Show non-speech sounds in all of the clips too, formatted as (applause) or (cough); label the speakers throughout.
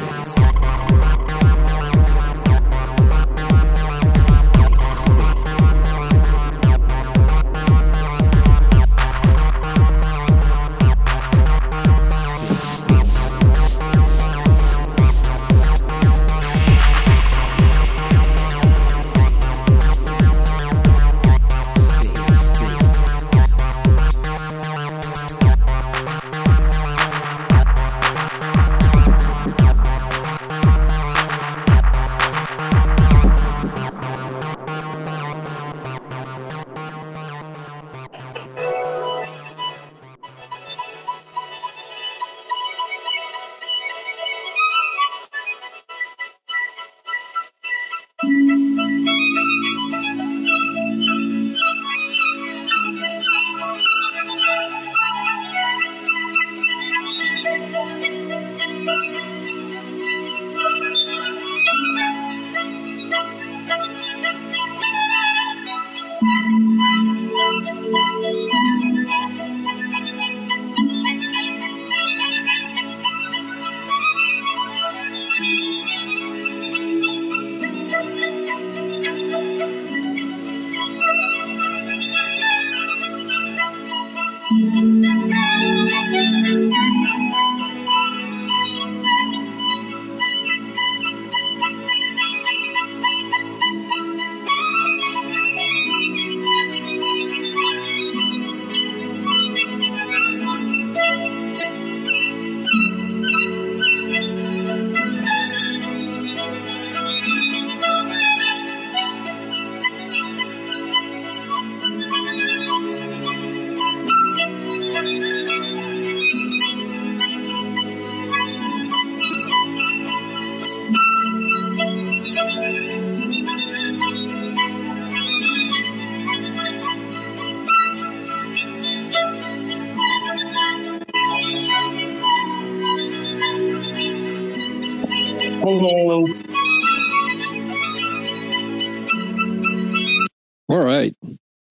Speaker 1: That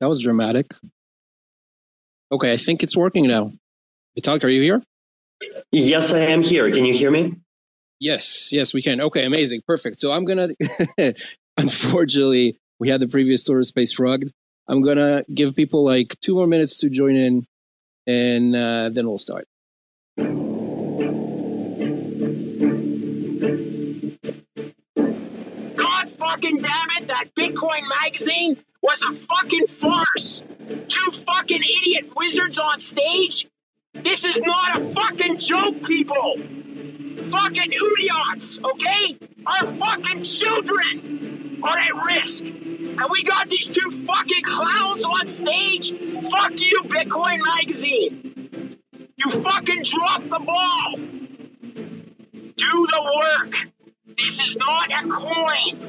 Speaker 1: was dramatic. Okay, I think it's working now. Vitalik, are you here?
Speaker 2: Yes, I am here. Can you hear me?
Speaker 1: Yes, yes, we can. Okay, amazing. Perfect. So I'm going (laughs) to, unfortunately, we had the previous tour space rugged. I'm going to give people like two more minutes to join in and uh, then we'll start.
Speaker 3: God fucking damn it, that Bitcoin magazine was a fucking farce. Two fucking idiot wizards on stage. This is not a fucking joke, people. Fucking idiots, okay? Our fucking children are at risk. And we got these two fucking clowns on stage. Fuck you, Bitcoin Magazine. You fucking dropped the ball. Do the work. This is not a coin.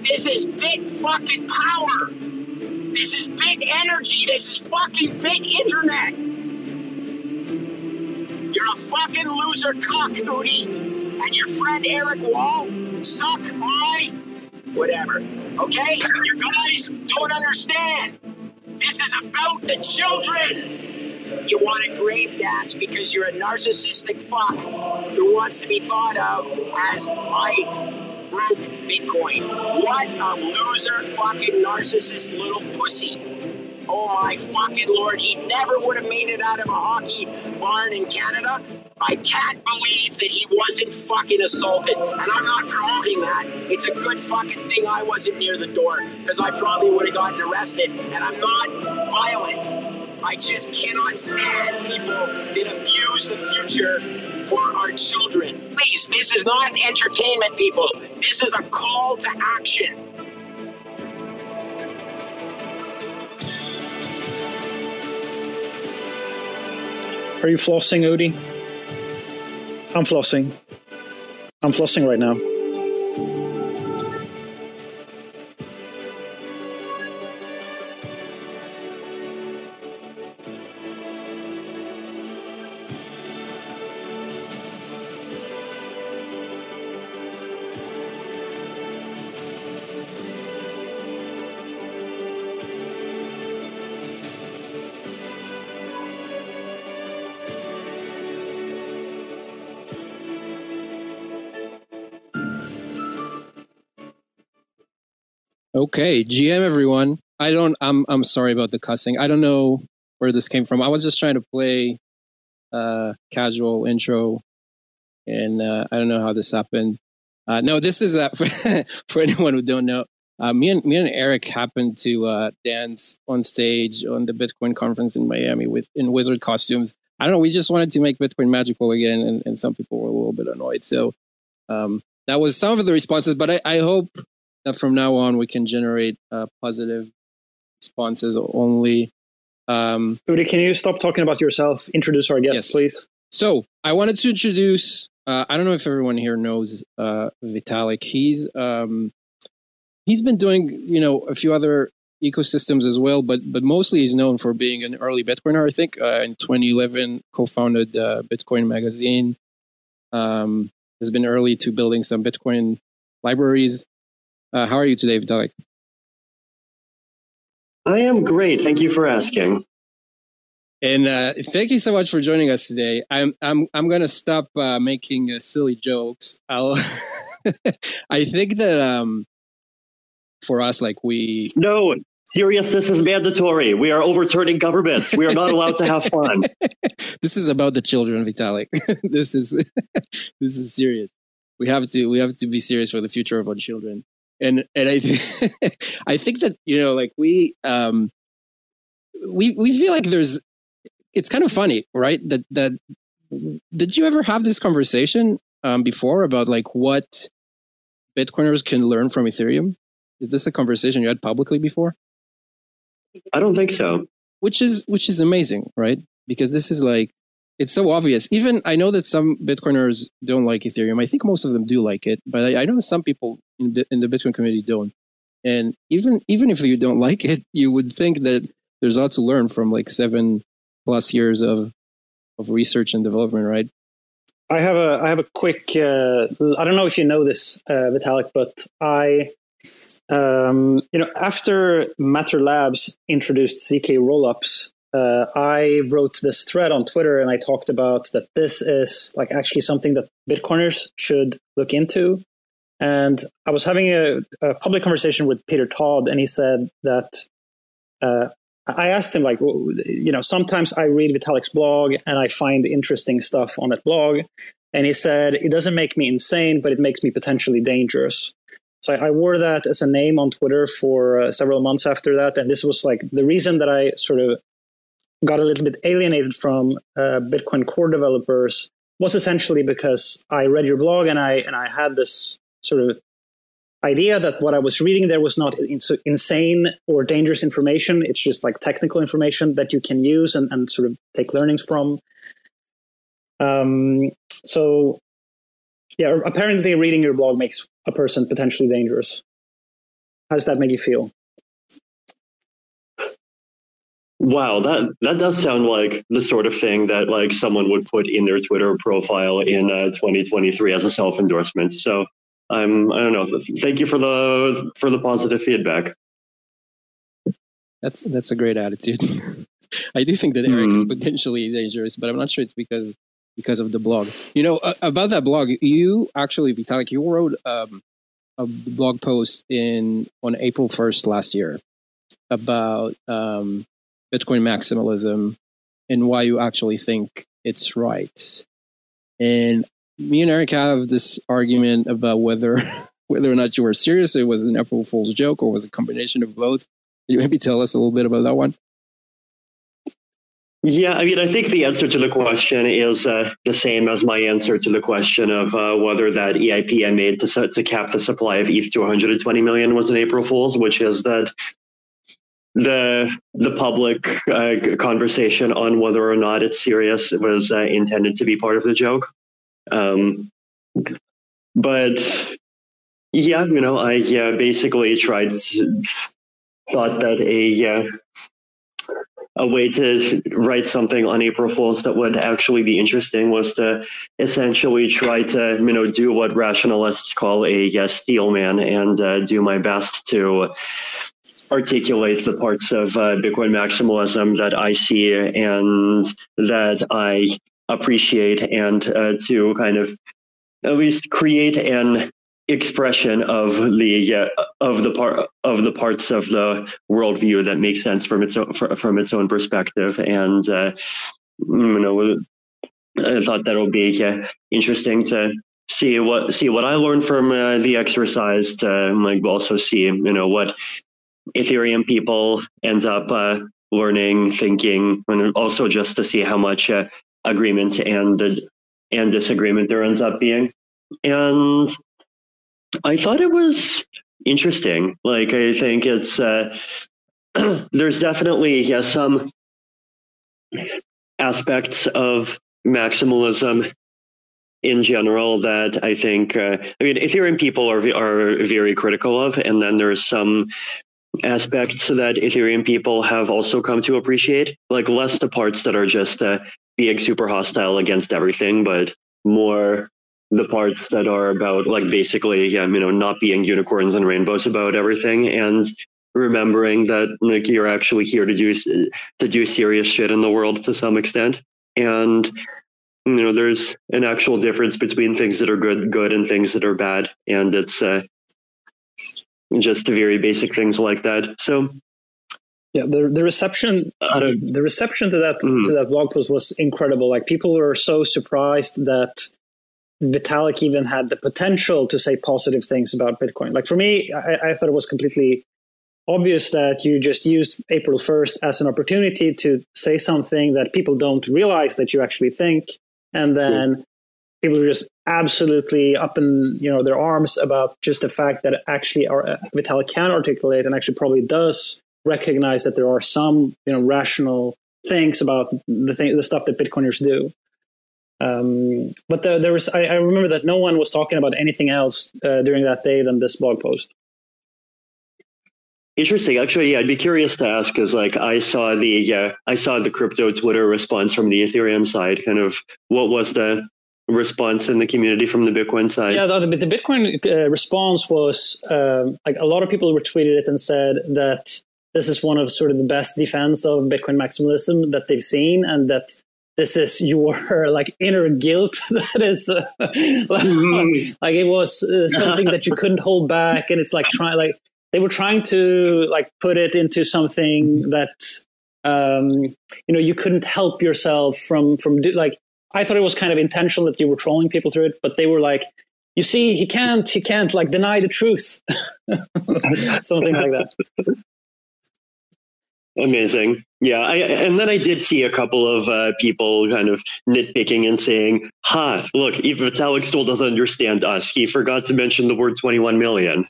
Speaker 3: This is bit fucking power. This is bit energy. This is fucking bit internet. You're a fucking loser cock, Udi. And your friend Eric Wall suck my whatever. Okay? You guys don't understand. This is about the children. You want a grave dance because you're a narcissistic fuck who wants to be thought of as my broke Bitcoin. What a loser, fucking narcissist little pussy. Oh my fucking lord, he never would have made it out of a hockey barn in Canada. I can't believe that he wasn't fucking assaulted. And I'm not promoting that. It's a good fucking thing I wasn't near the door because I probably would have gotten arrested. And I'm not violent. I just cannot stand people that abuse the future for our children. Please, this is not entertainment, people. This is a call to action.
Speaker 4: Are you flossing, Udi? I'm flossing. I'm flossing right now.
Speaker 1: Okay, GM everyone. I don't. I'm. I'm sorry about the cussing. I don't know where this came from. I was just trying to play uh, casual intro, and uh, I don't know how this happened. Uh, no, this is uh, for, (laughs) for anyone who don't know. Uh, me and me and Eric happened to uh, dance on stage on the Bitcoin conference in Miami with in wizard costumes. I don't know. We just wanted to make Bitcoin magical again, and, and some people were a little bit annoyed. So um, that was some of the responses. But I, I hope that from now on we can generate uh, positive responses only. Um,
Speaker 4: Udi, can you stop talking about yourself? Introduce our guest,
Speaker 1: Yes.
Speaker 4: please.
Speaker 1: so I wanted to introduce. Uh, I don't know if everyone here knows uh, Vitalik. He's um, he's been doing you know a few other ecosystems as well, but but mostly he's known for being an early Bitcoiner. I think uh, in 2011 co-founded uh, Bitcoin Magazine. Um, has been early to building some Bitcoin libraries. Uh, how are you today, Vitalik?
Speaker 2: I am great. Thank you for asking.
Speaker 1: And uh, thank you so much for joining us today. I'm I'm I'm gonna stop uh, making uh, silly jokes. I'll. (laughs) I think that um, for us, like we,
Speaker 2: No, seriousness is mandatory. We are overturning governments. We are not allowed to have fun. (laughs)
Speaker 1: this is about the children, Vitalik. (laughs) this is this is serious. We have to we have to be serious for the future of our children. And and I (laughs) I think that you know like we um we we feel like there's it's kind of funny, right? That that did you ever have this conversation um, before about like what Bitcoiners can learn from Ethereum? Is this a conversation you had publicly before?
Speaker 2: I don't think so.
Speaker 1: which is which is amazing right because this is like it's so obvious. Even i know that some bitcoiners don't like ethereum. I think most of them do like it but i, I know some people in the, in the bitcoin community don't. And even even if you don't (laughs) like it you would think that there's a lot to learn from like seven plus years of of research and development right?
Speaker 4: I have a I have a quick. Uh, I don't know if you know this, uh, Vitalik, but I, um, you know, after Matter Labs introduced zk rollups, uh, I wrote this thread on Twitter and I talked about that this is like actually something that Bitcoiners should look into. And I was having a, a public conversation with Peter Todd, and he said that uh, I asked him, like, you know, sometimes I read Vitalik's blog and I find interesting stuff on that blog. And he said, it doesn't make me insane, but it makes me potentially dangerous. So I, wore that as a name on Twitter for uh, several months after that. And this was like the reason that I sort of got a little bit alienated from uh, Bitcoin core developers was essentially because I read your blog and I and I had this sort of idea that what I was reading there was not ins- insane or dangerous information. It's just like technical information that you can use and, and sort of take learnings from. Um, so, yeah, apparently reading your blog makes a person potentially dangerous. How does that make you feel?
Speaker 2: Wow, that that does sound like the sort of thing that like someone would put in their Twitter profile in uh, 2023 as a self endorsement. So I'm I don't know. Thank you for the for the positive feedback.
Speaker 1: that's that's a great attitude (laughs) i do think that eric is
Speaker 2: Hmm.
Speaker 1: potentially dangerous but i'm not sure it's because because of the blog you know uh, about that blog you actually vitalik you wrote um, a blog post in on april 1st last year about um, bitcoin maximalism and why you actually think it's right. And me and eric have this argument about whether (laughs) whether or not you were serious it was an april fool's joke or was a combination of both. Can you maybe tell us a little bit about that one?
Speaker 2: Yeah, I mean, I think the answer to the question is uh, the same as my answer to the question of uh, whether that EIP I made to to cap the supply of ETH to 120 million was an April Fool's, which is that the the public uh, conversation on whether or not it's serious was uh, intended to be part of the joke. Um, but yeah, you know, I yeah, basically tried to, thought that a uh, a way to write something on April Fools that would actually be interesting was to essentially try to you know do what rationalists call a yes, steel man and uh, do my best to articulate the parts of uh, Bitcoin maximalism that I see and that I appreciate and uh, to kind of at least create an expression of the uh, of the part of the parts of the worldview that makes sense from its own from its own perspective, and uh, you know, I thought that would be uh, interesting to see what see what I learned from uh, the exercise. To, like also see you know what Ethereum people end up uh, learning, thinking, and also just to see how much uh, agreement and and disagreement there ends up being. And I thought it was interesting. Like I think it's uh, (clears throat) there's definitely yeah some aspects of maximalism in general that I think uh, I mean Ethereum people are are very critical of, and then there's some aspects that Ethereum people have also come to appreciate, like less the parts that are just uh, being super hostile against everything, but more the parts that are about like basically yeah, you know not being unicorns and rainbows about everything and remembering that like you're actually here to do to do serious shit in the world to some extent. And you know there's an actual difference between things that are good good and things that are bad. And it's uh, just very basic things like that so
Speaker 4: yeah the the reception the reception to that mm. to that blog post was incredible like people were so surprised that Vitalik even had the potential to say positive things about Bitcoin. Like for me, I, I, thought it was completely obvious that you just used April 1st as an opportunity to say something that people don't realize that you actually think and then yeah. People are just absolutely up in you know their arms about just the fact that actually our, uh, Vitalik can articulate and actually probably does recognize that there are some you know rational things about the thing the stuff that Bitcoiners do. Um, but the, there was I, I, remember that no one was talking about anything else uh, during that day than this blog post.
Speaker 2: Interesting. Actually, yeah, I'd be curious to ask because, like, I saw the yeah, I saw the crypto Twitter response from the Ethereum side. Kind of, what was the response in the community from the Bitcoin side?
Speaker 4: Yeah, the, the Bitcoin uh, response was um, like a lot of people retweeted it and said that this is one of sort of the best defense of Bitcoin maximalism that they've seen, and that this is (laughs) your like inner guilt (laughs) that is uh, like, mm. (laughs) like, it was uh, something that you couldn't hold back, and it's like trying like they were trying to like put it into something that um, you know you couldn't help yourself from from do, like I thought it was kind of intentional that you were trolling people through it, but they were like, you see, he can't, he can't like deny the truth, (laughs) something like that.
Speaker 2: Amazing. Yeah. I, and then I did see a couple of uh, people kind of nitpicking and saying, ha, look, if Vitalik still doesn't understand us, he forgot to mention the word 21 million.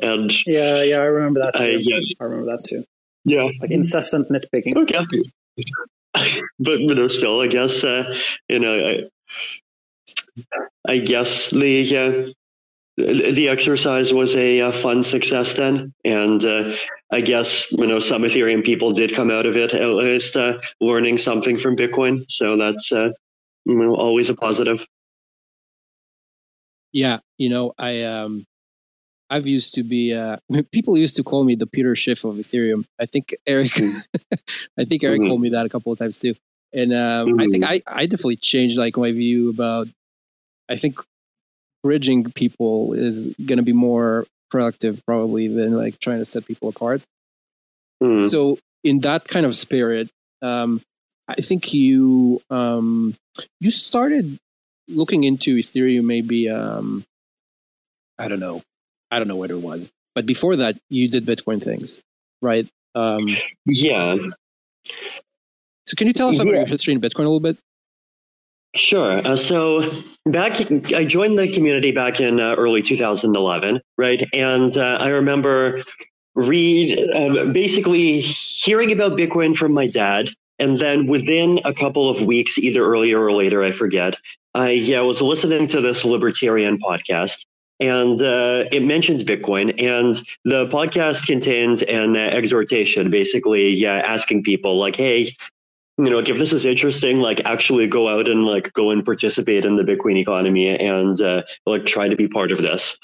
Speaker 2: And
Speaker 4: yeah, yeah, I remember that too. I, yeah. I remember that too.
Speaker 2: Yeah,
Speaker 4: like incessant nitpicking.
Speaker 2: Okay, (laughs) but you know, still, I guess uh, you know, I, I guess the uh, the exercise was a, a, fun success then, and uh, I guess you know some Ethereum people did come out of it at least uh, learning something from Bitcoin. So that's uh, you know always a positive.
Speaker 1: Yeah, you know, I um, I've used to be uh, (laughs) people used to call me the Peter Schiff of Ethereum. I think Eric mm. (laughs) I think Eric mm-hmm. called me that a couple of times too. And um, mm-hmm. I think mm-hmm. I, I definitely changed like my view about I think bridging people is gonna be more productive probably than like trying to set people apart. Mm-hmm. So in that kind of spirit, um, I think you um, you started looking into Ethereum maybe um, I don't know I don't know what it was. But before that, you did Bitcoin things, right? Um,
Speaker 2: yeah.
Speaker 1: So can you tell us about yeah. your history in Bitcoin a little bit?
Speaker 2: Sure. Uh, so back, I joined the community back in uh, early 2011, right? And uh, I remember read uh, basically hearing about Bitcoin from my dad, and then within a couple of weeks, either earlier or later, I forget, I yeah was listening to this libertarian podcast, and uh, it mentions Bitcoin. And the podcast contains an exhortation, basically, yeah, asking people like, "Hey, you know, if this is interesting, like, actually go out and like go and participate in the Bitcoin economy and uh, like try to be part of this."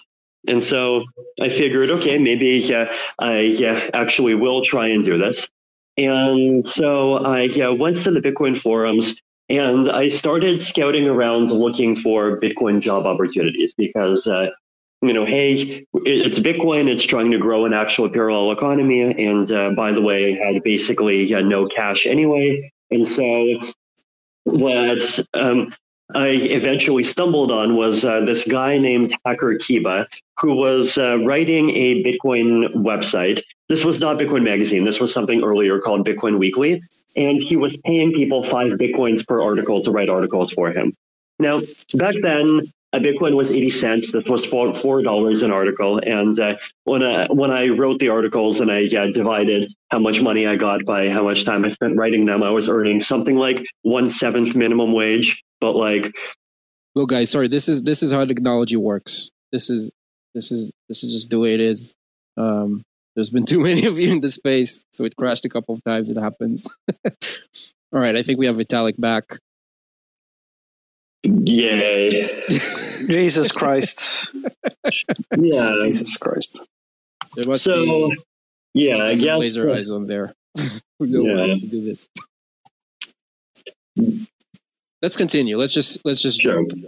Speaker 2: And so I figured, okay, maybe yeah, I yeah actually will try and do this. And so I yeah went to the Bitcoin forums and I started scouting around looking for Bitcoin job opportunities because uh, you know, hey, it's Bitcoin. It's trying to grow an actual parallel economy. And uh, by the way, I had basically uh, no cash anyway. And so what um, I eventually stumbled on was uh, this guy named Hacker Kiba, who was uh, writing a Bitcoin website. This was not Bitcoin Magazine. This was something earlier called Bitcoin Weekly. And he was paying people five Bitcoins per article to write articles for him. Now, back then, a Bitcoin was 80 cents. This was four, $4 an article. And uh, when, I, when I wrote the articles and I uh, divided how much money I got by how much time I spent writing them, I was earning something like one seventh minimum wage. But like,
Speaker 1: well, guys, sorry, this is this is how technology works. This is this is this is just the way it is. Um, there's been too many of you in the space, so it crashed a couple of times. It happens. (laughs) All right, I think we have Vitalik back.
Speaker 2: Yay. (laughs)
Speaker 4: Jesus Christ. (laughs)
Speaker 2: yeah.
Speaker 4: Jesus Christ.
Speaker 1: There must
Speaker 2: so,
Speaker 1: be
Speaker 2: yeah, I guess.
Speaker 1: laser eyes on there. Who knows
Speaker 2: Yeah.
Speaker 1: to do this? Let's continue. Let's just let's just
Speaker 2: Sure.
Speaker 1: jump.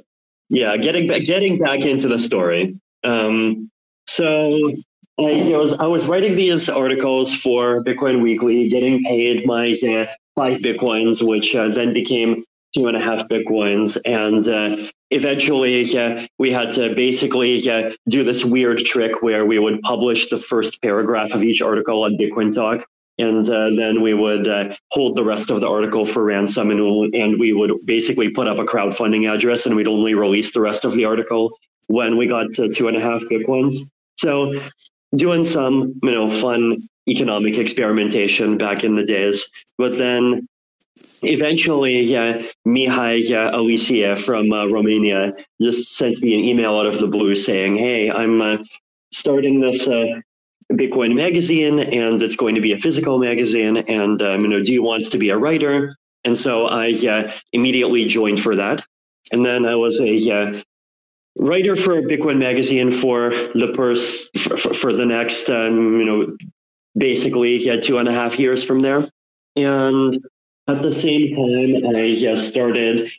Speaker 2: Yeah, getting back, getting back into the story. Um, so I, you know, I was writing these articles for Bitcoin Weekly, getting paid my uh, five bitcoins, which uh, then became two and a half bitcoins, and uh, eventually uh, we had to basically uh, do this weird trick where we would publish the first paragraph of each article on Bitcoin Talk. And uh, then we would hold the rest of the article for ransom, and, and we would basically put up a crowdfunding address, and we'd only release the rest of the article when we got to two and a half bitcoins. So, doing some you know fun economic experimentation back in the days, but then eventually, yeah, Mihai yeah, Alisie from uh, Romania just sent me an email out of the blue saying, "Hey, I'm uh, starting this." Uh, Bitcoin magazine, and it's going to be a physical magazine. And um, you know, do you wants to be a writer? And so I immediately joined for that. And then I was a writer for Bitcoin magazine for the purse for, for, for the next, um, you know, basically yeah, two and a half years from there. And at the same time, I uh, started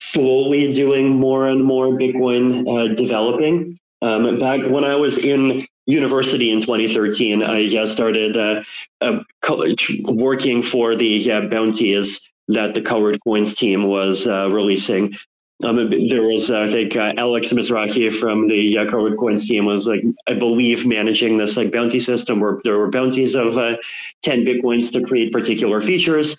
Speaker 2: slowly doing more and more Bitcoin uh, developing. Um, back when I was in university in 2013, I uh, started uh, working for the bounties that the Colored Coins team was uh, releasing. Um, there was, uh, I think, uh, Alex Mizrahi from the uh, Colored Coins team was like, I believe, managing this like bounty system where there were bounties of uh, 10 bitcoins to create particular features.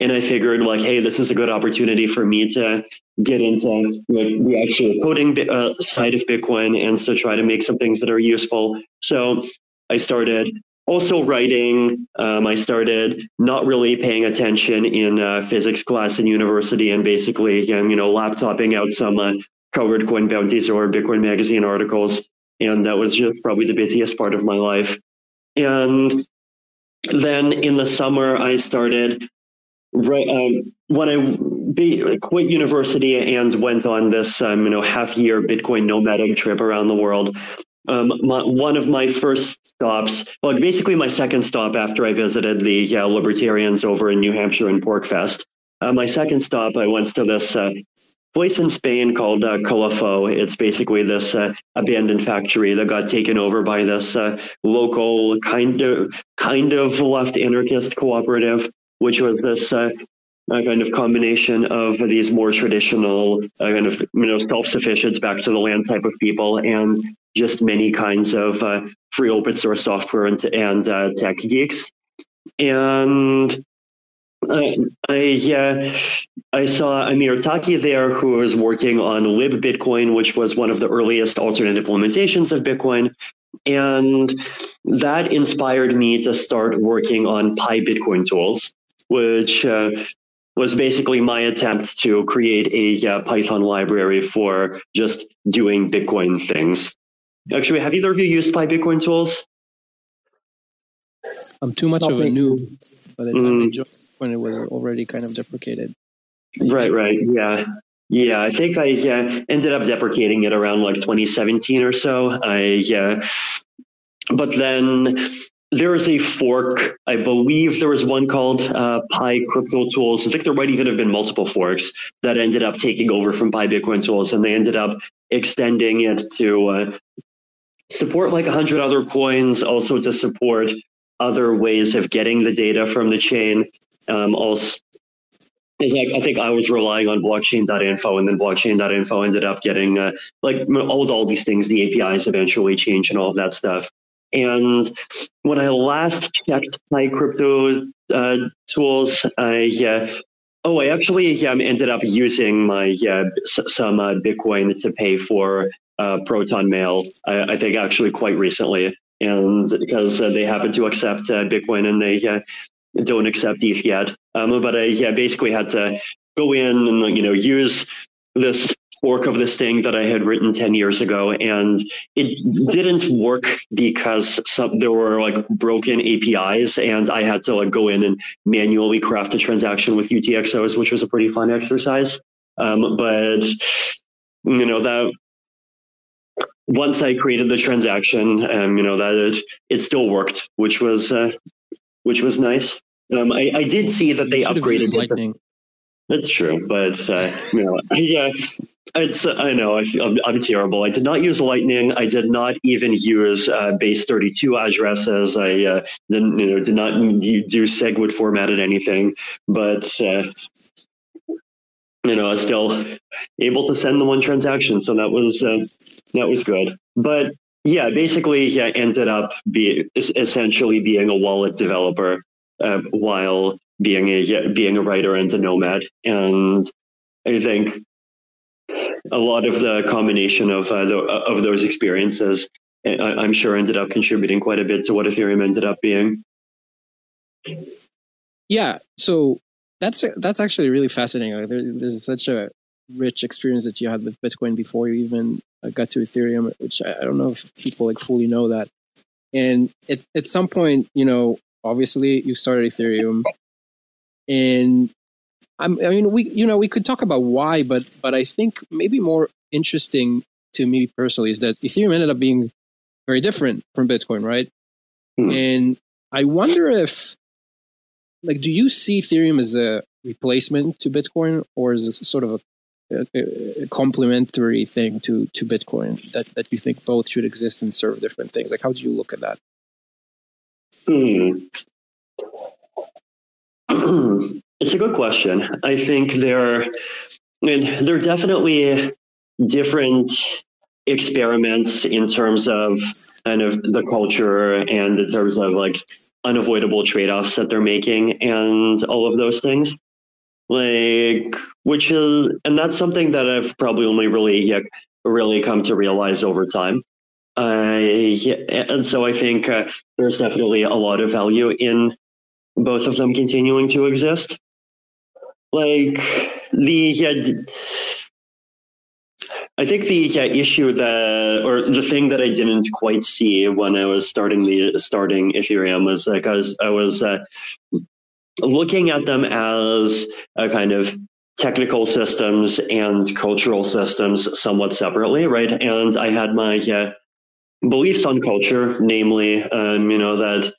Speaker 2: And I figured, like, hey, this is a good opportunity for me to get into like the actual coding uh, side of Bitcoin and to try to make some things that are useful. So I started also writing. Um, I started not really paying attention in uh, physics class in university, and basically, um, you know, laptoping out some uh, colored coin bounties or Bitcoin magazine articles, and that was just probably the busiest part of my life. And then in the summer, I started right um, when I be, quit university and went on this um, you know half year Bitcoin nomadic trip around the world. Um, my, one of my first stops, well, basically my second stop after I visited the yeah, libertarians over in New Hampshire and PorcFest. Uh, my second stop, I went to this uh, place in Spain called uh, Calafou. It's basically this uh, abandoned factory that got taken over by this uh, local kind of kind of left anarchist cooperative, which was this uh, a kind of combination of these more traditional uh, kind of you know self-sufficient back to the land type of people and just many kinds of uh, free open source software and, and uh, tech geeks. And I I saw Amir Taaki there, who was working on LibBitcoin, which was one of the earliest alternate implementations of Bitcoin, and that inspired me to start working on PyBitcoin tools, which uh, was basically my attempt to create a uh, Python library for just doing Bitcoin things. Actually, have either of you used PyBitcoin tools?
Speaker 1: I'm too much of a
Speaker 4: Nothing.
Speaker 1: noob by the time I
Speaker 2: Mm.
Speaker 1: joined when it was already kind of deprecated.
Speaker 2: Right, right. Yeah. Yeah, I think I uh, ended up deprecating it around like 2017 or so. I yeah, but then there is a fork. I believe there was one called uh, PyCrypto Tools. I think there might even have been multiple forks that ended up taking over from PyBitcoin Tools, and they ended up extending it to uh, support like a hundred other coins, also to support other ways of getting the data from the chain. Um, also, like I think I was relying on blockchain.info, and then blockchain.info ended up getting uh, like all all these things. The APIs eventually changed and all of that stuff. And when I last checked my crypto uh, tools, I uh, oh, I actually yeah, ended up using my some uh, Bitcoin to pay for uh, Proton Mail. I, I, think actually quite recently, and because uh, they happen to accept uh, Bitcoin and they don't accept ETH yet. Um, but I yeah basically had to go in and you know use this fork of this thing that I had written 10 years ago. And it didn't work because some, there were like broken APIs and I had to like go in and manually craft a transaction with UTXOs, which was a pretty fun exercise. Um, but, you know, that once I created the transaction, um, you know, that it, it still worked, which was, uh, which was nice. Um, I, I did see that they upgraded. That's true, but uh, you know, (laughs) yeah, it's I know I, am terrible. I did not use Lightning. I did not even use uh, base 32 addresses. I uh, didn't, you know, did not do SegWit formatted anything, but uh, you know, I was still able to send the one transaction, so that was uh, that was good. But yeah, basically, yeah, ended up be essentially being a wallet developer uh, while being a being a writer and a nomad. And I think a lot of the combination of uh, the, of those experiences, I, am sure, ended up contributing quite a bit to what Ethereum ended up being.
Speaker 1: Yeah, so that's that's actually really fascinating. Like there, there's such a rich experience that you had with Bitcoin before you even uh, got to Ethereum, which I, I don't know if people like fully know that. And at at some point, you know, obviously you started Ethereum, and I'm, I mean, we you know we could talk about why, but but I think maybe more interesting to me personally is that Ethereum ended up being very different from Bitcoin, right? Hmm. And I wonder if, like, do you see Ethereum as a replacement to Bitcoin, or is this sort of a, a, a complementary thing to to Bitcoin that that you think both should exist and serve different things? Like, how do you look at that?
Speaker 2: Hmm. (clears throat) (clears throat) it's a good question. I think there, I mean, there are definitely different experiments in terms of kind of the culture and in terms of like unavoidable trade-offs that they're making and all of those things like which is and that's something that i've probably only really yeah, really come to realize over time uh, yeah, and so i think uh, there's definitely a lot of value in both of them continuing to exist. Like the I think the yeah, issue that or the thing that I didn't quite see when I was starting the starting Ethereum was like I was I was uh, looking at them as a kind of technical systems and cultural systems somewhat separately, right? And I had my beliefs on culture, namely, um, you know that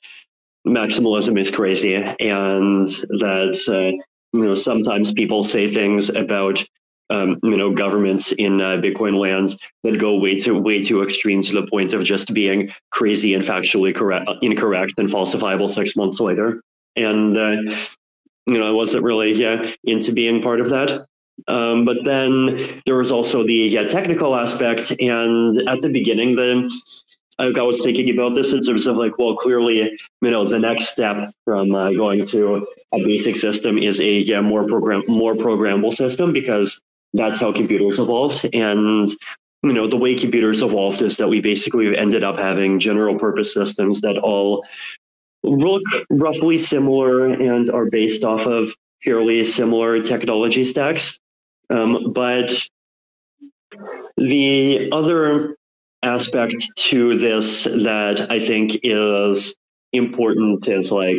Speaker 2: maximalism is crazy and that uh, you know sometimes people say things about um, you know governments in uh, Bitcoin lands that go way too way too extreme to the point of just being crazy and factually correct, incorrect and falsifiable six months later. And uh, you know I wasn't really yeah into being part of that. Um, but then there was also the yeah, technical aspect, and at the beginning, the I was thinking about this in terms of like, well, clearly, you know, the next step from uh, going to a basic system is a yeah, more program more programmable system because that's how computers evolved. And you know, the way computers evolved is that we basically ended up having general purpose systems that all look roughly similar and are based off of fairly similar technology stacks. Um, but the other aspect to this that I think is important is like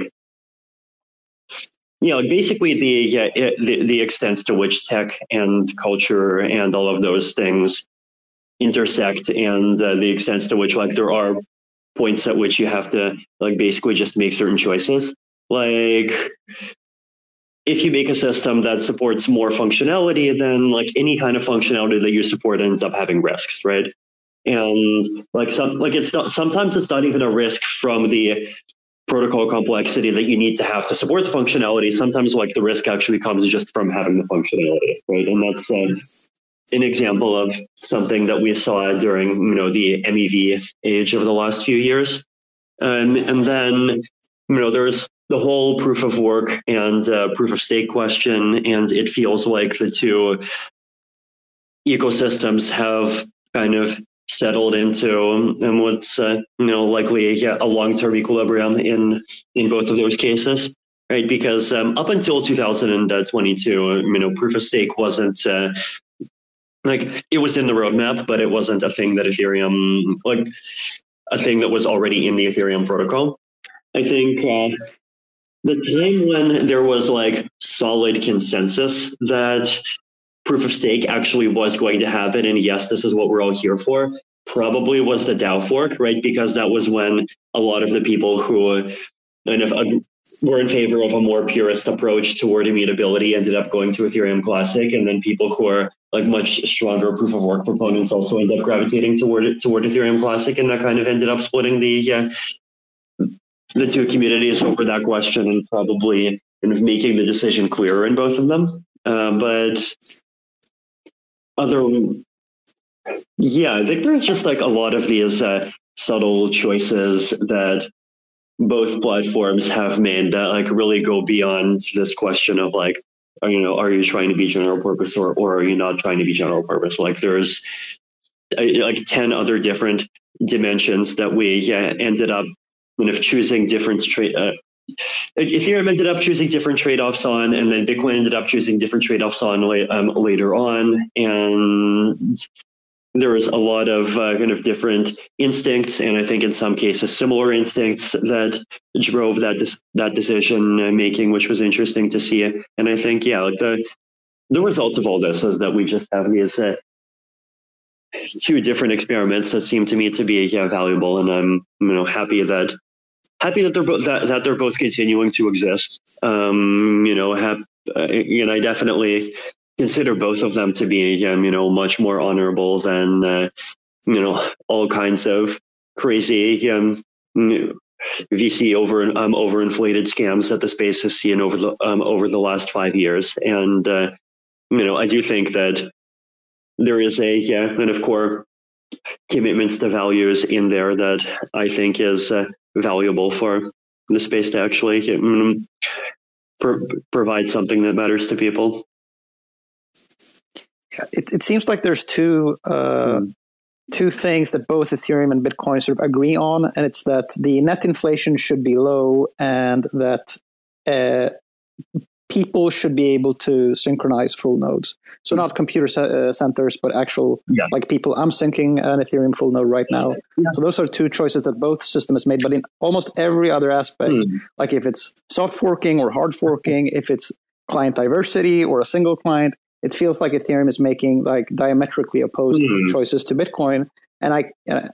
Speaker 2: you know basically the the, the extent to which tech and culture and all of those things intersect and uh, the extent to which like there are points at which you have to like basically just make certain choices. Like if you make a system that supports more functionality then like any kind of functionality that you support ends up having risks right and like some like it's not sometimes it's not even a risk from the protocol complexity that you need to have to support the functionality. Sometimes like the risk actually comes just from having the functionality, right? And that's uh, an example of something that we saw during you know the MEV age over the last few years. Um, and then you know there's the whole proof of work and uh, proof of stake question, and it feels like the two ecosystems have kind of settled into and what's uh, you know likely yeah, a long-term equilibrium in in both of those cases right? Because um, up until 2022 you know proof of stake wasn't uh, like it was in the roadmap but it wasn't a thing that ethereum like a thing that was already in the ethereum protocol. I think uh, the time when there was like solid consensus that proof of stake actually was going to happen and yes this is what we're all here for probably was the DAO fork, right? Because that was when a lot of the people who kind of were in favor of a more purist approach toward immutability ended up going to Ethereum Classic, and then people who are like much stronger proof of work proponents also end up gravitating toward toward Ethereum Classic, and that kind of ended up splitting the uh, the two communities over that question, and probably kind of making the decision clearer in both of them. Uh, but other yeah, I think there's just like a lot of these uh, subtle choices that both platforms have made that like really go beyond this question of like, you know, are you trying to be general purpose or, or are you not trying to be general purpose? Like there's uh, like 10 other different dimensions that we yeah, ended up kind of choosing different trade. Uh, Ethereum ended up choosing different trade-offs on, and then Bitcoin ended up choosing different trade-offs on um, later on. And there was a lot of uh, kind of different instincts, and I think in some cases similar instincts that drove that dis- that decision making, which was interesting to see. And I think, yeah, like the the result of all this is that we just have these uh, two different experiments that seem to me to be yeah valuable, and I'm you know happy that happy that they're both that, that they're both continuing to exist. Um, you know, have uh, and I definitely consider both of them to be, um, you know, much more honorable than, uh, you know, all kinds of crazy um, VC over um, overinflated scams that the space has seen over the um, over the last five years. And uh, you know, I do think that there is a yeah, and of course, commitments to values in there that I think is uh, valuable for the space to actually um, pro- provide something that matters to people
Speaker 4: it, it seems like there's two uh, mm. two things that both Ethereum and Bitcoin sort of agree on, and it's that the net inflation should be low, and that uh, people should be able to synchronize full nodes. So not computer uh, centers, but actual yeah. like people. I'm syncing an Ethereum full node right now. Yeah. So those are two choices that both systems made. But in almost every other aspect, mm. like if it's soft forking or hard forking, if it's client diversity or a single client, it feels like Ethereum is making like diametrically opposed mm. choices to Bitcoin. And I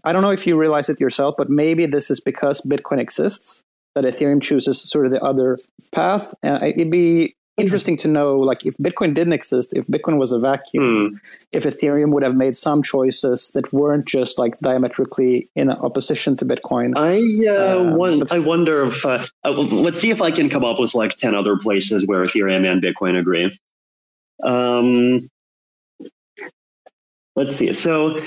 Speaker 4: I don't know if you realize it yourself, but maybe this is because Bitcoin exists that Ethereum chooses sort of the other path. And it'd be interesting to know like if bitcoin didn't exist if bitcoin was a vacuum mm. if ethereum would have made some choices that weren't just like diametrically in opposition to bitcoin
Speaker 2: i uh, um, i wonder if uh, uh, let's see if i can come up with like 10 other places where ethereum and bitcoin agree um, let's see. So,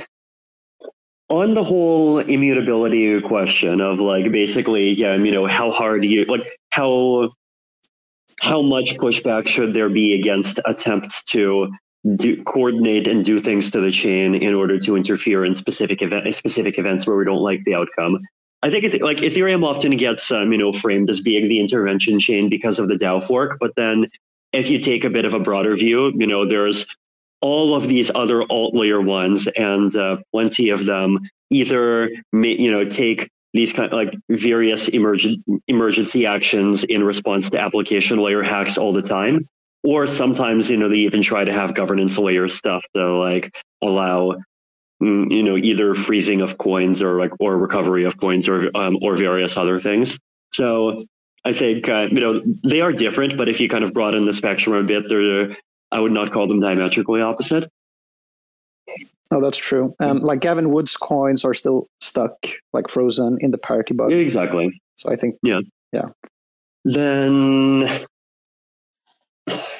Speaker 2: on the whole immutability question of like basically, yeah, you know, how hard you like how how much pushback should there be against attempts to do, coordinate and do things to the chain in order to interfere in specific event specific events where we don't like the outcome. I think it's like Ethereum often gets um, you know framed as being the intervention chain because of the DAO fork, but then if you take a bit of a broader view, you know, there's all of these other alt layer ones and uh, plenty of them either, you know, take these kind of like various emergent emergency actions in response to application layer hacks all the time. Or sometimes, you know, they even try to have governance layer stuff to like allow mm, you know either freezing of coins or like or recovery of coins or um, or various other things so I think uh, you know they are different, but if you kind of broaden the spectrum a bit, they're I would not call them diametrically opposite.
Speaker 4: Oh, that's true. Um, like Gavin Wood's coins are still stuck, like frozen in the parity bug.
Speaker 2: Exactly.
Speaker 4: So I think,
Speaker 2: Yeah.
Speaker 4: yeah.
Speaker 2: Then,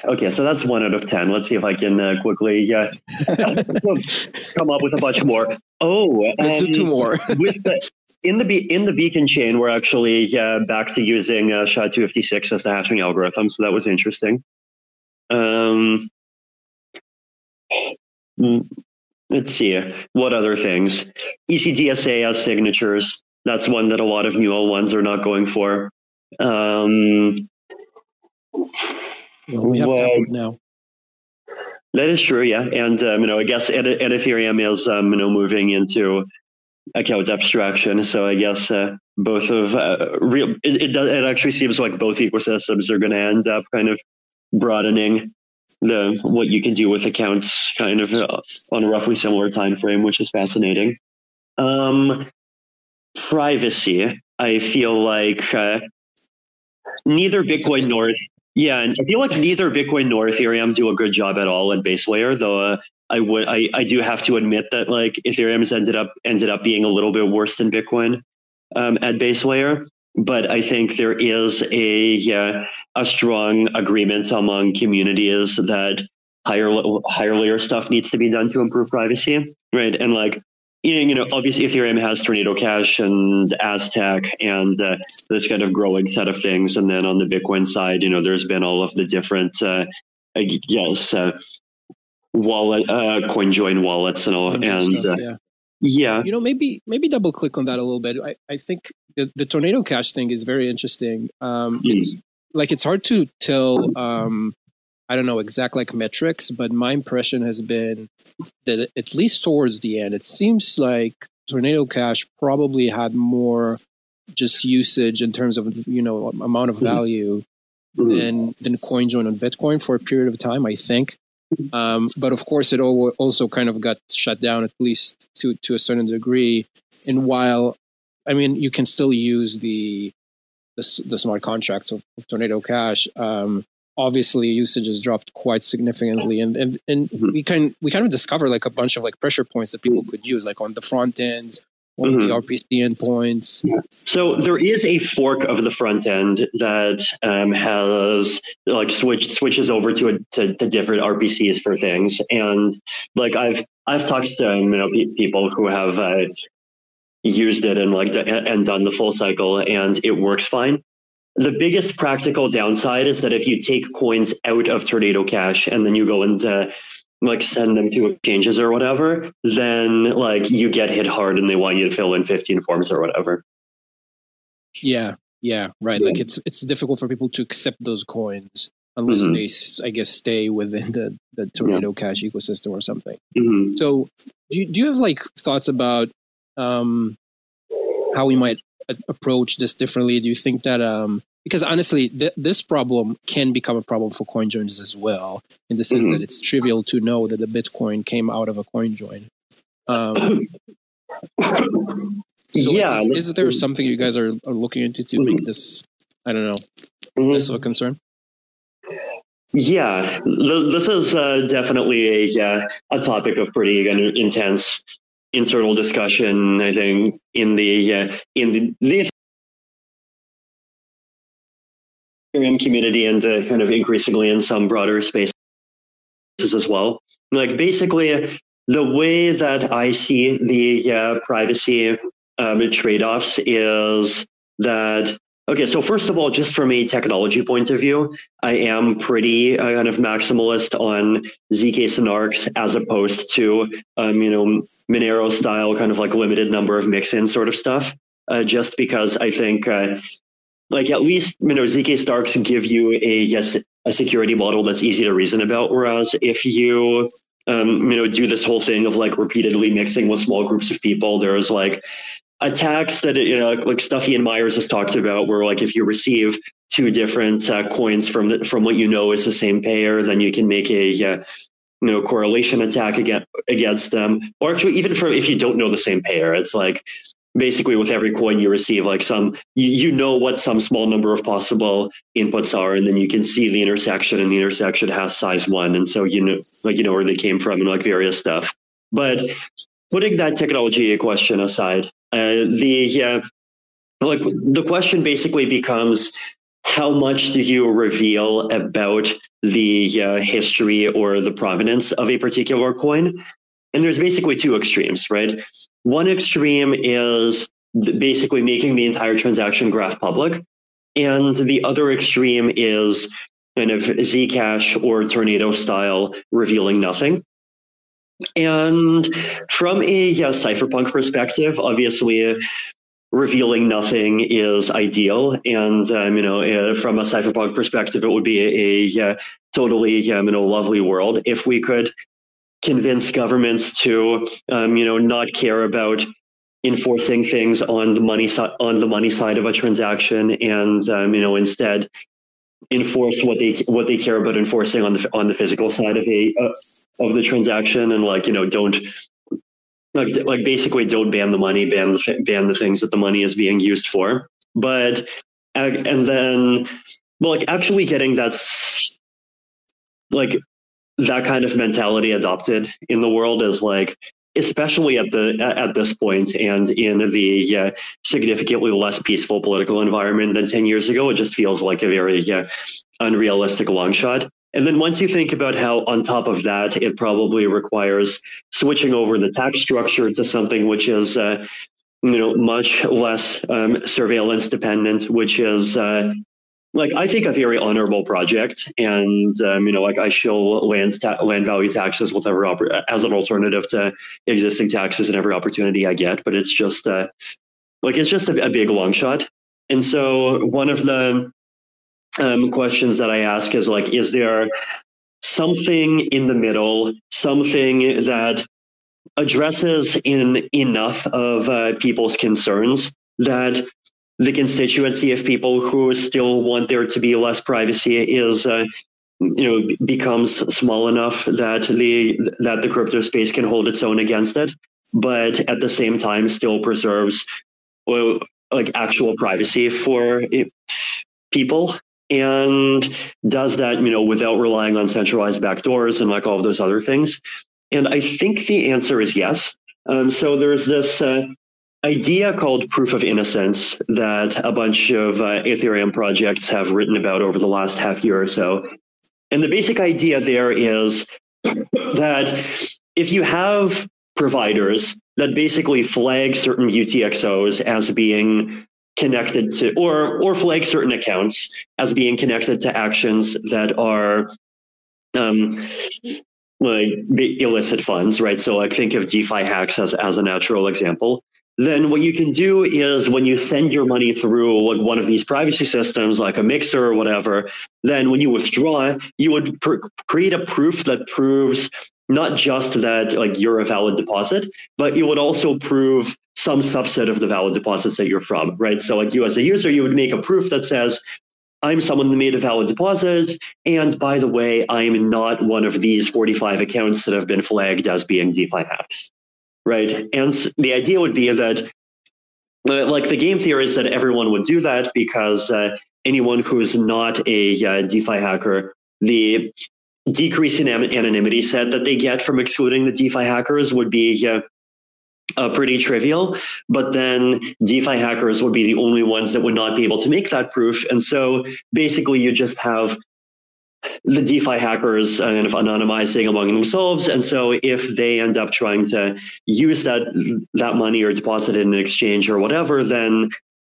Speaker 2: okay, so that's one out of ten. Let's see if I can uh, quickly uh, (laughs) come up with a bunch more. Oh,
Speaker 1: Let's do two more.
Speaker 2: with the, in the be- in the beacon chain, we're actually uh, back to using uh, SHA two fifty six as the hashing algorithm. So that was interesting. Um, mm, let's see what other things. ECDSA has signatures. That's one that a lot of new ones are not going for. Um,
Speaker 1: Well, we have
Speaker 2: Well-
Speaker 1: now.
Speaker 2: That is true, yeah, and um, you know, I guess Ed- Ethereum is um, you know moving into account abstraction. So I guess uh, both of uh, real it, it does it actually seems like both ecosystems are going to end up kind of broadening the what you can do with accounts kind of uh, on a roughly similar time frame, which is fascinating. Um, privacy, I feel like uh, neither Bitcoin nor yeah, and I feel like neither Bitcoin nor Ethereum do a good job at all at base layer, though. Uh, I would, I, I do have to admit that like Ethereum's ended up ended up being a little bit worse than Bitcoin um, at base layer. But I think there is a a strong agreement among communities that higher higher layer stuff needs to be done to improve privacy, right? And like you know, obviously Ethereum has Tornado Cash and Aztec and uh, this kind of growing set of things. And then on the Bitcoin side, you know, there's been all of the different, uh, guess, uh, wallet, uh, CoinJoin wallets and all.
Speaker 1: and
Speaker 2: And
Speaker 1: stuff,
Speaker 2: uh,
Speaker 1: yeah.
Speaker 2: Yeah,
Speaker 1: you know maybe maybe double click on that a little bit i, I think the, the tornado cash thing is very interesting um
Speaker 2: Mm.
Speaker 1: it's like it's hard to tell um i don't know exact like metrics but my impression has been that at least towards the end it seems like tornado cash probably had more just usage in terms of you know amount of
Speaker 2: Mhm.
Speaker 1: value
Speaker 2: Mhm.
Speaker 1: than than CoinJoin on Bitcoin for a period of time, I think. Um, but of course, it al- also kind of got shut down at least to to a certain degree. And while I mean, you can still use the the, the smart contracts of, of Tornado Cash. Um, obviously, usage has dropped quite significantly, and and, and
Speaker 2: Mhm.
Speaker 1: we can we kind of discover like a bunch of like pressure points that people could use, like on the front end, on the RPC endpoints.
Speaker 2: So there is a fork of the front end that um, has like switch switches over to, a, to to different RPCs for things, and like I've I've talked to you know pe- people who have uh, used it and like the, and done the full cycle, and it works fine. The biggest practical downside is that if you take coins out of Tornado Cash and then you go into like send them to exchanges or whatever, then like you get hit hard and they want you to fill in 15 forms or whatever.
Speaker 1: Yeah, yeah, right. Like it's it's difficult for people to accept those coins unless
Speaker 2: Mhm.
Speaker 1: they, I guess, stay within the the Tornado Cash ecosystem or something.
Speaker 2: Mhm.
Speaker 1: So, do you, do you have like thoughts about um, how we might a- approach this differently? Do you think that um, because honestly, th- this problem can become a problem for coin joins as well, in the sense
Speaker 2: Mhm.
Speaker 1: that it's trivial to know that the Bitcoin came out of a coin join. Um, (coughs) so like,
Speaker 2: yeah.
Speaker 1: is, is there something you guys are, are looking into to make this? I don't know.
Speaker 2: Mhm.
Speaker 1: This a concern?
Speaker 2: Yeah, th- this is uh, definitely a uh, a topic of pretty intense internal discussion. I think in the uh, in the, community and uh, kind of increasingly in some broader spaces as well. Like basically, the way that I see the uh, privacy um, trade offs is that Okay, so first of all, just from a technology point of view, I am pretty uh, kind of maximalist on zk snarks as opposed to um, you know Monero style kind of like limited number of mix-in sort of stuff. Uh, just because I think uh, like at least you know zk starks give you a yes a security model that's easy to reason about. Whereas if you um, you know do this whole thing of like repeatedly mixing with small groups of people, there's like attacks that you know like Stuffy and Myers has talked about where like if you receive two different uh, coins from the, from what you know is the same payer then you can make a uh, you know correlation attack against against them or actually even for if you don't know the same payer it's like basically with every coin you receive like some you, you know what some small number of possible inputs are and then you can see the intersection and the intersection has size one and so you know like you know where they came from and like various stuff But putting that technology question aside, uh, the uh, like the question basically becomes how much do you reveal about the uh, history or the provenance of a particular coin? And there's basically two extremes, right? One extreme is basically making the entire transaction graph public. And the other extreme is kind of Zcash or Tornado style revealing nothing. And from a yeah, cypherpunk perspective, obviously, revealing nothing is ideal. And um, you know, uh, from a cypherpunk perspective, it would be a, a, totally um, you know lovely world if we could convince governments to um, you know not care about enforcing things on the money side on the money side of a transaction and um, you know instead enforce what they what they care about enforcing on the on the physical side of a uh, of the transaction and like you know don't like like basically don't ban the money ban the ban the things that the money is being used for. But and then well like actually getting that's like that kind of mentality adopted in the world is like especially at the at this point and in the uh, significantly less peaceful political environment than 10 years ago it just feels like a very uh, unrealistic long shot. And then once you think about how on top of that it probably requires switching over the tax structure to something which is uh, you know much less um, surveillance dependent which is uh, like I think a very honorable project, and um, you know, like I show land ta- land value taxes oppor- as an alternative to existing taxes and every opportunity I get. But it's just uh, like it's just a, a big long shot. And so one of the um, questions that I ask is like, is there something in the middle, something that addresses in enough of uh, people's concerns that the constituency of people who still want there to be less privacy is uh, you know becomes small enough that the that the crypto space can hold its own against it but at the same time still preserves well, like actual privacy for people. And does that you know without relying on centralized backdoors and like all of those other things? And i think the answer is yes. Um, so there's this uh, idea called proof of innocence that a bunch of uh, Ethereum projects have written about over the last half year or so. And the basic idea there is that if you have providers that basically flag certain UTXOs as being connected to or or flag certain accounts as being connected to actions that are um, like illicit funds, right? So like think of DeFi hacks as, as a natural example then what you can do is when you send your money through one of these privacy systems like a mixer or whatever then when you withdraw you would pr- create a proof that proves not just that like you're a valid deposit but you would also prove some subset of the valid deposits that you're from right so like you as a user you would make a proof that says I'm someone that made a valid deposit. And by the way, I'm not one of these 45 accounts that have been flagged as being DeFi hacks right? And the idea would be that, uh, like the game theory is that everyone would do that because uh, anyone who is not a uh, DeFi hacker, the decrease in anonymity set that they get from excluding the DeFi hackers would be uh, uh, pretty trivial. But then DeFi hackers would be the only ones that would not be able to make that proof. And so basically, you just have the DeFi hackers kind of anonymizing among themselves. And so if they end up trying to use that that money or deposit it in an exchange or whatever, then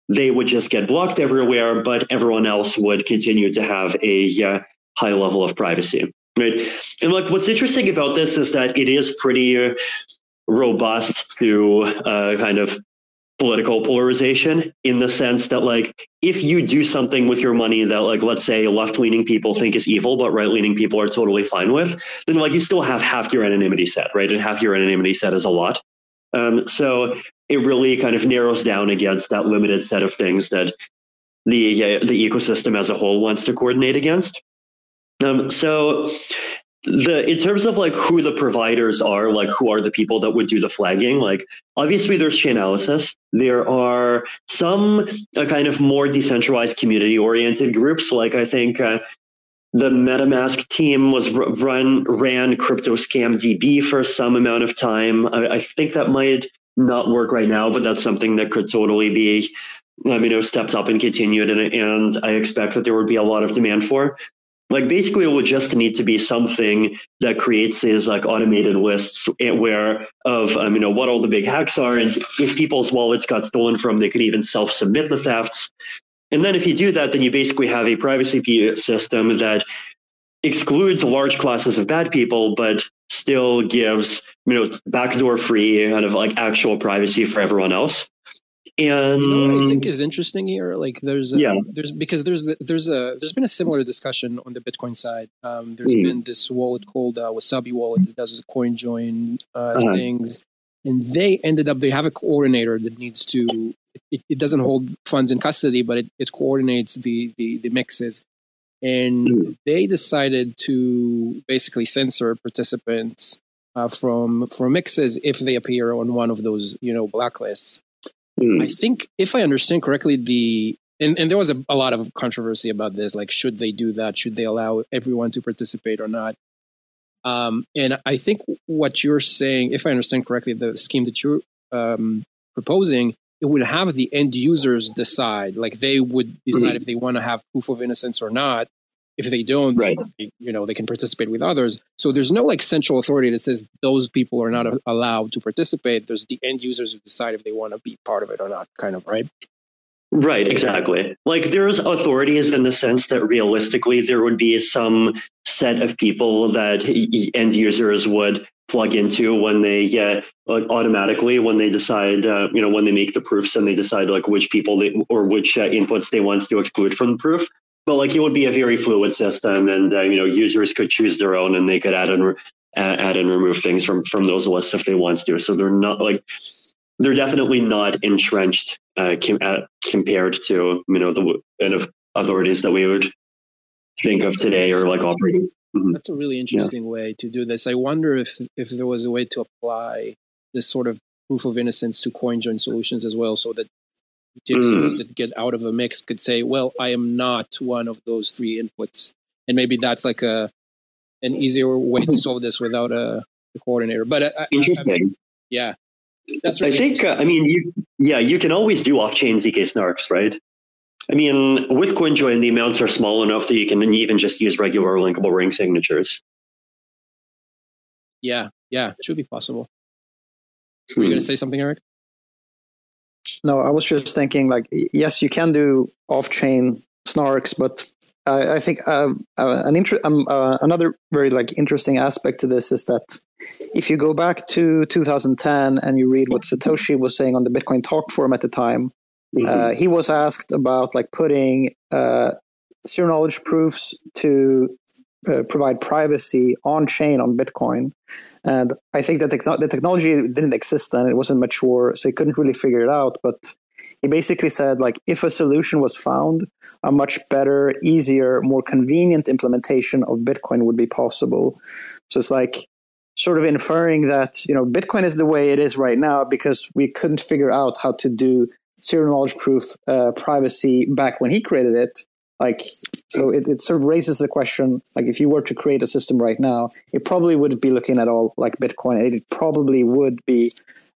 Speaker 2: they would just get blocked everywhere, but everyone else would continue to have a uh, high level of privacy. Right. And like what's interesting about this is that it is pretty robust to uh, kind of political polarization in the sense that like if you do something with your money that like let's say left-leaning people think is evil but right-leaning people are totally fine with then like you still have half your anonymity set right? And half your anonymity set is a lot. Um, so it really kind of narrows down against that limited set of things that the uh, the ecosystem as a whole wants to coordinate against. Um, so the in terms of like who the providers are like who are the people that would do the flagging like obviously there's chainalysis there are some uh, kind of more decentralized community oriented groups like i think uh, the MetaMask team was run ran Crypto Scam DB for some amount of time. I, I, think that might not work right now, but that's something that could totally be, um, you know, stepped up and continued, and, and I expect that there would be a lot of demand for. Like basically, it would just need to be something that creates these like automated lists eh, where of um, you know what all the big hacks are, and if people's wallets got stolen from, they could even self submit the thefts. And then if you do that, then you basically have a privacy system that excludes large classes of bad people, but still gives, you know, backdoor free kind of like actual privacy for everyone else. And
Speaker 1: you know what I think is interesting here, like there's a,
Speaker 2: yeah.
Speaker 1: there's because there's there's a there's been a similar discussion on the Bitcoin side. Um, there's mm. been this wallet called uh, Wasabi Wallet that does CoinJoin uh, uh-huh. things, and they ended up they have a coordinator that needs to it, it doesn't hold funds in custody, but it, it coordinates the, the, the mixes. And mm. they decided to basically censor participants uh, from from mixes if they appear on one of those you know blacklists. Mm. I think if I understand correctly, the and, and there was a, a lot of controversy about this. Like, should they do that? Should they allow everyone to participate or not? Um, and I think what you're saying, if I understand correctly, the scheme that you're um, proposing it would have the end users decide like they would decide mm-hmm. if they want to have proof of innocence or not if they don't
Speaker 2: right.
Speaker 1: They, you know they can participate with others so there's no like central authority that says those people are not allowed to participate there's the end users who decide if they want to be part of it or not kind of right
Speaker 2: Right, exactly. Like there's authorities in the sense that realistically there would be some set of people that end users would plug into when they get like automatically when they decide uh, you know when they make the proofs and they decide like which people they, or which uh, inputs they want to exclude from the proof but like it would be a very fluid system and uh, you know users could choose their own and they could add and re- add and remove things from from those lists if they want to so they're not like they're definitely not entrenched uh, com- uh, compared to you know the kind of authorities that we would think of today or like operating.
Speaker 1: Mm-hmm. That's a really interesting yeah. way to do this. I wonder if if there was a way to apply this sort of proof of innocence to CoinJoin solutions as well, so that mm. that get out of a mix could say, "Well, I am not one of those three inputs," and maybe that's like a an easier way to solve this without a, a coordinator. But I,
Speaker 2: interesting, I,
Speaker 1: yeah.
Speaker 2: That's really I think. Uh, I mean, you, yeah, you can always do off-chain zk snarks, right? I mean, with CoinJoin, the amounts are small enough that you can even just use regular linkable ring signatures.
Speaker 1: Yeah, yeah, it should be possible. Hmm. Were you going to say something, Eric?
Speaker 4: No, I was just thinking, like, yes, you can do off-chain snarks, but I, I think uh, uh, an inter- um, uh, another very like interesting aspect to this is that if you go back to 2010 and you read what Satoshi was saying on the Bitcoin Talk forum at the time, Mm-hmm. Uh, he was asked about like putting uh, zero knowledge proofs to uh, provide privacy on chain on Bitcoin, and I think that the, technology didn't exist then; it wasn't mature, so he couldn't really figure it out. But he basically said like if a solution was found, a much better, easier, more convenient implementation of Bitcoin would be possible. So it's like sort of inferring that you know Bitcoin is the way it is right now because we couldn't figure out how to do zero knowledge proof uh, privacy back when he created it. Like, so it, it sort of raises the question, like if you were to create a system right now, it probably wouldn't be looking at all like Bitcoin. It probably would be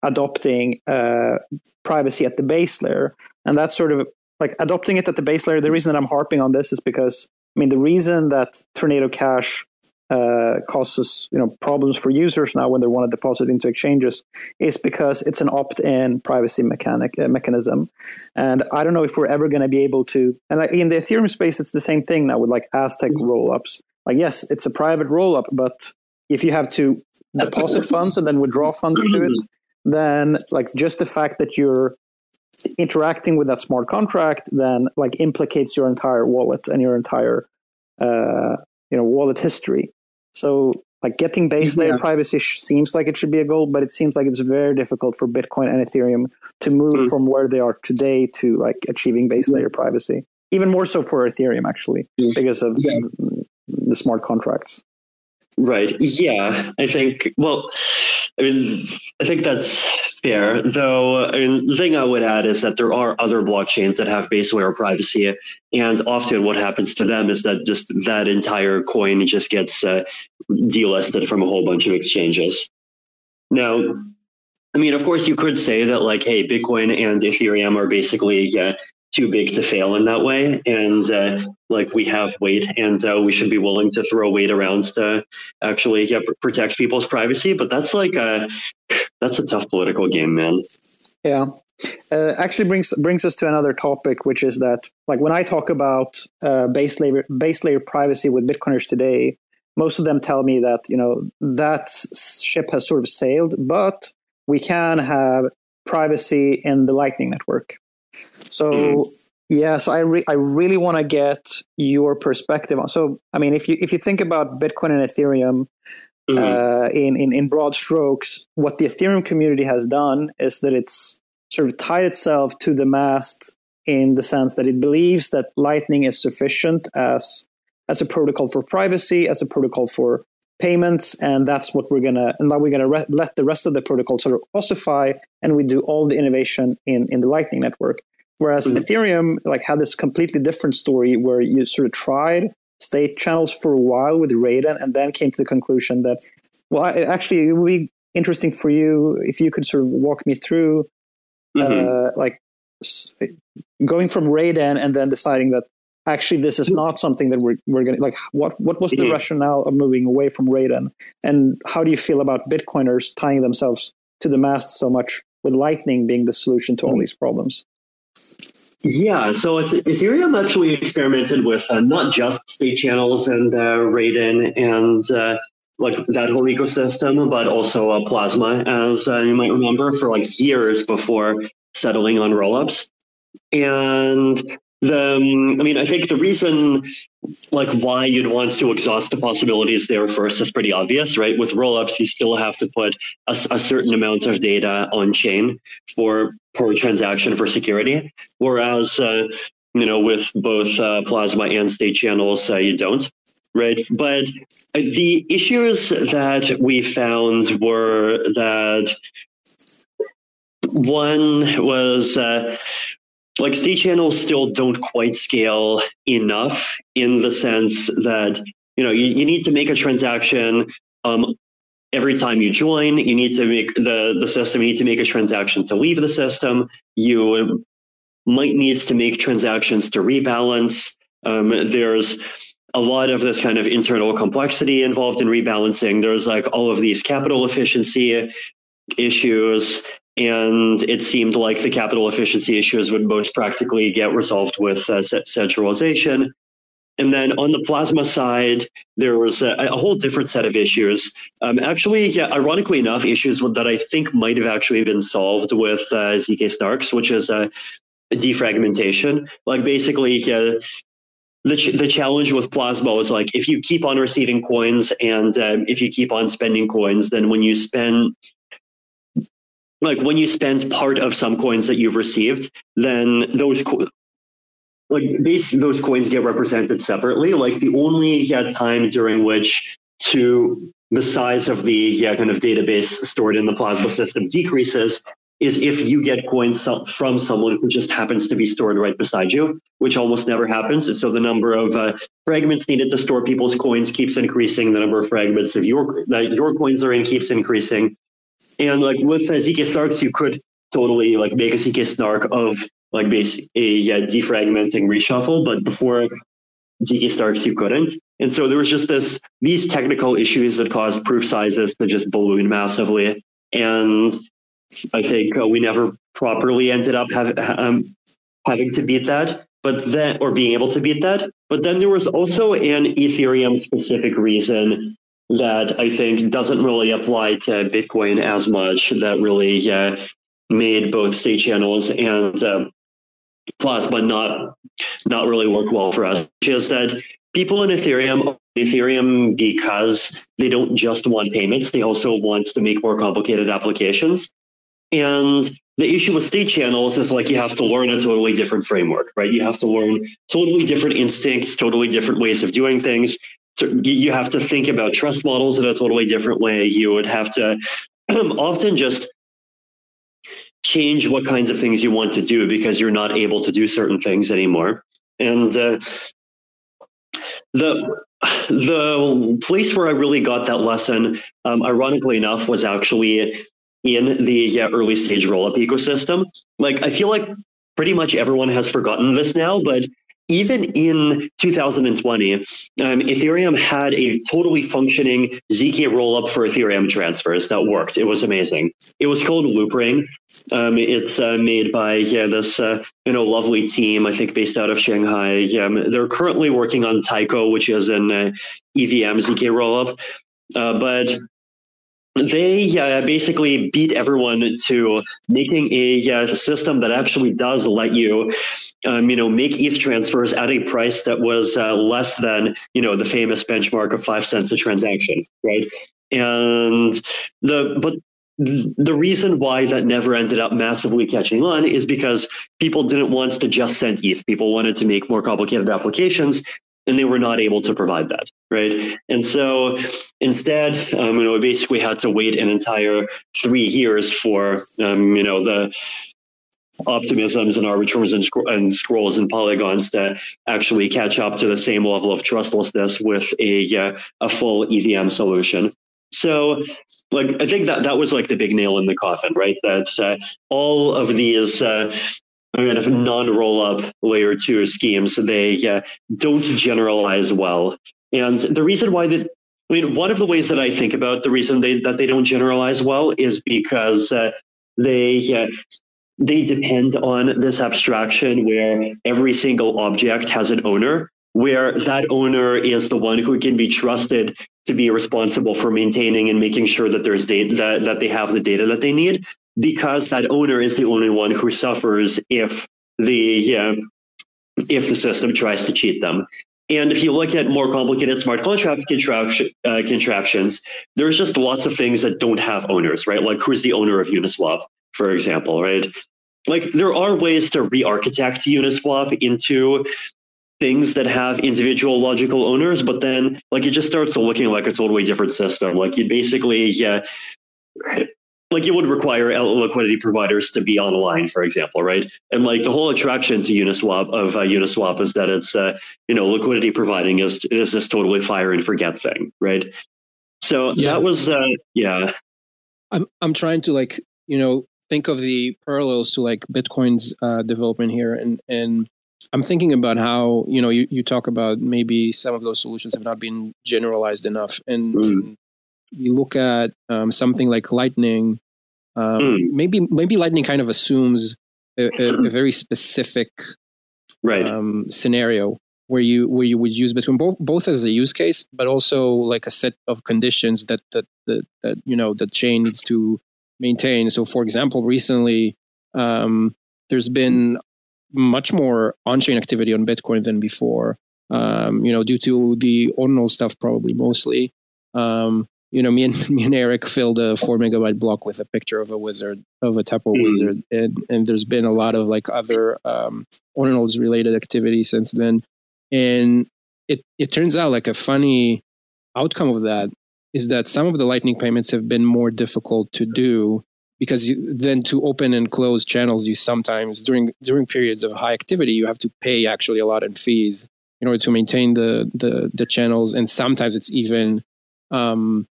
Speaker 4: adopting uh, privacy at the base layer. And that's sort of like adopting it at the base layer. The reason that I'm harping on this is because, I mean, the reason that Tornado Cash uh, causes you know problems for users now when they want to deposit into exchanges is because it's an opt-in privacy mechanic uh, mechanism, and I don't know if we're ever going to be able to. And in the Ethereum space, it's the same thing now with like Aztec mm-hmm. rollups. Like yes, it's a private rollup, but if you have to deposit (laughs) funds and then withdraw funds to it, then like just the fact that you're interacting with that smart contract then like implicates your entire wallet and your entire uh, you know wallet history so like getting base layer yeah. privacy seems like it should be a goal, but it seems like it's very difficult for Bitcoin and Ethereum to move mm. from where they are today to like achieving base layer privacy. Even more so for Ethereum actually, mm. because of yeah. the smart contracts.
Speaker 2: Right. Yeah, I think. Well, I mean, I think that's fair. Though, I mean, the thing I would add is that there are other blockchains that have base layer privacy, and often what happens to them is that just that entire coin just gets uh, delisted from a whole bunch of exchanges. Now, I mean, of course, you could say that, like, hey, Bitcoin and Ethereum are basically yeah, too big to fail in that way, and uh, like we have weight, and uh, we should be willing to throw weight around to actually yeah, protect people's privacy. But that's like a that's a tough political game, man.
Speaker 4: Yeah, uh, actually brings brings us to another topic, which is that like when I talk about uh, base layer base layer privacy with Bitcoiners today, most of them tell me that you know that ship has sort of sailed, but we can have privacy in the Lightning Network. So mm. yeah, so I re- I really want to get your perspective on. So I mean, if you if you think about Bitcoin and Ethereum. Mm. Uh, in, in in broad strokes, what the Ethereum community has done is that it's sort of tied itself to the mast in the sense that it believes that Lightning is sufficient as as a protocol for privacy, as a protocol for payments, and that's what we're gonna. And now we're gonna re- let the rest of the protocol sort of ossify, and we do all the innovation in in the Lightning network. Whereas mm-hmm. Ethereum like had this completely different story where you sort of tried state channels for a while with Raiden, and then came to the conclusion that well, I, actually, it would be interesting for you if you could sort of walk me through, mm-hmm. uh, like going from Raiden and then deciding that actually this is not something that we're we're going to like. What what was the mm-hmm. rationale of moving away from Raiden, and how do you feel about Bitcoiners tying themselves to the mast so much with Lightning being the solution to all mm-hmm. these problems?
Speaker 2: Yeah, so Ethereum actually experimented with uh, not just state channels and uh, Raiden and uh, like that whole ecosystem, but also uh, Plasma, as uh, you might remember, for like years before settling on rollups. And the, um, I mean, I think the reason, like, why you'd want to exhaust the possibilities there first is pretty obvious, right? With rollups, you still have to put a, a certain amount of data on chain for per transaction for security, whereas uh, you know with both uh, Plasma and state channels, uh, you don't. Right, but the issues that we found were that one was uh, like state channels still don't quite scale enough in the sense that you know you, you need to make a transaction um, every time you join you need to make the the system you need to make a transaction to leave the system. You might need to make transactions to rebalance. Um, there's a lot of this kind of internal complexity involved in rebalancing. There's like all of these capital efficiency issues and it seemed like the capital efficiency issues would most practically get resolved with uh, centralization. And then on the plasma side, there was a, a whole different set of issues. Um, actually, yeah, ironically enough, issues that I think might have actually been solved with uh, ZK Snarks, which is uh, defragmentation. Like basically, yeah, the, ch- the challenge with Plasma is like if you keep on receiving coins and um, if you keep on spending coins, then when you spend like when you spend part of some coins that you've received, then those co- like these those coins get represented separately. Like the only yeah, time during which to the size of the yeah, kind of database stored in the Plasma system decreases is if you get coins from someone who just happens to be stored right beside you, which almost never happens. And so the number of uh, fragments needed to store people's coins keeps increasing. The number of fragments of your that your coins are in keeps increasing. And like with uh, ZK snarks, you could totally like make a ZK snark of like a yeah, defragmenting reshuffle, but before ZK snarks, you couldn't. And so there was just this these technical issues that caused proof sizes to just balloon massively. And I think uh, we never properly ended up have, um, having to beat that, but then or being able to beat that. But then there was also an Ethereum specific reason that I think doesn't really apply to Bitcoin as much. That really uh, made both state channels and uh, Plasma not not really work well for us. Which is that people in Ethereum Ethereum because they don't just want payments; they also want to make more complicated applications. And the issue with state channels is like you have to learn a totally different framework, right? You have to learn totally different instincts, totally different ways of doing things you have to think about trust models in a totally different way. You would have to (clears throat) often just change what kinds of things you want to do because you're not able to do certain things anymore. And uh, the the place where I really got that lesson, um, ironically enough, was actually in the yeah, early stage rollup ecosystem. Like I feel like pretty much everyone has forgotten this now, but even in 2020, um, Ethereum had a totally functioning ZK rollup for Ethereum transfers that worked. It was amazing. It was called Loopring. Um, it's uh, made by yeah this uh, you know lovely team I think based out of Shanghai. Um, they're currently working on Taiko, which is an uh, EVM ZK rollup. Uh, but they uh, basically beat everyone to making a uh, system that actually does let you, um, you know, make ETH transfers at a price that was uh, less than, you know, the famous benchmark of five cents a transaction, right? And the but the reason why that never ended up massively catching on is because people didn't want to just send ETH. People wanted to make more complicated applications and they were not able to provide that right and so instead um, you know we basically had to wait an entire three years for um, you know the optimisms and arbitrum and, and, scrolls and polygons to actually catch up to the same level of trustlessness with a uh, a full EVM solution. So, like I think that that was like the big nail in the coffin, right? That uh, all of these uh, kind of non-roll up layer two schemes, they uh, don't generalize well. And the reason why that, I mean, one of the ways that I think about the reason they, that they don't generalize well is because uh, they uh, they depend on this abstraction where every single object has an owner, where that owner is the one who can be trusted to be responsible for maintaining and making sure that there's data that, that they have the data that they need because that owner is the only one who suffers if the uh, if the system tries to cheat them. And if you look at more complicated smart contract contraption, uh, contraptions, there's just lots of things that don't have owners, right? Like who's the owner of Uniswap, for example, right? Like there are ways to re-architect Uniswap into things that have individual logical owners, but then like it just starts looking like a totally different system. Like you basically, yeah, like it would require liquidity providers to be online, for example, right? And like the whole attraction to Uniswap of uh, Uniswap is that it's uh, you know liquidity providing is is this totally fire and forget thing, right? So yeah. that was uh, yeah.
Speaker 1: I'm I'm trying to like you know think of the parallels to like Bitcoin's uh, development here, and and I'm thinking about how you know you, you talk about maybe some of those solutions have not been generalized enough, and, mm. and you look at um, something like Lightning, um, mm. maybe maybe Lightning kind of assumes a, a, a (clears throat) very specific
Speaker 2: right
Speaker 1: um, scenario where you where you would use Bitcoin both both as a use case, but also like a set of conditions that that that, that you know the chain needs to maintain. So, for example, recently um, there's been much more on-chain activity on Bitcoin than before. Um, you know, due to the ordinal stuff, probably mostly. Um, you know, me and (laughs) me and Eric filled a four megabyte block with a picture of a wizard of a temple mm. wizard, and and there's been a lot of like other um, ordinals related activity since then, and it it turns out like a funny outcome of that is that some of the lightning payments have been more difficult to do because you, then to open and close channels you sometimes during during periods of high activity you have to pay actually a lot in fees in order to maintain the the, the channels. And sometimes it's even um,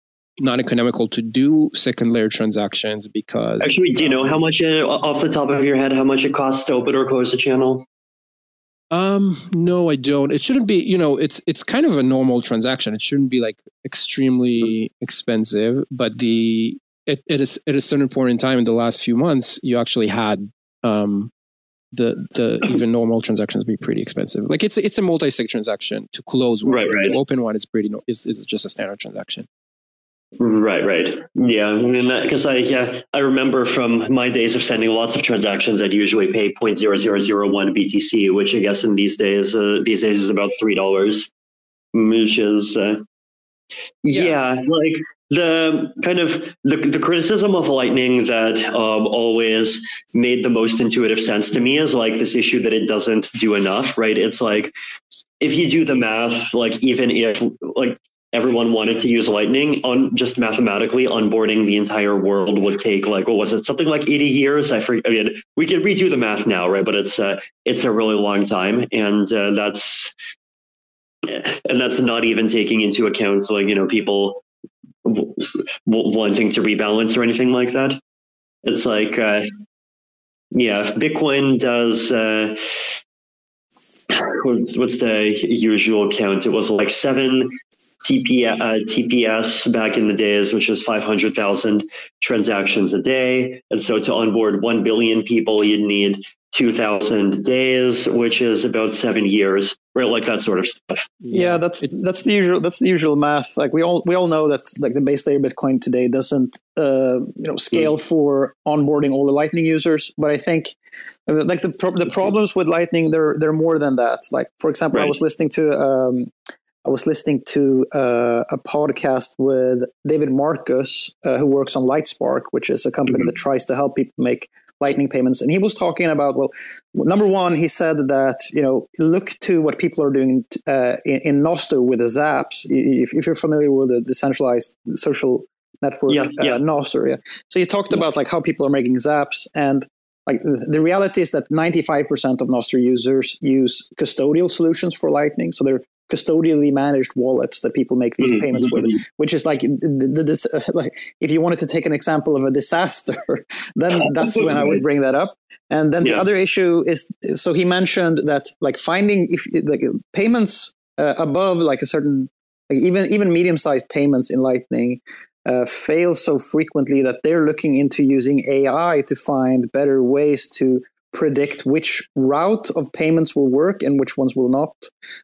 Speaker 1: not economical to do second layer transactions because
Speaker 2: actually do you know how much uh, off the top of your head how much it costs to open or close a channel?
Speaker 1: Um no i don't. It shouldn't be you know it's it's kind of a normal transaction. It shouldn't be like extremely expensive but the it, it is at a certain point in time in the last few months you actually had um the the even normal transactions be pretty expensive. Like it's it's a multi-sig transaction. To close one
Speaker 2: right, right.
Speaker 1: to open one is pretty is, is just a standard transaction
Speaker 2: Right, right. Yeah, I mean, because I yeah, I remember from my days of sending lots of transactions, I'd usually pay 0.0001 BTC, which I guess in these days uh, these days is about three dollars, which is uh, yeah. yeah. like the kind of the, the criticism of lightning that um, always made the most intuitive sense to me is like this issue that it doesn't do enough right it's like if you do the math, like even if like everyone wanted to use Lightning on just mathematically onboarding the entire world would take like what was it? Something like 80 years? I forget I mean we could redo the math now right? But it's uh it's a really long time and uh, that's and that's not even taking into account like you know people w- w- wanting to rebalance or anything like that. It's like uh yeah if Bitcoin does uh what's the usual count? It was like seven TP, uh, TPS back in the days, which was 500,000 transactions a day. And so to onboard 1 billion people, you'd need 2,000 days, which is about seven years, right? Like that sort of stuff.
Speaker 4: Yeah, that's that's the usual that's the usual math. Like we all we all know that like the base layer Bitcoin today doesn't uh, you know scale mm. for onboarding all the Lightning users. But I think like the the problems with Lightning, they're they're more than that. Like for example, right. I was listening to um, I was listening to uh, a podcast with David Marcus, uh, who works on Lightspark, which is a company mm-hmm. that tries to help people make lightning payments. And he was talking about, well, number one, he said that, you know, look to what people are doing uh, in, in Nostr with the Zaps. If, if, you're familiar with the decentralized social network, yeah, uh, yeah. Nostr, yeah. So he talked yeah. about like how people are making Zaps and like the reality is that 95% of Nostr users use custodial solutions for Lightning. So they're custodially managed wallets that people make these mm-hmm. payments with, mm-hmm. which is like, uh, (laughs) like if you wanted to take an example of a disaster, (laughs) then that's when I would bring that up. And then yeah. the other issue is, so he mentioned that like finding if like payments uh, above like a certain, like even even medium sized payments in Lightning. Uh, fail so frequently that they're looking into using AI to find better ways to predict which route of payments will work and which ones will not.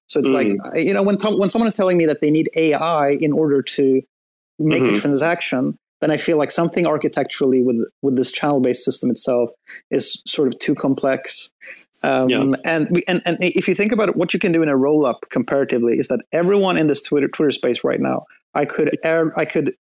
Speaker 4: So it's mm. like you know when when someone is telling me that they need AI in order to make mm-hmm. a transaction, then I feel like something architecturally with with this channel based system itself is sort of too complex. Um, yeah. And we and, and if you think about it, what you can do in a roll up comparatively is that everyone in this Twitter Twitter space right now, I could air, I could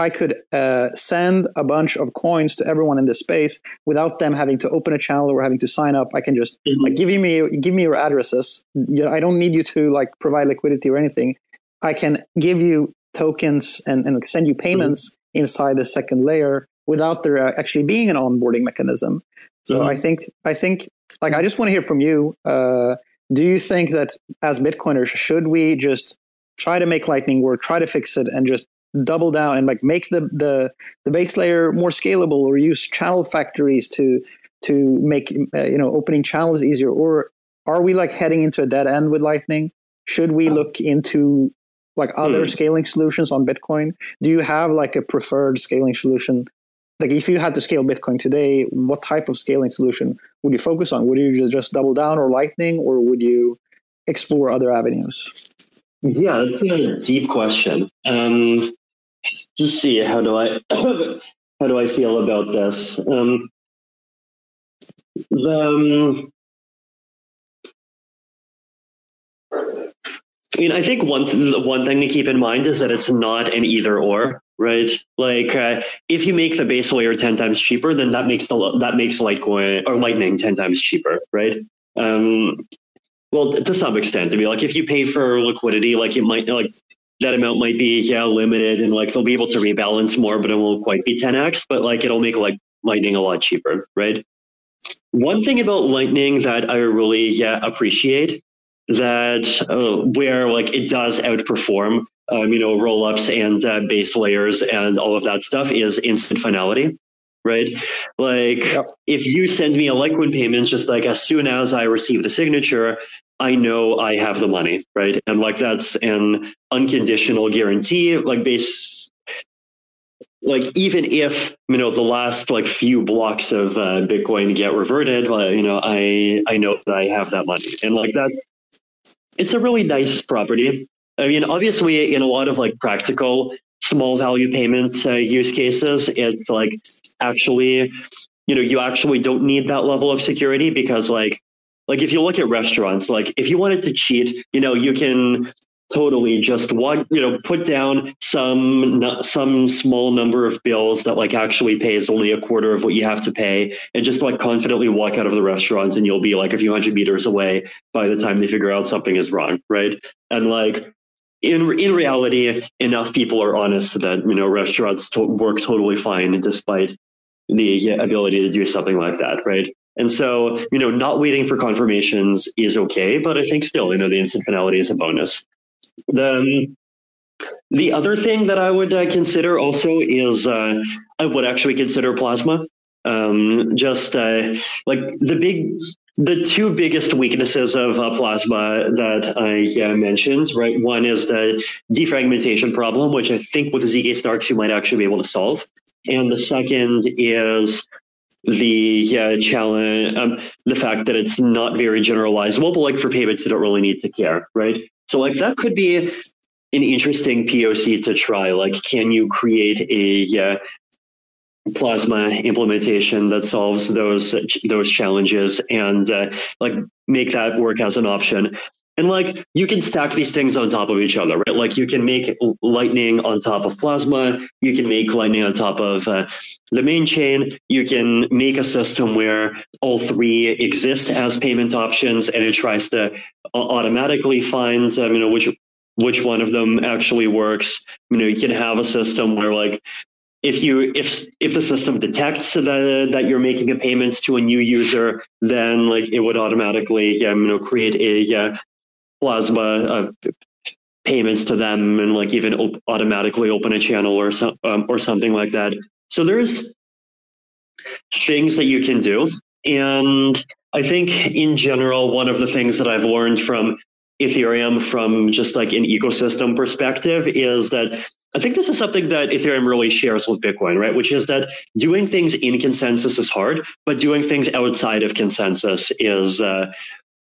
Speaker 4: I could uh, send a bunch of coins to everyone in this space without them having to open a channel or having to sign up. I can just mm-hmm. like give me give me your addresses. You know, I don't need you to like provide liquidity or anything. I can give you tokens and, and send you payments mm-hmm. inside the second layer without there actually being an onboarding mechanism. So mm-hmm. I think I think like I just want to hear from you. Uh, do you think that as Bitcoiners should we just try to make Lightning work, try to fix it, and just double down and like make the the the base layer more scalable or use channel factories to to make uh, you know opening channels easier? Or are we like heading into a dead end with lightning? Should we look into like other hmm. scaling solutions on bitcoin? Do you have like a preferred scaling solution? Like if you had to scale bitcoin today what type of scaling solution would you focus on? Would you just double down or lightning or would you explore other avenues?
Speaker 2: Yeah that's a deep question. Um, just see how do I (coughs) how do I feel about this? Um, the, um, I mean, I think one th- one thing to keep in mind is that it's not an either or, right? Like, uh, if you make the base layer ten times cheaper, then that makes the that makes Litecoin or Lightning ten times cheaper, right? Um, well, to some extent, to be like if you pay for liquidity, like it might like that amount might be yeah limited and like they'll be able to rebalance more but it won't quite be 10x but like it'll make like lightning a lot cheaper right one thing about lightning that i really yeah appreciate that uh, where like it does outperform um, you know rollups and uh, base layers and all of that stuff is instant finality right like yep. if you send me a Lightning payment just like as soon as i receive the signature I know I have the money, right? And like that's an unconditional guarantee, like base like even if you know the last like few blocks of uh, Bitcoin get reverted, like, you know, I I know that I have that money, and like that, it's a really nice property. I mean, obviously, in a lot of like practical small value payments uh, use cases, it's like actually, you know, you actually don't need that level of security because like like if you look at restaurants, like if you wanted to cheat, you know, you can totally just walk you know put down some some small number of bills that like actually pays only a quarter of what you have to pay and just like confidently walk out of the restaurant and you'll be like a few hundred meters away by the time they figure out something is wrong right? And like in in reality enough people are honest that you know restaurants to- work totally fine despite the ability to do something like that right and so, you know, not waiting for confirmations is okay, but I think still, you know, the instant finality is a bonus. The the other thing that I would uh, consider also is uh, I would actually consider plasma. Um, just uh, like the big, the two biggest weaknesses of uh, plasma that I uh, mentioned, right? One is the defragmentation problem, which I think with ZK Snarks you might actually be able to solve. And the second is the uh, challenge, um, the fact that it's not very generalizable, but like for payments, you don't really need to care, right? So like that could be an interesting POC to try. Like, can you create a uh, plasma implementation that solves those those challenges and uh, like make that work as an option? And like you can stack these things on top of each other, right? Like you can make Lightning on top of Plasma. You can make Lightning on top of uh, the main chain. You can make a system where all three exist as payment options, and it tries to automatically find, um, you know, which which one of them actually works. You know, you can have a system where like if you if if the system detects that that you're making a payment to a new user, then like it would automatically um, you know create a uh, Plasma uh, payments to them and like even op- automatically open a channel or so, um, or something like that. So there's things that you can do, and I think in general, one of the things that I've learned from Ethereum from just like an ecosystem perspective is that I think this is something that Ethereum really shares with Bitcoin, right? Which is that doing things in consensus is hard, but doing things outside of consensus is uh,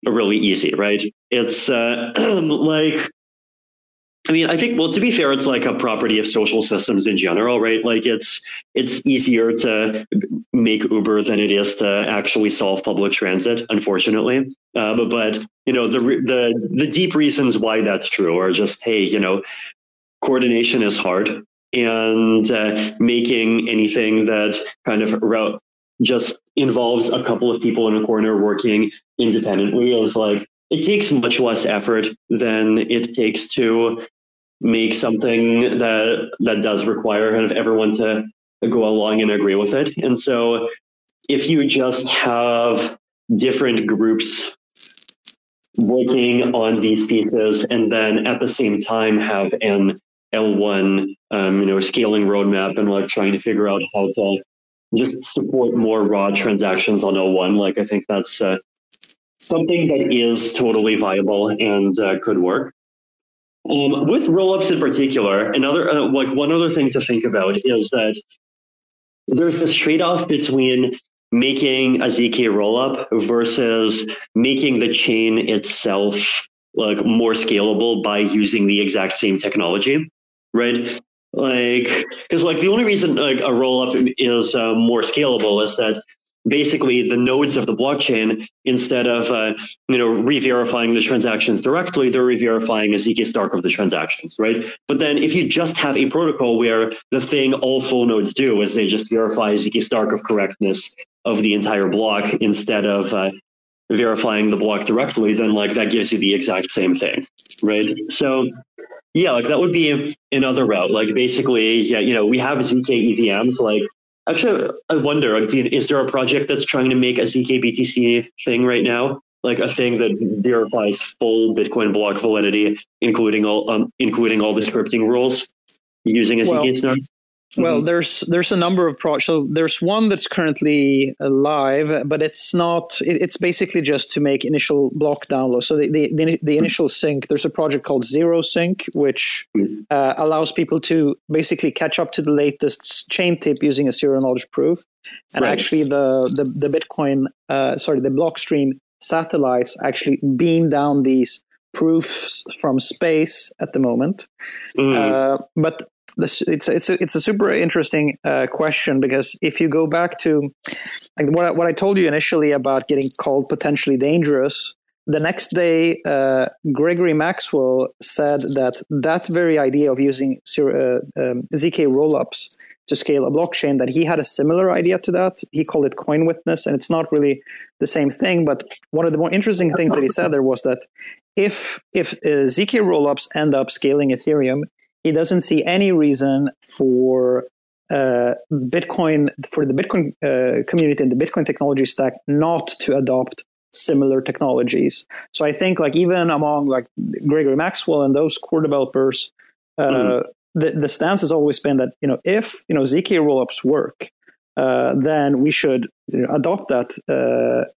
Speaker 2: really easy, right? It's uh, (clears throat) like, I mean, I think, well, to be fair, it's like a property of social systems in general, right? Like it's it's easier to make Uber than it is to actually solve public transit, unfortunately. Uh, but, but you know, the the the deep reasons why that's true are just, hey, you know, coordination is hard, and uh, making anything that kind of route just involves a couple of people in a corner working independently. It was like it takes much less effort than it takes to make something that that does require kind of everyone to go along and agree with it. And so if you just have different groups working on these pieces and then at the same time have an L1 um, you know scaling roadmap and like trying to figure out how to just support more raw transactions on L1. Like I think that's uh, something that is totally viable and uh, could work. Um, with rollups in particular, another uh, like one other thing to think about is that there's this trade-off between making a zk rollup versus making the chain itself like more scalable by using the exact same technology right like because like the only reason like a rollup is uh, more scalable is that basically the nodes of the blockchain instead of uh, you know re-verifying the transactions directly they're re-verifying a zk stark of the transactions right? But then if you just have a protocol where the thing all full nodes do is they just verify zk stark of correctness of the entire block instead of uh, verifying the block directly then like that gives you the exact same thing right? So yeah, like that would be another route. Like basically, yeah, you know, we have ZK EVMs. Like, actually, I wonder, is there a project that's trying to make a ZK BTC thing right now? Like a thing that verifies full Bitcoin block validity, including all, um, including all the scripting rules using a well, ZK snark?
Speaker 4: Well, mm-hmm. there's there's a number of projects. So there's one that's currently live, but it's not. it's basically just to make initial block download. So the, the the, the initial sync. There's a project called ZeroSync, which mm-hmm. uh, allows people to basically catch up to the latest chain tip using a zero knowledge proof. And right. actually, the the the Bitcoin, uh, sorry, the Blockstream satellites actually beam down these proofs from space at the moment. Mm. Uh, but this, it's it's a, it's a super interesting uh, question because if you go back to like what I, what I told you initially about getting called potentially dangerous, the next day, uh, Gregory Maxwell said that that very idea of using uh, um, ZK rollups to scale a blockchain, that he had a similar idea to that. He called it CoinWitness, and it's not really the same thing. But one of the more interesting things that he said there was that if if uh, ZK rollups end up scaling Ethereum, he doesn't see any reason for uh, Bitcoin for the Bitcoin uh, community and the Bitcoin technology stack not to adopt similar technologies. So I think like even among like Gregory Maxwell and those core developers, uh, mm. the the stance has always been that you know if you know zk rollups work, uh, then we should you know, adopt that uh,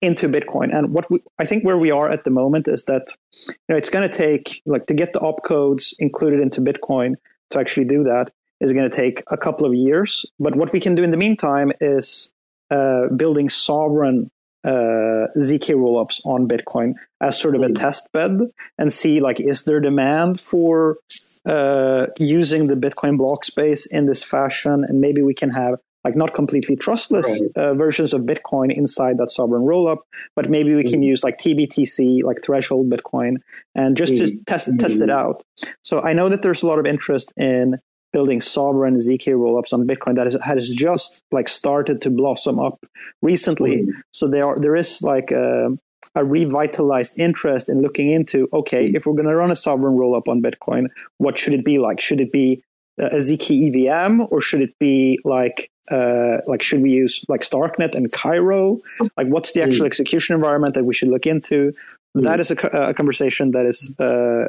Speaker 4: into Bitcoin. And what we, I think where we are at the moment is that you know it's going to take like to get the opcodes included into Bitcoin to actually do that is going to take a couple of years. But what we can do in the meantime is uh, building sovereign uh, zk rollups on Bitcoin as sort of a test bed and see like is there demand for uh, using the Bitcoin block space in this fashion, and maybe we can have like not completely trustless right. uh, versions of Bitcoin inside that sovereign rollup, but maybe we mm can use like TBTC, like threshold Bitcoin, and just mm to test mm test it out. So I know that there's a lot of interest in building sovereign zk rollups on bitcoin that has just like started to blossom up recently mm. so there are, there is like a, a, revitalized interest in looking into okay if we're going to run a sovereign rollup on bitcoin what should it be like should it be a zk evm or should it be like uh, like should we use like starknet and cairo like what's the actual mm. execution environment that we should look into mm. that is a, a conversation that is uh,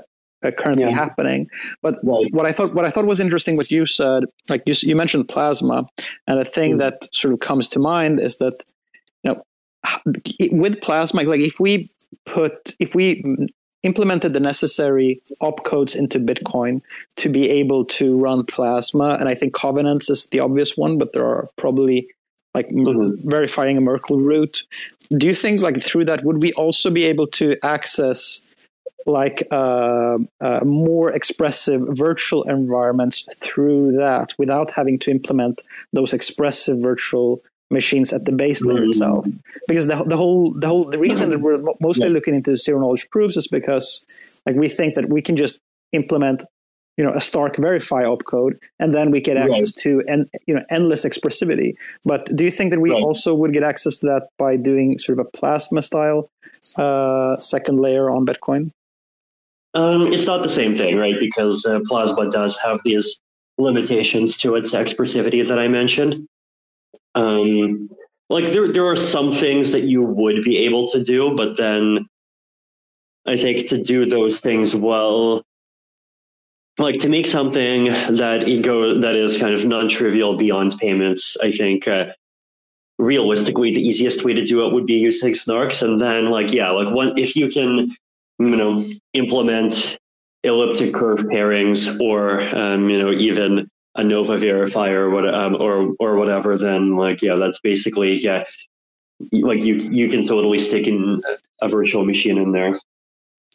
Speaker 4: uh, currently yeah. happening. But right. what I thought what I thought was interesting, what you said, like you, you mentioned plasma, and a thing mm that sort of comes to mind is that you know with plasma, like if we put if we implemented the necessary opcodes into Bitcoin to be able to run plasma, and I think Covenants is the obvious one, but there are probably like mm-hmm. verifying a Merkle root. Do you think like through that would we also be able to access like uh, uh, more expressive virtual environments through that without having to implement those expressive virtual machines at the base layer mm-hmm. itself because the, the whole the whole the reason that we're mostly yeah. looking into zero knowledge proofs is because like we think that we can just implement you know a stark verify opcode and then we get access right. to and you know endless expressivity but do you think that we right. also would get access to that by doing sort of a plasma style uh, second layer on bitcoin
Speaker 2: um, it's not the same thing, right? Because uh, Plasma does have these limitations to its expressivity that I mentioned. Um, like there, there are some things that you would be able to do, but then I think to do those things well, like to make something that it go that is kind of non-trivial beyond payments, I think uh, realistically the easiest way to do it would be using snarks, and then like yeah, like one if you can you know, implement elliptic curve pairings or, um, you know, even a Nova verifier or what, um, or, or whatever, then like, yeah, that's basically, yeah, like you, you can totally stick in a virtual machine in there.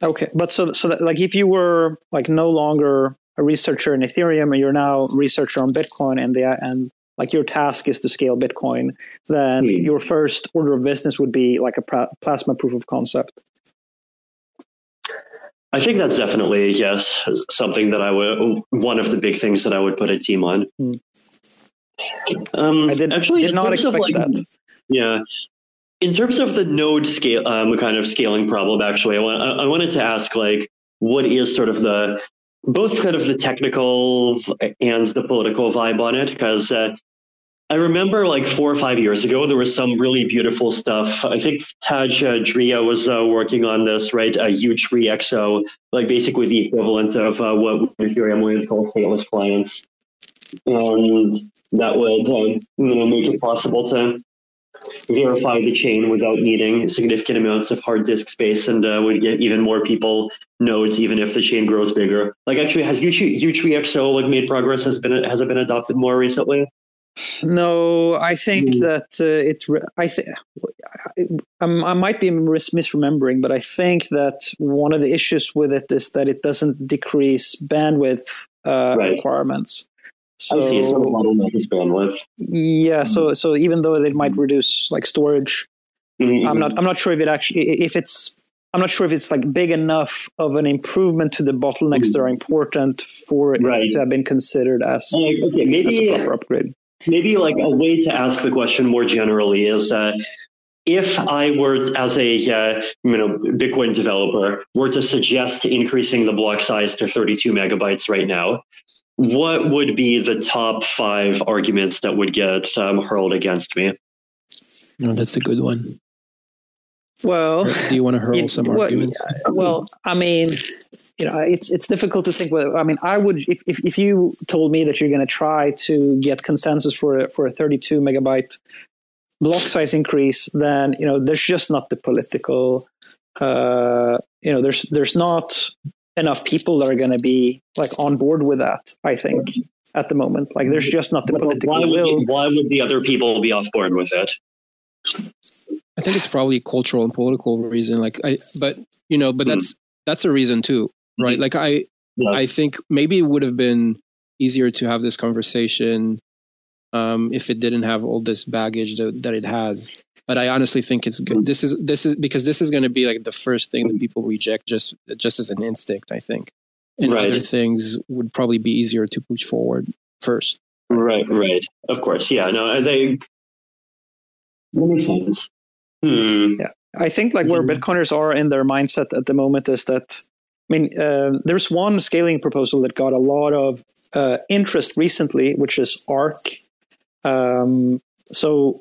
Speaker 4: Okay. But so, so that, like if you were like no longer a researcher in Ethereum and you're now researcher on Bitcoin and the, and like your task is to scale Bitcoin, then mm. your first order of business would be like a plasma proof of concept.
Speaker 2: I think that's definitely yes something that I would one of the big things that I would put a team on. Mm.
Speaker 4: Um, I did actually did not expect like, that.
Speaker 2: Yeah, in terms of the node scale, um, kind of scaling problem, actually, I, want, I wanted to ask like, what is sort of the both kind of the technical and the political vibe on it? Because uh, I remember like four or five years ago, there was some really beautiful stuff. I think Tadge uh, Dryja was uh, working on this, right? Utreexo, like basically the equivalent of uh, what Ethereum would call stateless clients. And that would um, you know, make it possible to verify the chain without needing significant amounts of hard disk space and uh, would get even more people nodes even if the chain grows bigger. Like actually has Utreexo like made progress has been has it been adopted more recently?
Speaker 4: No, I think mm. that uh, it. I think I might be misremembering, but I think that one of the issues with it is that it doesn't decrease bandwidth uh, right. requirements.
Speaker 2: So, I see. So the bottleneck is bandwidth.
Speaker 4: Yeah. Mm. So so even though it might reduce like storage, mm-hmm. I'm not I'm not sure if it actually if it's I'm not sure if it's like big enough of an improvement to the bottlenecks that are important for
Speaker 2: Right.
Speaker 4: it to have been considered as,
Speaker 2: okay,
Speaker 4: as a proper upgrade.
Speaker 2: Maybe like a way to ask the question more generally is uh, if I were as a uh, you know Bitcoin developer were to suggest increasing the block size to 32 megabytes right now, what would be the top five arguments that would get um, hurled against me?
Speaker 1: No, that's a good one.
Speaker 4: Well,
Speaker 1: Do you want to hurl
Speaker 4: you-
Speaker 1: some
Speaker 4: well,
Speaker 1: arguments?
Speaker 4: well, I mean, you know, it's it's difficult to think. Whether, I mean, I would if, if if you told me that you're going to try to get consensus for a, for a 32 megabyte block size increase, then you know there's just not the political. Uh, you know, there's there's not enough people that are going to be like on board with that. I think at the moment, like there's just not the political
Speaker 2: Why would,
Speaker 4: will.
Speaker 2: the, why would the other people be on board with it?
Speaker 1: I think it's probably a cultural and political reason. Like I, but you know, but
Speaker 2: Hmm.
Speaker 1: that's that's a reason too, right?
Speaker 2: Mhm.
Speaker 1: Like I,
Speaker 2: Yeah.
Speaker 1: I think maybe it would have been easier to have this conversation um, if it didn't have all this baggage that, that it has. But I honestly think it's good. This is this is because this is going to be like the first thing that people reject just just as an instinct. I think, and
Speaker 2: Right.
Speaker 1: other things would probably be easier to push forward first.
Speaker 2: Right, right. Of course. Yeah, no, I think that makes sense. Hmm.
Speaker 4: I think like where
Speaker 2: Mhm.
Speaker 4: Bitcoiners are in their mindset at the moment is that I mean, uh, there's one scaling proposal that got a lot of uh, interest recently, which is Ark. Um, so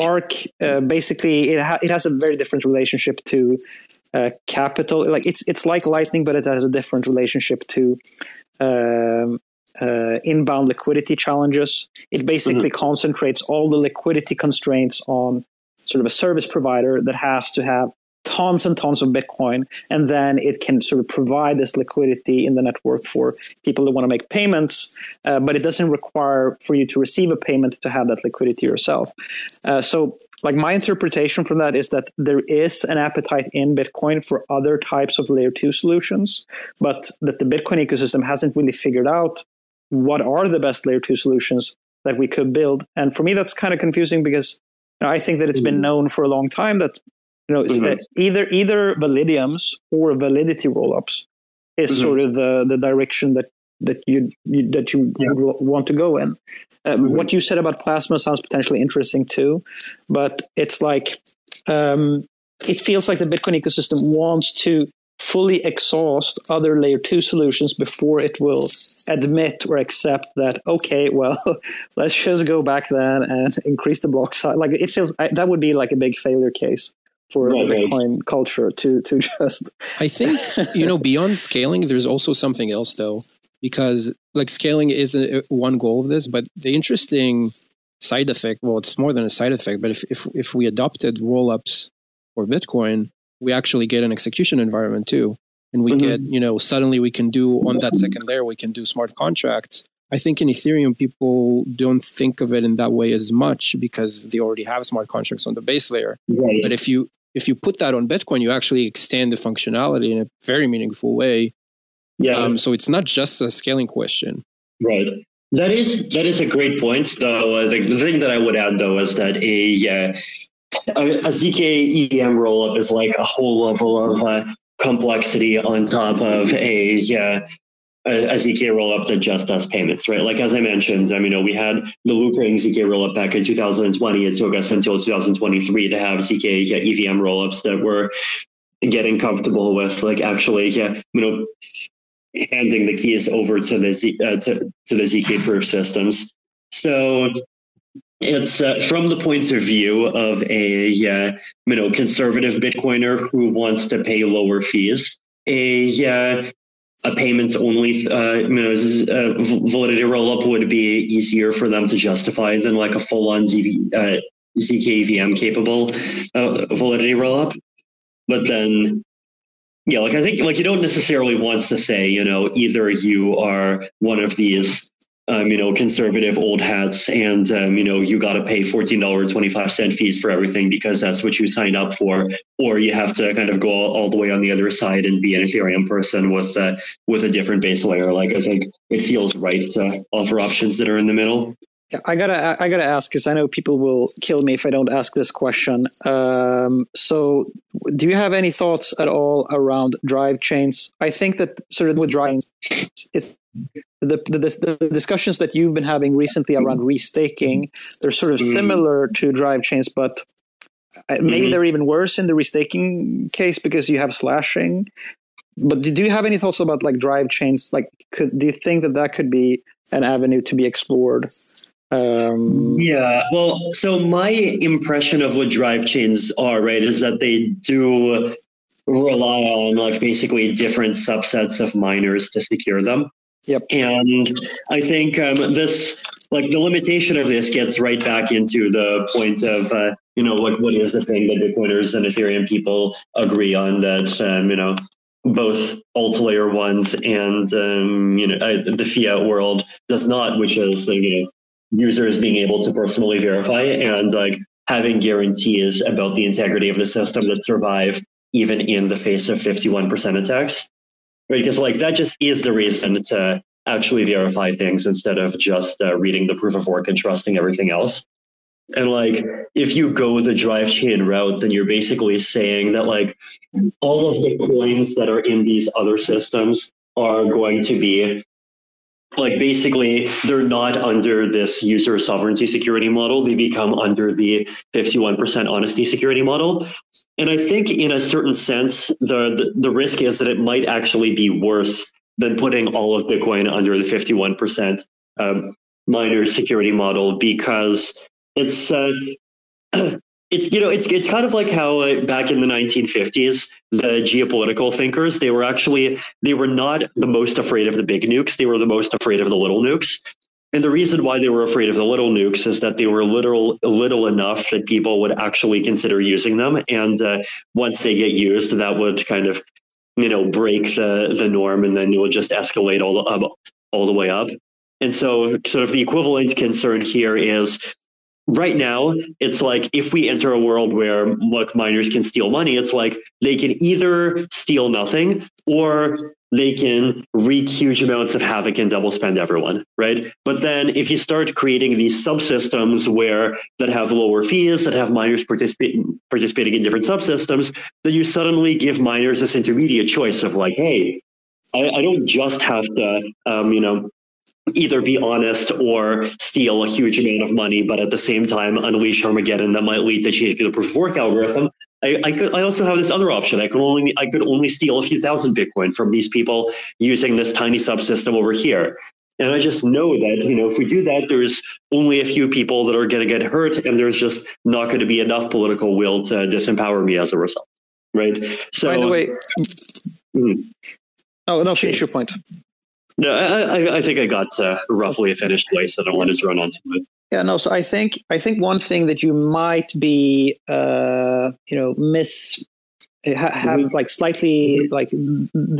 Speaker 4: Ark uh, basically it, ha- it has a very different relationship to uh, capital. Like it's it's like Lightning, but it has a different relationship to um, uh, inbound liquidity challenges. It basically concentrates all the liquidity constraints on sort of a service provider that has to have tons and tons of Bitcoin, and then it can sort of provide this liquidity in the network for people that want to make payments, uh, but it doesn't require for you to receive a payment to have that liquidity yourself. Uh, so, like my interpretation from that is that there is an appetite in Bitcoin for other types of layer two solutions, but that the Bitcoin ecosystem hasn't really figured out what are the best layer two solutions that we could build. And for me, that's kind of confusing because know, I think that it's been known for a long time that you know it's,
Speaker 2: Mhm.
Speaker 4: uh, either either validiums or validity rollups is
Speaker 2: Mhm.
Speaker 4: sort of the the direction that that you, you that you
Speaker 2: Yeah.
Speaker 4: would want to go in. Um,
Speaker 2: Mhm.
Speaker 4: What you said about plasma sounds potentially interesting too, but it's like um, it feels like the Bitcoin ecosystem wants to fully exhaust other layer two solutions before it will admit or accept that okay well (laughs) let's just go back then and increase the block size like it feels I, that would be like a big failure case for
Speaker 2: Right,
Speaker 4: the
Speaker 2: right.
Speaker 4: bitcoin culture to to (laughs) just
Speaker 1: I think you know beyond scaling, there's also something else though, because like scaling is a, one goal of this, but the interesting side effect, well, it's more than a side effect, but if if if we adopted rollups for Bitcoin, we actually get an execution environment too, and we
Speaker 2: Mhm.
Speaker 1: get you know suddenly we can do on that second layer we can do smart contracts. I think in Ethereum, people don't think of it in that way as much because they already have smart contracts on the base layer.
Speaker 2: Right.
Speaker 1: But if you if you put that on Bitcoin, you actually extend the functionality in a very meaningful way.
Speaker 2: Yeah.
Speaker 1: Um, so it's not just a scaling question.
Speaker 2: Right. That is that is a great point. Though uh, the, the thing that I would add though is that a uh, a, a zk EVM rollup is like a whole level of uh, complexity on top of a uh, a, ZK rollup that just does payments, right? Like as I mentioned, I mean, you know, we had the Loopring ZK rollup back in 2020. It took us until 2023 to have ZK yeah, EVM rollups that were getting comfortable with, like actually, yeah, you know, handing the keys over to the Z, uh, to, to the ZK proof systems. So it's uh, from the point of view of a uh, you know conservative Bitcoiner who wants to pay lower fees. A uh, a payment only uh, you know uh, validity rollup would be easier for them to justify than like a full on Z, uh, ZK EVM capable validity rollup. But then yeah, like I think like you don't necessarily want to say, you know, either you are one of these um, you know, conservative old hats and um, you know, you gotta pay fourteen dollar twenty five cent fees for everything because that's what you signed up for, or you have to kind of go all, all the way on the other side and be an Ethereum person with uh, with a different base layer. Like I think it feels right to offer options that are in the middle.
Speaker 4: I gotta, I gotta ask because I know people will kill me if I don't ask this question. Um, so, do you have any thoughts at all around drive chains? I think that sort of with drive chains, it's the, the, the discussions that you've been having recently around restaking. They're sort of mm. similar to drive chains, but uh, maybe mm-hmm. they're even worse in the restaking case because you have slashing. But do you have any thoughts about like drive chains? Like, could do you think that that could be an avenue to be explored?
Speaker 2: Um, yeah, well, so my impression of what drive chains are, right, is that they do rely on like basically different subsets of miners to secure them.
Speaker 4: Yep.
Speaker 2: And I think um, this, like the limitation of this gets right back into the point of, uh, you know, like what is the thing that Bitcoiners and Ethereum people agree on that, um, you know, both alt layer ones and, um, you know, uh, the fiat world does not, which is, you know, users being able to personally verify and like having guarantees about the integrity of the system that survive even in the face of 51% attacks. Because like that just is the reason to actually verify things instead of just uh, reading the proof of work and trusting everything else. And like, if you go the drive chain route, then you're basically saying that like all of the coins that are in these other systems are going to be like basically they're not under this user sovereignty security model. They become under the 51% honesty security model. And i think in a certain sense the, the, the risk is that it might actually be worse than putting all of bitcoin under the 51% um, miner security model because it's uh, (clears throat) it's you know it's it's kind of like how uh, back in the 1950s the geopolitical thinkers they were actually they were not the most afraid of the big nukes they were the most afraid of the little nukes. And the reason why they were afraid of the little nukes is that they were little little enough that people would actually consider using them. And uh, once they get used that would kind of you know break the the norm and then it would just escalate all the, um, all the way up. And so sort of the equivalent concern here is right now it's like if we enter a world where like miners can steal money it's like they can either steal nothing or they can wreak huge amounts of havoc and double spend everyone right? But then if you start creating these subsystems where that have lower fees that have miners participate, participating in different subsystems then you suddenly give miners this intermediate choice of like hey I, I don't just have to um, you know either be honest or steal a huge amount of money, but at the same time unleash Armageddon that might lead to changing the proof of work algorithm. I, I, could I also have this other option. I could only I could only steal a few thousand Bitcoin from these people using this tiny subsystem over here. And I just know that, you know, if we do that, there's only a few people that are going to get hurt, and there's just not going to be enough political will to disempower me as a result. Right.
Speaker 4: So, by the way, mm-hmm. oh, no, finish your point.
Speaker 2: No, I, I think I got uh, roughly a finished place. I don't want to run onto it.
Speaker 4: Yeah, no. So I think I think one thing that you might be, uh, you know, miss have mm-hmm. like slightly like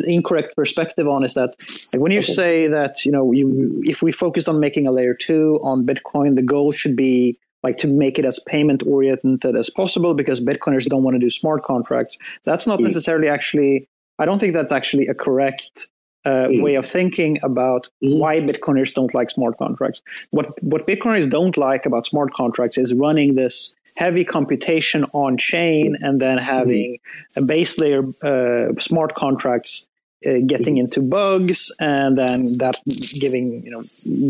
Speaker 4: incorrect perspective on is that like when you okay. say that you know you if we focused on making a layer two on Bitcoin, the goal should be like to make it as payment oriented as possible because Bitcoiners don't want to do smart contracts. That's not mm. necessarily actually. I don't think that's actually a correct uh, mm. way of thinking about mm. why Bitcoiners don't like smart contracts. What what Bitcoiners don't like about smart contracts is running this heavy computation on chain and then having mm. a base layer uh, smart contracts uh, getting mm. into bugs and then that giving you know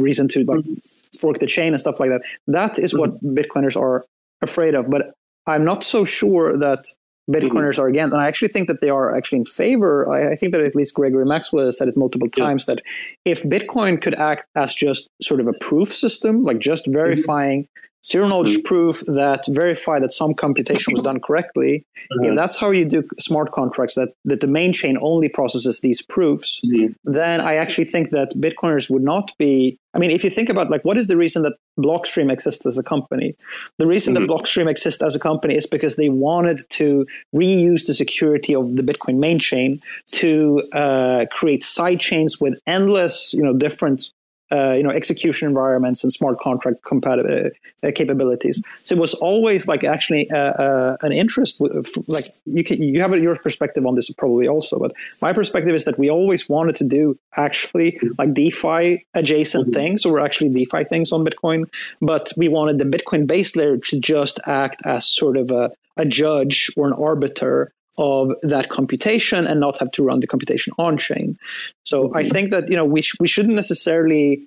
Speaker 4: reason to like mm. fork the chain and stuff like that. That is what Bitcoiners are afraid of. But I'm not so sure that Bitcoiners mm-hmm. are against. And I actually think that they are actually in favor. I, I think that at least Gregory Maxwell has said it multiple times yeah. that if Bitcoin could act as just sort of a proof system, like just mm-hmm. verifying mm-hmm zero knowledge mm-hmm. proof that verify that some computation was done correctly. Mm-hmm. If that's how you do smart contracts, that, that the main chain only processes these proofs, mm-hmm. then I actually think that Bitcoiners would not be. I mean, if you think about like what is the reason that Blockstream exists as a company? The reason that mm-hmm. Blockstream exists as a company is because they wanted to reuse the security of the Bitcoin main chain to uh, create side chains with endless, you know, different uh, you know execution environments and smart contract compatible uh, capabilities. So it was always like actually uh, uh an interest. like you can you have your perspective on this probably also, but my perspective is that we always wanted to do actually like DeFi adjacent mm-hmm. things or actually DeFi things on Bitcoin, but we wanted the Bitcoin base layer to just act as sort of a, a judge or an arbiter of that computation and not have to run the computation on chain. So I mm-hmm. think that you know we sh- we shouldn't necessarily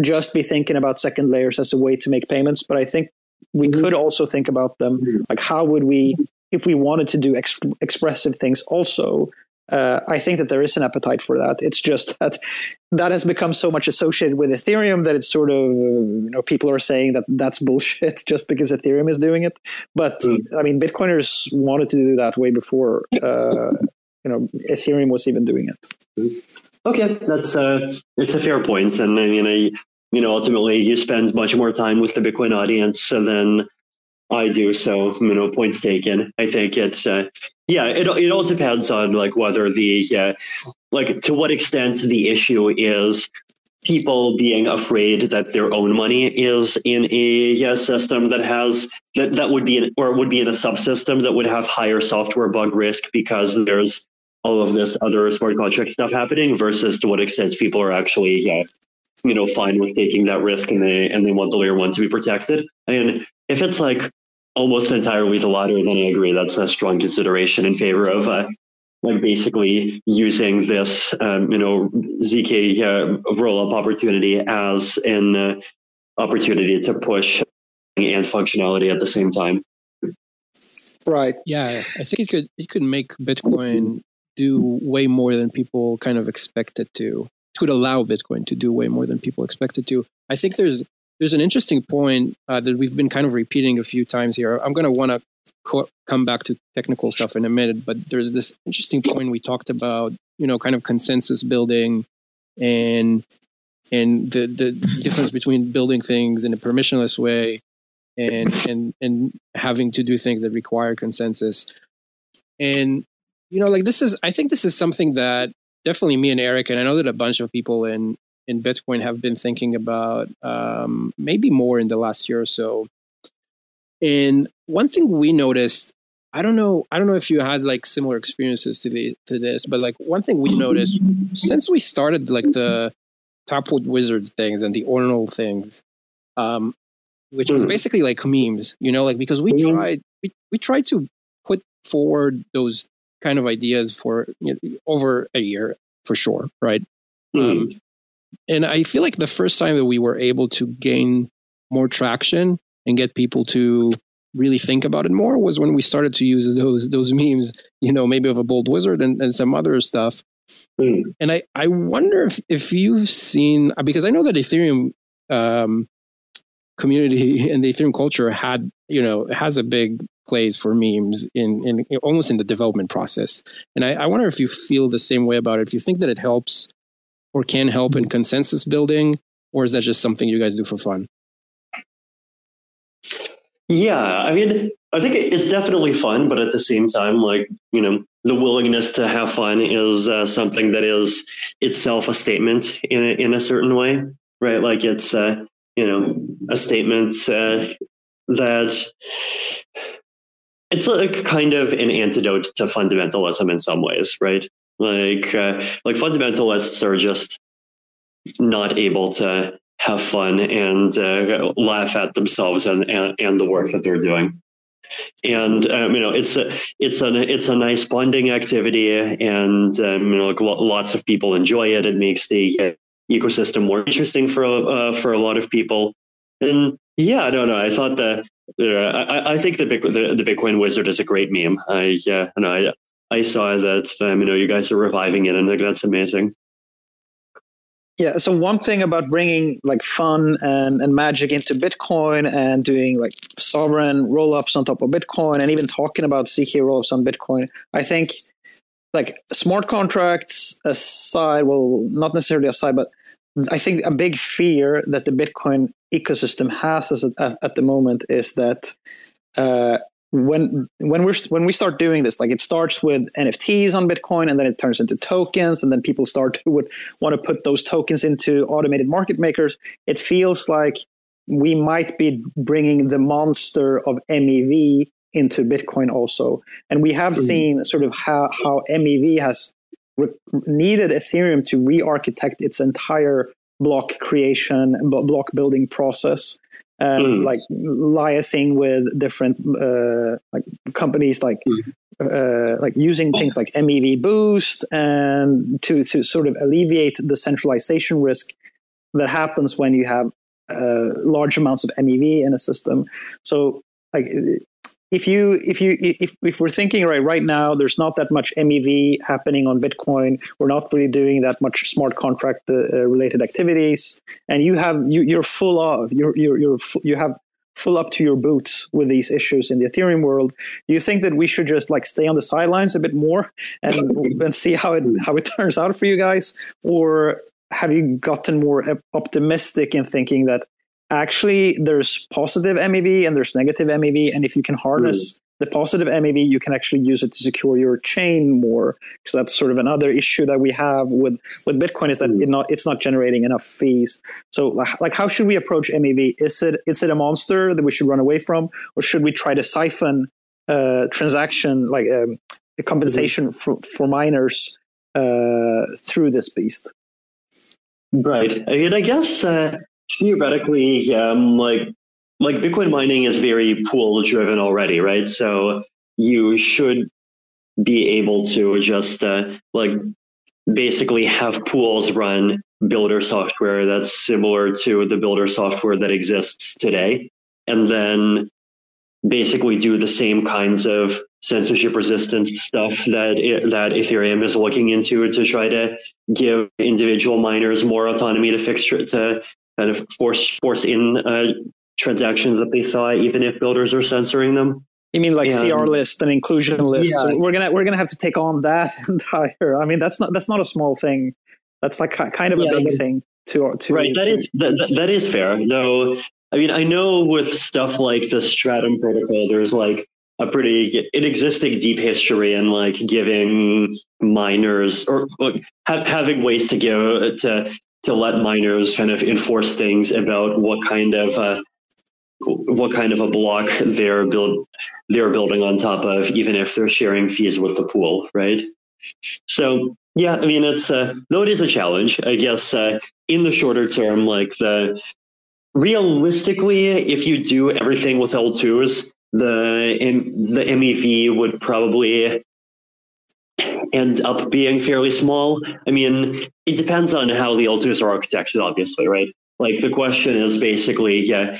Speaker 4: just be thinking about second layers as a way to make payments, but I think we mm-hmm. could also think about them mm-hmm. like how would we if we wanted to do ex- expressive things also uh, I think that there is an appetite for that. It's just (laughs) that that has become so much associated with Ethereum that it's sort of you know people are saying that that's bullshit (laughs) just because Ethereum is doing it. But mm. I mean, Bitcoiners wanted to do that way before uh, you know Ethereum was even doing it.
Speaker 2: Okay, that's uh, it's a fair point, and I mean, I you know ultimately you spend much more time with the Bitcoin audience than I do. So, you know, points taken. I think it's, uh, yeah, it, it all depends on like whether the, uh, like to what extent the issue is people being afraid that their own money is in a system that has that that would be in, or would be in a subsystem that would have higher software bug risk because there's all of this other smart contract stuff happening versus to what extent people are actually yeah you know fine with taking that risk and they and they want the layer one to be protected and if it's like almost entirely the latter, then I agree that's a strong consideration in favor of uh, like basically using this um, you know zk uh, roll up opportunity as an uh, opportunity to push and functionality at the same time.
Speaker 4: Right.
Speaker 1: Yeah, I think it could it could make Bitcoin do way more than people kind of expect it to. It could allow Bitcoin to do way more than people expect it to. I think there's there's an interesting point uh, that we've been kind of repeating a few times here. I'm going to want to co- come back to technical stuff in a minute, but there's this interesting point we talked about, you know, kind of consensus building and and the the difference between building things in a permissionless way and and and having to do things that require consensus. And you know, like this is I think this is something that definitely me and Eric and I know that a bunch of people in in Bitcoin have been thinking about um, maybe more in the last year or so. And one thing we noticed, I don't know, I don't know if you had like similar experiences to the to this, but like one thing we noticed since we started like the Taproot Wizards things and the Ordinal things, um, which was hmm. basically like memes, you know, like because we mm-hmm. tried we, we tried to put forward those kind of ideas for you know, over a year for sure, right? Mm. Um, and I feel like the first time that we were able to gain more traction and get people to really think about it more was when we started to use those those memes, you know, maybe of a bold wizard and, and some other stuff. Mm. And I, I wonder if, if you've seen because I know that Ethereum um, community (laughs) and the Ethereum culture had, you know, has a big place for memes in, in, in almost in the development process. And I, I wonder if you feel the same way about it. If you think that it helps or can help in consensus building, or is that just something you guys do for fun?
Speaker 2: Yeah, I mean, I think it's definitely fun, but at the same time, like, you know, the willingness to have fun is uh, something that is itself a statement in a, in a certain way, right? Like it's, uh, you know, a statement uh, that it's like kind of an antidote to fundamentalism in some ways, right? Like uh, like fundamentalists are just not able to have fun and uh, laugh at themselves and, and, and the work that they're doing. And um, you know, it's a it's a it's a nice bonding activity, and um, you know, like lots of people enjoy it. It makes the uh, ecosystem more interesting for uh, for a lot of people. And yeah, I don't know. I thought that uh, I, I think the, the, the Bitcoin Wizard is a great meme. I yeah, uh, I I saw that um, you know you guys are reviving it, and think that's amazing.
Speaker 4: Yeah. So one thing about bringing like fun and, and magic into Bitcoin and doing like sovereign rollups on top of Bitcoin and even talking about ZK rollups on Bitcoin, I think like smart contracts aside, well, not necessarily aside, but I think a big fear that the Bitcoin ecosystem has at, at the moment is that uh, when when we're when we start doing this like it starts with nfts on bitcoin and then it turns into tokens and then people start to would want to put those tokens into automated market makers. It feels like we might be bringing the monster of mev into bitcoin also. And we have mm-hmm. seen sort of how how mev has re- needed ethereum to re-architect its entire block creation block building process and mm. like liaising with different uh, like companies like mm. uh, like using things like MEV boost and to to sort of alleviate the centralization risk that happens when you have uh, large amounts of MEV in a system. So like if you if you if, if we're thinking right right now there's not that much mev happening on bitcoin. We're not really doing that much smart contract uh, uh related activities. And you have you, you're full of you're you're, you're you have full up to your boots with these issues in the ethereum world. Do you think that we should just like stay on the sidelines a bit more and (laughs) and see how it how it (laughs) turns out for you guys? Or have you gotten more optimistic in thinking that actually there's positive MEV and there's negative MEV. And if you can harness mm. the positive MEV, you can actually use it to secure your chain more. So that's sort of another issue that we have with, with Bitcoin is that mm. it not, it's not generating enough fees. So like how should we approach MEV? Is it is it a monster that we should run away from? Or should we try to siphon uh, transaction like um, compensation mm. for, for miners uh, through this beast?
Speaker 2: Right. Mean, I guess uh, theoretically, um, like like Bitcoin mining is very pool driven already, right? So you should be able to just uh, like basically have pools run builder software that's similar to the builder software that exists today, and then basically do the same kinds of censorship resistant stuff that that Ethereum is looking into to try to give individual miners more autonomy to fix to kind of force force in uh, transactions that they saw, even if builders are censoring them.
Speaker 4: You mean like CR list and inclusion list? Yeah. So we're gonna we're gonna have to take on that (laughs) entire. I mean, that's not that's not a small thing. That's like kind of a yeah, big thing to to
Speaker 2: right. That
Speaker 4: to,
Speaker 2: is that, that is fair. Though I mean, I know with stuff like the Stratum protocol, there's like a pretty an existing deep history in like giving miners or, ha- having ways to give to to let miners kind of enforce things about what kind of uh, what kind of a block they're build they're building on top of, even if they're sharing fees with the pool, right? So yeah, I mean it's uh, though it is a challenge, I guess. Uh, in the shorter term, like the realistically, if you do everything with L2s, the the MEV would probably end up being fairly small. I mean, it depends on how the L2s are architected, obviously, right? Like the question is basically, yeah,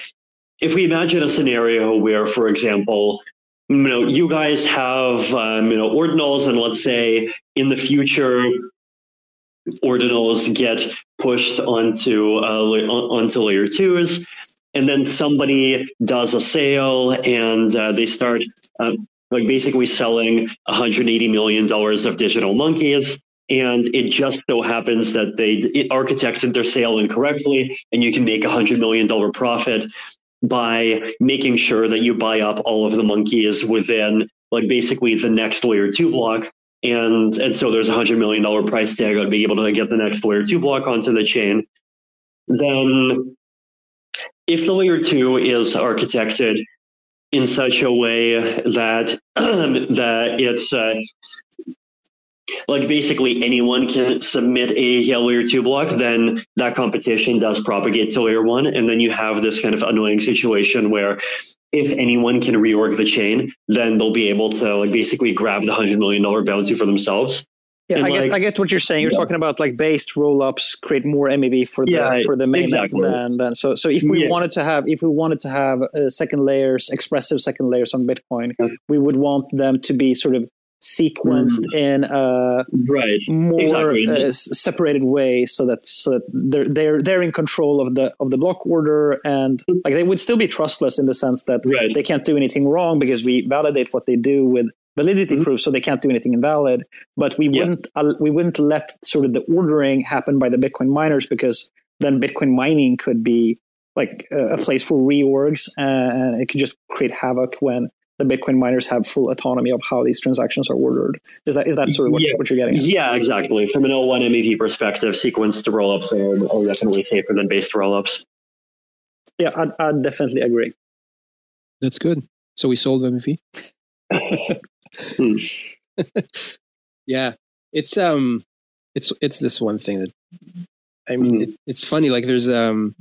Speaker 2: if we imagine a scenario where, for example, you know, you guys have um, you know ordinals, and let's say in the future, ordinals get pushed onto uh, onto layer twos, and then somebody does a sale, and uh, they start uh, like basically selling 180 million dollars of digital monkeys. And it just so happens that they architected their sale incorrectly and you can make a hundred million dollar profit by making sure that you buy up all of the monkeys within like basically the next layer two block. And and so there's a hundred million dollar price tag on being able to get the next layer two block onto the chain. Then if the layer two is architected in such a way that (clears throat) that it's uh, like basically anyone can submit a layer two block, then that competition does propagate to layer one, and then you have this kind of annoying situation where if anyone can reorg the chain, then they'll be able to like basically grab the hundred million dollar bounty for themselves.
Speaker 4: Yeah, I like, get I get what you're saying. You're yeah. talking about like based rollups create more MEV for the yeah, for the main exactly. and, and so so if we yeah. wanted to have if we wanted to have uh, second layers expressive second layers on Bitcoin, we would want them to be sort of sequenced mm. in a
Speaker 2: right.
Speaker 4: more exactly. uh, separated way so that so that they're they're they're in control of the of the block order and like they would still be trustless in the sense that
Speaker 2: right.
Speaker 4: they can't do anything wrong because we validate what they do with validity mm-hmm. proof, so they can't do anything invalid. But we yeah. wouldn't uh, we wouldn't let sort of the ordering happen by the Bitcoin miners because then Bitcoin mining could be like a place for reorgs, and it could just create havoc when the Bitcoin miners have full autonomy of how these transactions are ordered. Is that is that sort of what,
Speaker 2: Yeah.
Speaker 4: what you're getting? At?
Speaker 2: Yeah, exactly. From an L1 MEV perspective, sequenced rollups are, are definitely safer than based rollups.
Speaker 4: Yeah, I'd, I'd definitely agree.
Speaker 1: That's good. So we sold MEV. (laughs)
Speaker 2: Hmm. (laughs)
Speaker 1: yeah, it's um, it's it's this one thing that I mean,
Speaker 2: Mm.
Speaker 1: it's it's funny. Like there's um,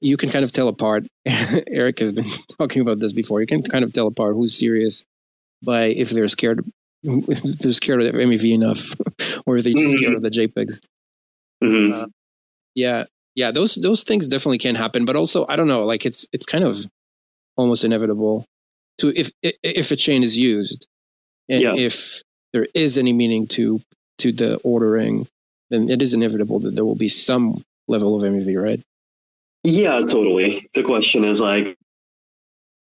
Speaker 1: you can kind of tell apart. (laughs) Eric has been (laughs) talking about this before. You can kind of tell apart who's serious by if they're scared, if they're scared of MEV enough, or if they're just scared of the JPEGs.
Speaker 2: Mhm.
Speaker 1: Yeah, yeah, those those things definitely can happen. But also, I don't know. Like it's it's kind of almost inevitable to if if, a chain is used, and
Speaker 2: Yeah.
Speaker 1: if there is any meaning to to the ordering, then it is inevitable that there will be some level of MEV, right?
Speaker 2: Yeah, totally. The question is like,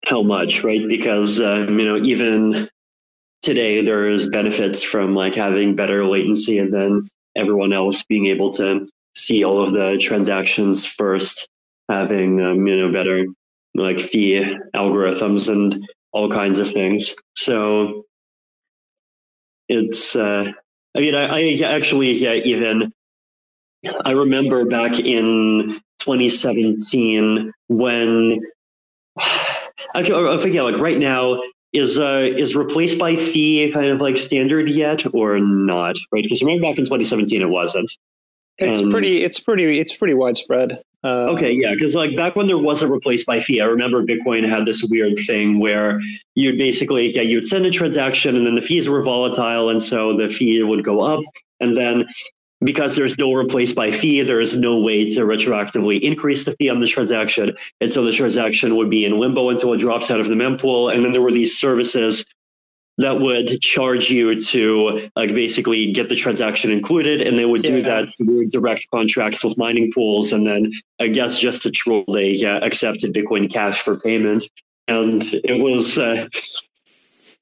Speaker 2: how much, right? Because um, you know, even today, there's benefits from like having better latency, and then everyone else being able to see all of the transactions first, having um, you know better like fee algorithms and all kinds of things. So it's. Uh, I mean, I, I actually yeah, even I remember back in 2017 when actually (sighs) I think yeah, like right now is uh is replaced by fee kind of like standard yet or not right because remember back in 2017 it wasn't
Speaker 4: It's
Speaker 2: Um,
Speaker 4: pretty. It's pretty. It's pretty widespread. Uh,
Speaker 2: okay yeah because like back when there wasn't replaced by fee i remember bitcoin had this weird thing where you'd basically yeah you'd send a transaction and then the fees were volatile and so the fee would go up and then because there's no replace by fee, there is no way to retroactively increase the fee on the transaction. And so the transaction would be in limbo until it drops out of the mempool. And then there were these services that would charge you to like basically get the transaction included. And they would do that through direct contracts with mining pools. And then I guess just to troll, they uh, accepted Bitcoin Cash for payment. And it was, uh,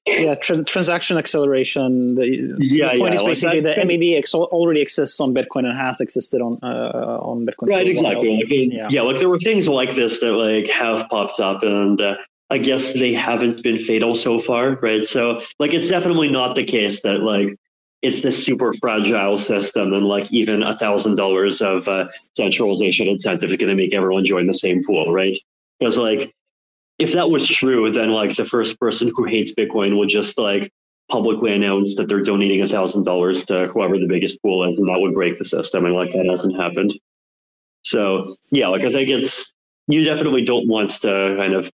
Speaker 4: yeah, tran transaction acceleration. The,
Speaker 2: Yeah,
Speaker 4: the point
Speaker 2: yeah,
Speaker 4: is
Speaker 2: like
Speaker 4: basically
Speaker 2: that-
Speaker 4: the MEV ex- already exists on Bitcoin and has existed on uh, on Bitcoin.
Speaker 2: right
Speaker 4: for a while.
Speaker 2: exactly like,
Speaker 4: Yeah.
Speaker 2: yeah. like there were things like this that like have popped up and uh, i guess they haven't been fatal so far right? So like it's definitely not the case that like it's this super fragile system and like even a thousand dollars of uh, centralization incentive is going to make everyone join the same pool right? Because like if that was true then like the first person who hates bitcoin would just like publicly announce that they're donating a thousand dollars to whoever the biggest pool is and that would break the system and like that hasn't happened. So yeah, like I think it's you definitely don't want to kind of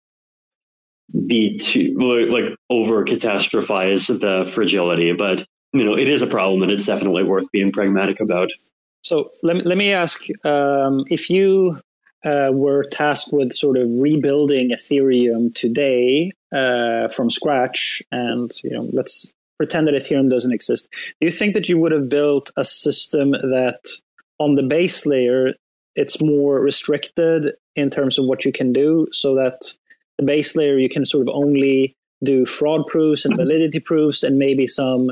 Speaker 2: be too like over catastrophize the fragility, but you know it is a problem and it's definitely worth being pragmatic about.
Speaker 4: So let me, let me ask um, if you uh, were tasked with sort of rebuilding Ethereum today uh, from scratch, and you know, let's pretend that Ethereum doesn't exist. Do you think that you would have built a system that, on the base layer, it's more restricted in terms of what you can do, so that the base layer you can sort of only do fraud proofs and validity proofs, and maybe some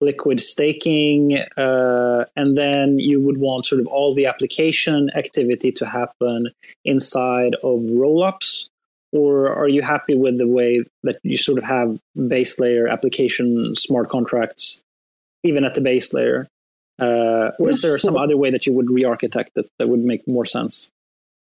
Speaker 4: liquid staking, uh, and then you would want sort of all the application activity to happen inside of rollups? Or are you happy with the way that you sort of have base layer application smart contracts, even at the base layer? Uh, or is there some other way that you would re-architect it that would make more sense?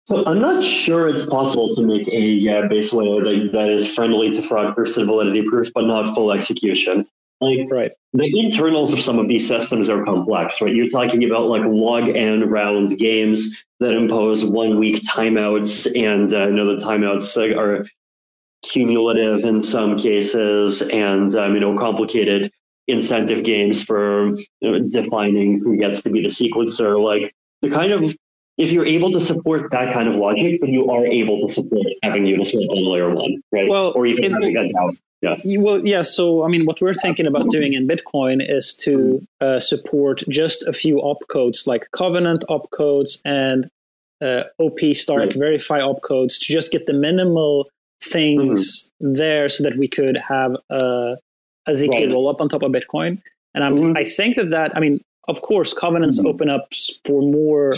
Speaker 2: So I'm not sure it's possible to make a yeah, base layer that, that is friendly to fraud proofs and validity proofs, but not full execution. Like
Speaker 4: Right.
Speaker 2: the internals of some of these systems are complex, right? You're talking about like log n rounds games that impose one week timeouts, and uh, you know the timeouts are cumulative in some cases, and um, you know complicated incentive games for you know, defining who gets to be the sequencer. Like the kind of if you're able to support that kind of logic, then you are able to support having Uniswap on layer one, right?
Speaker 4: Well,
Speaker 2: or even
Speaker 4: in-
Speaker 2: having a DAO. Yeah.
Speaker 4: Well, yeah. So, I mean, what we're thinking about doing in Bitcoin is to uh, support just a few opcodes like Covenant opcodes and uh, OP Stark
Speaker 2: Right.
Speaker 4: Verify opcodes to just get the minimal things there so that we could have uh, a ZK
Speaker 2: Right.
Speaker 4: roll up on top of Bitcoin. And I'm,
Speaker 2: Mhm.
Speaker 4: I think that that, I mean, of course, Covenants
Speaker 2: Mhm.
Speaker 4: open up for more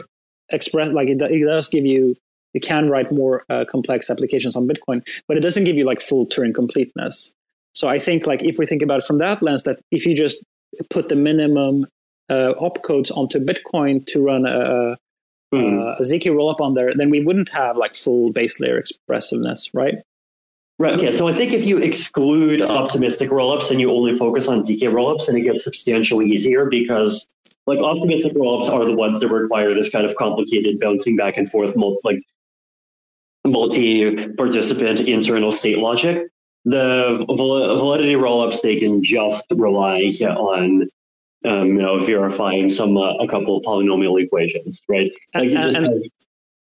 Speaker 4: express, like it, it does give you you can write more uh, complex applications on Bitcoin, but it doesn't give you like full Turing completeness. So I think like if we think about it from that lens, that if you just put the minimum uh, opcodes onto Bitcoin to run a, mm. a zk rollup on there, then we wouldn't have like full base layer expressiveness, right?
Speaker 2: Right. Okay. So I think if you exclude optimistic rollups and you only focus on zk rollups, then it gets substantially easier because like optimistic rollups are the ones that require this kind of complicated bouncing back and forth, multi, like multi-participant internal state logic. The validity rollups they can just rely on um, you know verifying some uh, a couple of polynomial equations, right?
Speaker 4: Like and, and, have,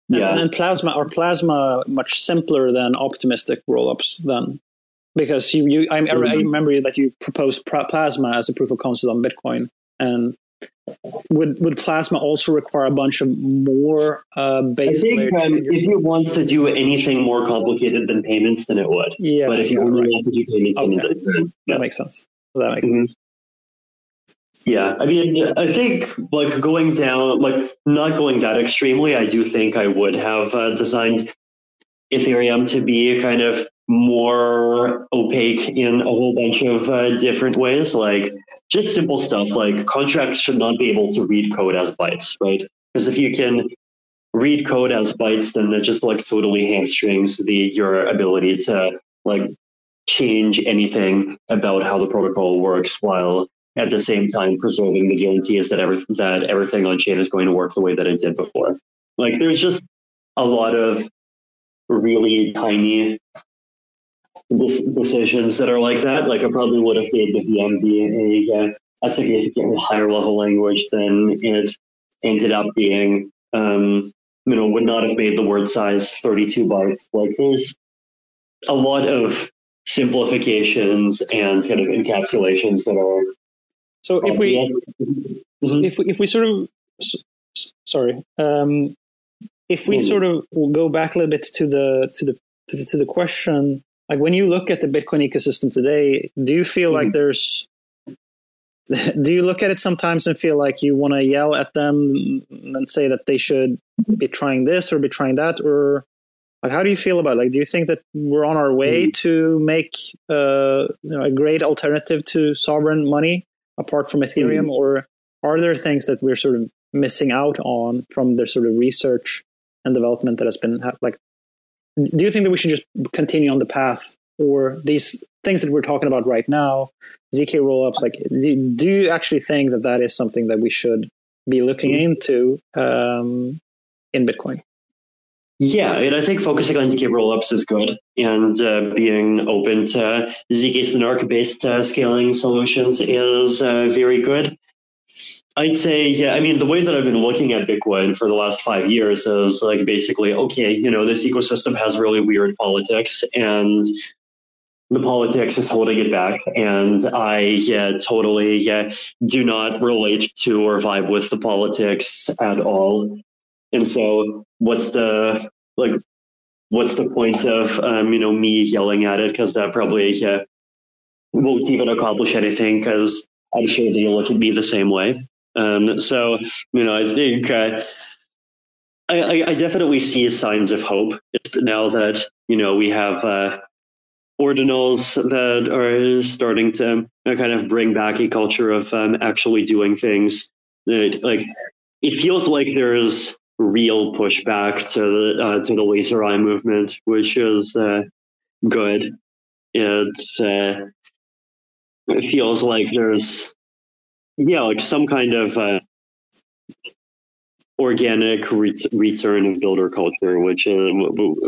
Speaker 4: yeah, and, and plasma are plasma much simpler than optimistic rollups then because you, you I, mm-hmm. I remember that you proposed plasma as a proof of concept on Bitcoin, and would would plasma also require a bunch of more uh, base
Speaker 2: I think um, if you want to do anything more complicated than payments, then it would.
Speaker 4: Yeah,
Speaker 2: but if you only right. want to do payments,
Speaker 4: okay. then, then, yeah. that makes sense. That makes mm-hmm. sense.
Speaker 2: Yeah, I mean, I think like going down, like not going that extremely. I do think I would have uh, designed Ethereum to be a kind of more opaque in a whole bunch of uh, different ways. Like just simple stuff like contracts should not be able to read code as bytes, right? Because if you can read code as bytes, then that just like totally hamstrings the your ability to like change anything about how the protocol works while at the same time preserving the guarantees that every, that everything on chain is going to work the way that it did before. Like there's just a lot of really tiny decisions that are like that. Like I probably would have made the VM be a, a significantly higher level language than it ended up being. Um, you know, would not have made the word size 32 bytes. Like there's a lot of simplifications and kind of encapsulations that are.
Speaker 4: So if we, mm-hmm. if we, if we sort of, sorry, um, if we mm-hmm. sort of go back a little bit to the to the to the, to the question like when you look at the bitcoin ecosystem today do you feel mm-hmm. like there's (laughs) do you look at it sometimes and feel like you want to yell at them and say that they should be trying this or be trying that or like how do you feel about it? like do you think that we're on our way mm-hmm. to make uh, you know, a great alternative to sovereign money apart from ethereum mm-hmm. or are there things that we're sort of missing out on from the sort of research and development that has been like do you think that we should just continue on the path or these things that we're talking about right now zk rollups like do, do you actually think that that is something that we should be looking mm-hmm. into um, in bitcoin
Speaker 2: yeah, and I think focusing on ZK rollups is good, and uh, being open to ZK Snark based uh, scaling solutions is uh, very good. I'd say, yeah, I mean, the way that I've been looking at Bitcoin for the last five years is like basically, okay, you know, this ecosystem has really weird politics and the politics is holding it back. And I, yeah, totally, yeah, do not relate to or vibe with the politics at all. And so what's the, like, what's the point of, um, you know, me yelling at it? Cause that probably, yeah, won't even accomplish anything because I'm sure that you'll look at me the same way. Um, so, you know, I think uh, I, I, definitely see signs of hope now that, you know, we have uh, ordinals that are starting to uh, kind of bring back a culture of um, actually doing things that, like, it feels like there's real pushback to the, uh, to the laser eye movement, which is uh, good. It, uh, it feels like there's yeah, like some kind of uh, organic re- return of builder culture, which uh,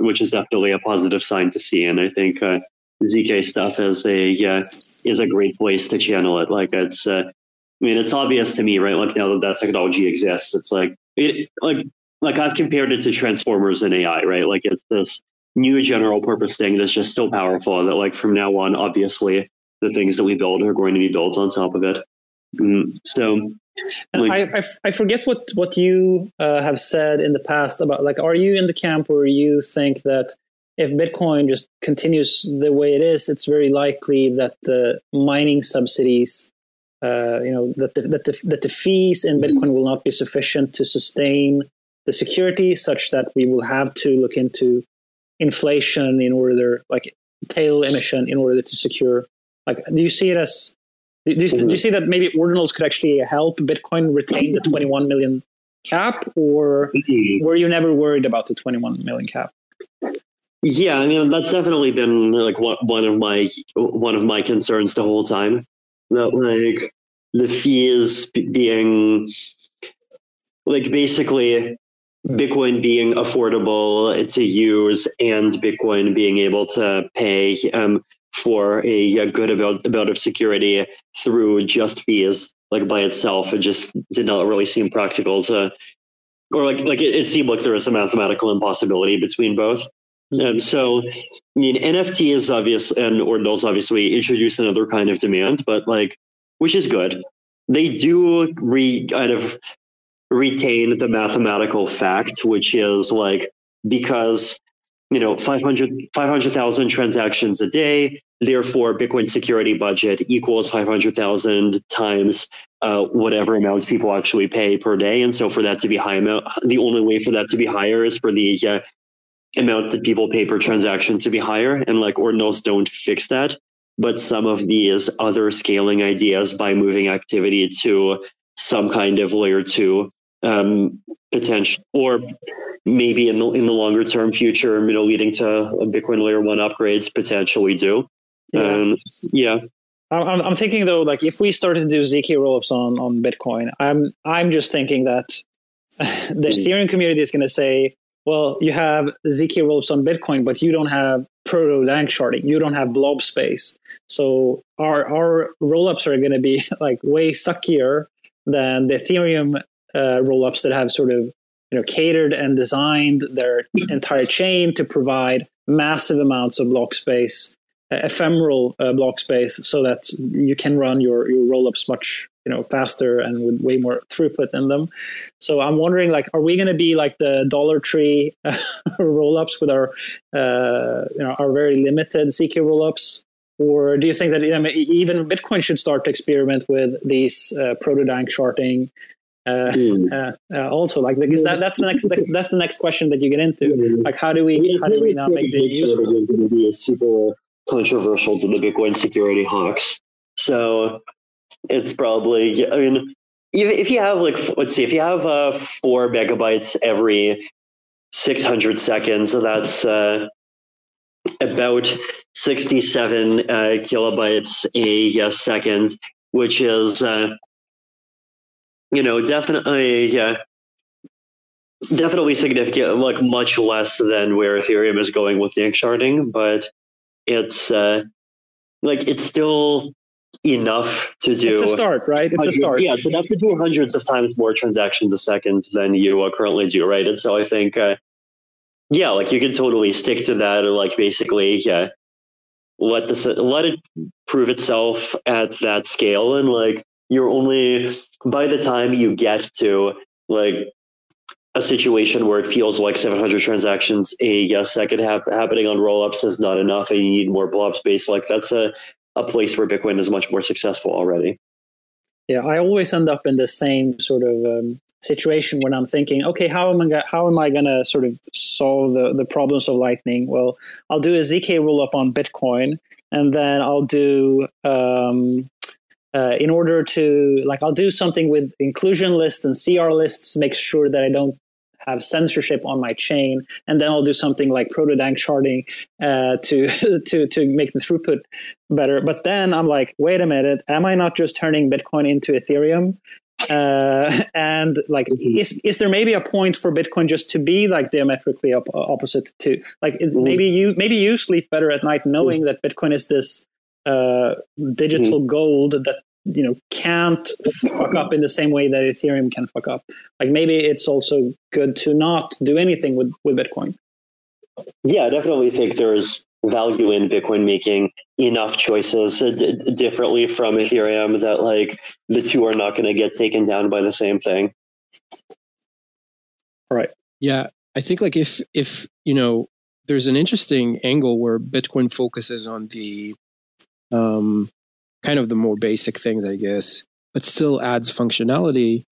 Speaker 2: which is definitely a positive sign to see. And I think uh, zk stuff is a yeah is a great place to channel it. Like it's, uh, I mean, it's obvious to me, right? Like now that that technology exists, it's like it like like I've compared it to transformers and AI, right? Like it's this new general purpose thing that's just so powerful that like from now on, obviously, the things that we build are going to be built on top of it. Mm, so
Speaker 4: like, I, I, I forget what what you uh, have said in the past about like are you in the camp where you think that if bitcoin just continues the way it is it's very likely that the mining subsidies uh, you know that the, that the, that the fees in bitcoin will not be sufficient to sustain the security such that we will have to look into inflation in order like tail emission in order to secure like do you see it as do you, do you see that maybe ordinals could actually help bitcoin retain the 21 million cap or were you never worried about the 21 million cap?
Speaker 2: Yeah i mean that's definitely been like one, one of my one of my concerns the whole time. That like the fees being like basically Bitcoin being affordable to use and Bitcoin being able to pay um, for a, a, good amount, amount of security through just fees, like by itself, it just did not really seem practical to, or like like it, it seemed like there was a mathematical impossibility between both. Um, so, I mean, nft is obvious and ordinals obviously introduce another kind of demand, but like, which is good. They do re kind of retain the mathematical fact, which is like because you know 500 500,000 transactions a day, therefore Bitcoin security budget equals 500,000 times uh, whatever amounts people actually pay per day. And so for that to be high amount, the only way for that to be higher is for the uh, amount that people pay per transaction to be higher. And like ordinals don't fix that. But some of these other scaling ideas by moving activity to some kind of layer two um, potential, or maybe in the in the longer term future, you know, leading to Bitcoin layer one upgrades potentially do. Yeah. Um, yeah.
Speaker 4: I'm, I'm thinking though, like if we started to do zk rollups on on Bitcoin, I'm I'm just thinking that (laughs) the mm. Ethereum community is going to say, well, you have zk rollups on Bitcoin, but you don't have proto danksharding, you don't have blob space, so our our rollups are going to be (laughs) like way suckier than the Ethereum uh, rollups that have sort of you know catered and designed their entire chain to provide massive amounts of block space, ephemeral uh, block space, so that you can run your your rollups much you know faster and with way more throughput in them. So I'm wondering, like, are we going to be like the Dollar Tree (laughs) rollups with our uh, you know our very limited zk rollups? Or do you think that you know, even Bitcoin should start to experiment with these uh, proto danksharding mm. uh, uh, also like because that, that's the next that's the next question that you get into mm. like how do we how do we not make it useful
Speaker 2: controversial to the bitcoin security hawks. So it's probably i mean if you have like let's see if you have uh, four megabytes every 600 seconds so that's uh, about 67 uh, kilobytes a, second which is uh, you know, definitely, yeah, definitely significant, like much less than where Ethereum is going with danksharding, but it's uh, like it's still enough to do.
Speaker 4: It's a start, right? It's a start.
Speaker 2: Yeah, it's enough to do hundreds of times more transactions a second than you currently do, right? And so I think, uh, yeah, like you can totally stick to that, or like basically, yeah, let the let it prove itself at that scale, and like you're only by the time you get to like a situation where it feels like 700 transactions a, second hap- happening on rollups is not enough and you need more blob space like that's a, a place where bitcoin is much more successful already.
Speaker 4: Yeah i always end up in the same sort of um, situation when i'm thinking okay how am i how am i going to sort of solve the, the problems of lightning? Well i'll do a zk rollup on bitcoin and then i'll do um, uh, in order to like i'll do something with inclusion lists and cr lists make sure that i don't have censorship on my chain and then i'll do something like proto danksharding uh, to (laughs) to to make the throughput better but then i'm like wait a minute am i not just turning bitcoin into ethereum uh, (laughs) and like mm-hmm. is, is there maybe a point for bitcoin just to be like diametrically op- opposite to like mm-hmm. maybe you maybe you sleep better at night knowing mm-hmm. that bitcoin is this uh, digital mm-hmm. gold that you know can't fuck up in the same way that ethereum can fuck up. Like maybe it's also good to not do anything with with bitcoin.
Speaker 2: Yeah i definitely think there's value in bitcoin making enough choices d- differently from ethereum that like the two are not going to get taken down by the same thing.
Speaker 4: Right.
Speaker 1: Yeah i think like if if you know there's an interesting angle where bitcoin focuses on the um, kind of the more basic things, I guess, but still adds functionality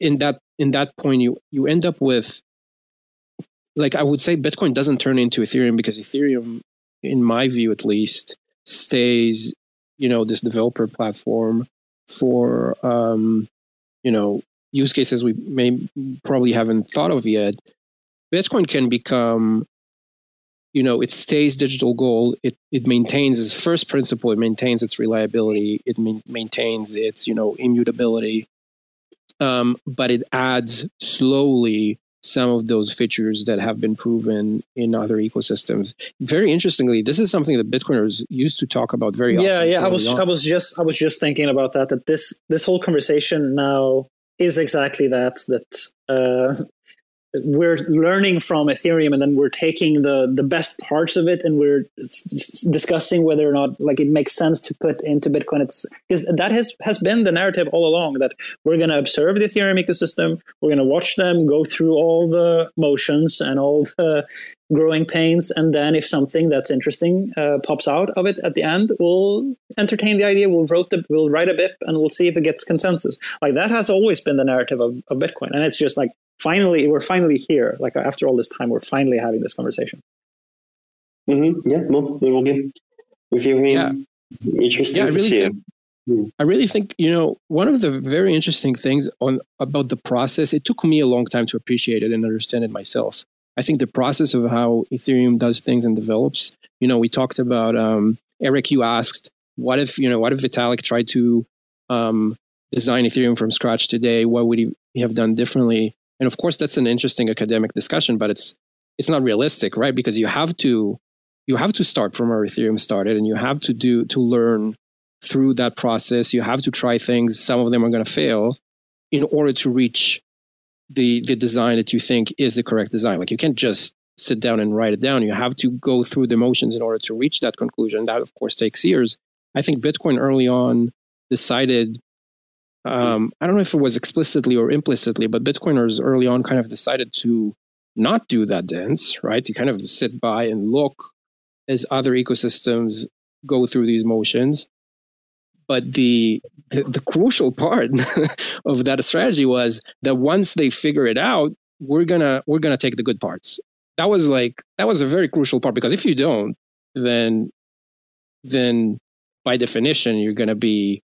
Speaker 1: in that in that point you you end up with like I would say Bitcoin doesn't turn into Ethereum because Ethereum, in my view at least, stays, you know, this developer platform for um, you know, use cases we may probably haven't thought of yet. Bitcoin can become you know it stays digital gold it it maintains its first principle it maintains its reliability it ma- maintains its you know immutability um, but it adds slowly some of those features that have been proven in other ecosystems. Very interestingly, this is something that Bitcoiners used to talk about very
Speaker 4: yeah,
Speaker 1: often.
Speaker 4: Yeah, I was on. I was just I was just thinking about that. That this this whole conversation now is exactly that. That uh, we're learning from Ethereum and then we're taking the the best parts of it and we're discussing whether or not like it makes sense to put into Bitcoin. It's because that has has been the narrative all along that we're going to observe the Ethereum ecosystem, we're going to watch them go through all the motions and all the growing pains, and then if something that's interesting uh, pops out of it at the end, we'll entertain the idea. We'll write the we'll write a bit and we'll see if it gets consensus. Like that has always been the narrative of, of Bitcoin, and it's just like finally we're finally here like after all this time we're finally having this conversation
Speaker 2: mm-hmm. yeah well it will be very yeah. interesting yeah, I really
Speaker 1: think,
Speaker 2: hmm.
Speaker 1: I really think you know one of the very interesting things on about the process. It took me a long time to appreciate it and understand it myself. I think the process of how Ethereum does things and develops. You know, we talked about um, Eric. You asked, what if you know, what if Vitalik tried to um, design Ethereum from scratch today? What would he have done differently? And of course, that's an interesting academic discussion, but it's it's not realistic, right? Because you have to you have to start from where Ethereum started, and you have to do to learn through that process. You have to try things. Some of them are going to fail in order to reach the the design that you think is the correct design. Like you can't just sit down and write it down. You have to go through the motions in order to reach that conclusion. That of course takes years. I think Bitcoin early on decided um, I don't know if it was explicitly or implicitly, but Bitcoiners early on kind of decided to not do that dance, right? To kind of sit by and look as other ecosystems go through these motions. But the the crucial part (laughs) of that strategy was that once they figure it out, we're gonna we're gonna take the good parts. That was like that was a very crucial part because if you don't, then then by definition you're gonna be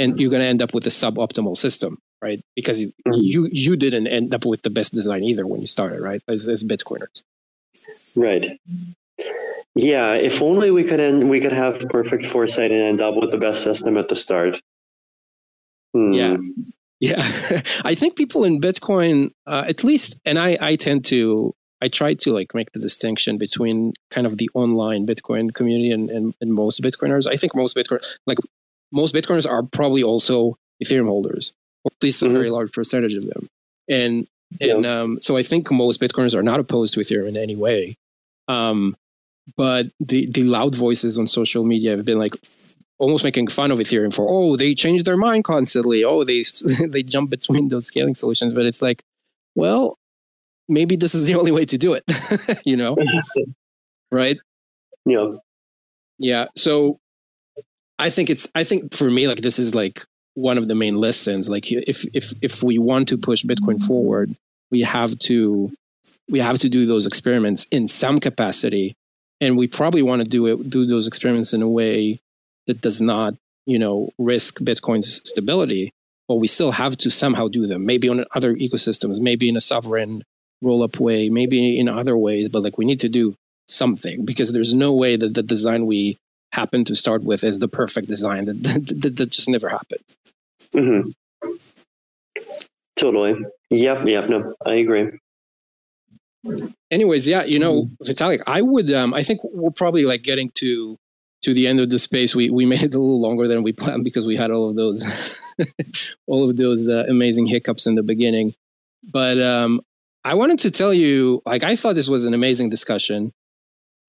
Speaker 1: and you're going to end up with a suboptimal system right? Because mm-hmm. you you didn't end up with the best design either when you started right? As, as bitcoiners.
Speaker 2: Right. Yeah if only we could end we could have perfect foresight and end up with the best system at the start.
Speaker 1: Hmm. yeah. Yeah. (laughs) I think people in bitcoin uh, at least and i i tend to I try to like make the distinction between kind of the online Bitcoin community and, and, and most Bitcoiners. I think most Bitcoin, like most Bitcoiners are probably also Ethereum holders, or at least a mm-hmm. very large percentage of them. And and yeah. um, so I think most Bitcoiners are not opposed to Ethereum in any way. Um, but the the loud voices on social media have been like almost making fun of Ethereum for oh they change their mind constantly oh they (laughs) they jump between those scaling solutions but it's like well maybe this is the (laughs) only way to do it (laughs) you know right
Speaker 2: yeah
Speaker 1: yeah so I think it's I think for me like this is like one of the main lessons like if if if we want to push Bitcoin mm-hmm. forward, we have to we have to do those experiments in some capacity and we probably want to do it do those experiments in a way that does not, you know, risk Bitcoin's stability, but we still have to somehow do them. Maybe on other ecosystems, maybe in a sovereign roll up way, maybe in other ways, but like we need to do something because there's no way that the design we happened to start with is the perfect design that that, that just never happened.
Speaker 2: Mm-hmm. Totally. Yep. Yep. No, I agree.
Speaker 1: Anyways, yeah, you know, Vitalik, I would, um, I think we're probably like getting to to the end of the space. We we (laughs) made it a little longer than we planned because we had all of those (laughs) all of those uh, amazing hiccups in the beginning. But um, I wanted to tell you, like, I thought this was an amazing discussion,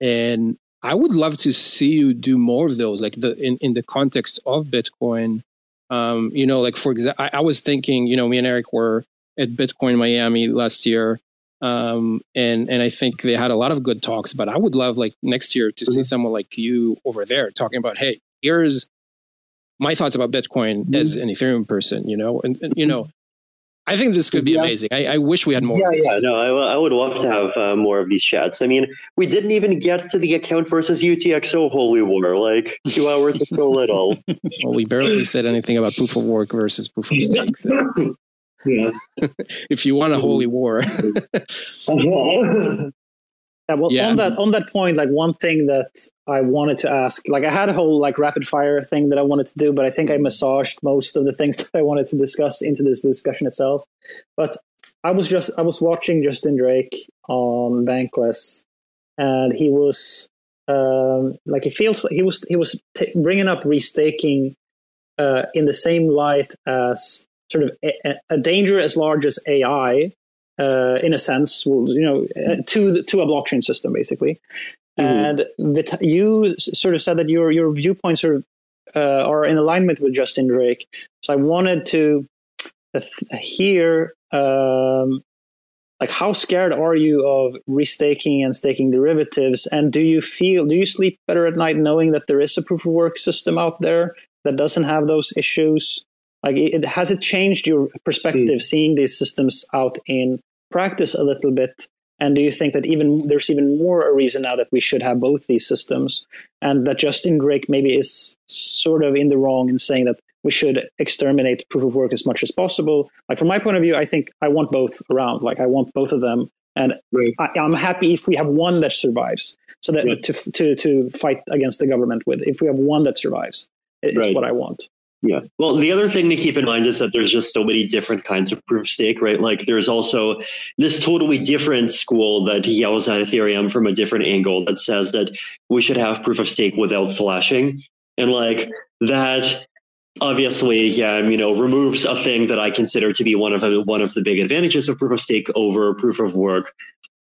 Speaker 1: and I would love to see you do more of those, like the in, in the context of Bitcoin. Um, you know, like for example, I, I, was thinking, you know, me and Eric were at Bitcoin Miami last year, um, and and I think they had a lot of good talks. But I would love, like next year, to mm-hmm. see someone like you over there talking about, hey, here's my thoughts about Bitcoin mm-hmm. as an Ethereum person, you know, and, and you know, I think this could be
Speaker 2: Yeah.
Speaker 1: amazing. I, I wish we had more.
Speaker 2: Yeah, yeah, no, I, I would love to have uh, more of these chats. I mean, we didn't even get to the account versus UTXO holy war. Like two hours is so little. (laughs) (laughs)
Speaker 1: Well, we barely said anything about proof of work versus proof of stake. So (laughs)
Speaker 2: yeah.
Speaker 1: if you want a holy war,
Speaker 4: Yeah, well,
Speaker 1: Yeah.
Speaker 4: on that on that point, like one thing that I wanted to ask, like I had a whole like rapid fire thing that I wanted to do, but I think I massaged most of the things (laughs) that I wanted to discuss into this discussion itself. But I was just I was watching Justin Drake on Bankless, and he was um, like it feels like he was he was t- bringing up restaking uh, in the same light as sort of a, a danger as large as AI uh, in a sense, well, you know, uh, to the, to a blockchain system, basically.
Speaker 2: Mhm.
Speaker 4: And the t- you sort of said that your your viewpoints of uh, are in alignment with Justin Drake. So I wanted to uh, hear, um, like, how scared are you of restaking and staking derivatives? And do you feel do you sleep better at night knowing that there is a proof of work system out there that doesn't have those issues? Like, it, has it changed your perspective seeing these systems out in practice a little bit? And do you think that even there's even more a reason now that we should have both these systems, and that Justin Drake maybe is sort of in the wrong in saying that we should exterminate proof of work as much as possible? Like from my point of view, I think I want both around. Like I want both of them, and
Speaker 2: Right.
Speaker 4: I, I'm happy if we have one that survives, so that
Speaker 2: Right.
Speaker 4: to to to fight against the government with. If we have one that survives, is
Speaker 2: Right.
Speaker 4: what I want.
Speaker 2: Yeah. Well, the other thing to keep in mind is that there's just so many different kinds of proof stake, right? Like there's also this totally different school that yells at Ethereum from a different angle that says that we should have proof of stake without slashing. And like that obviously, yeah, you know, removes a thing that I consider to be one of the, one of the big advantages of proof of stake over proof of work.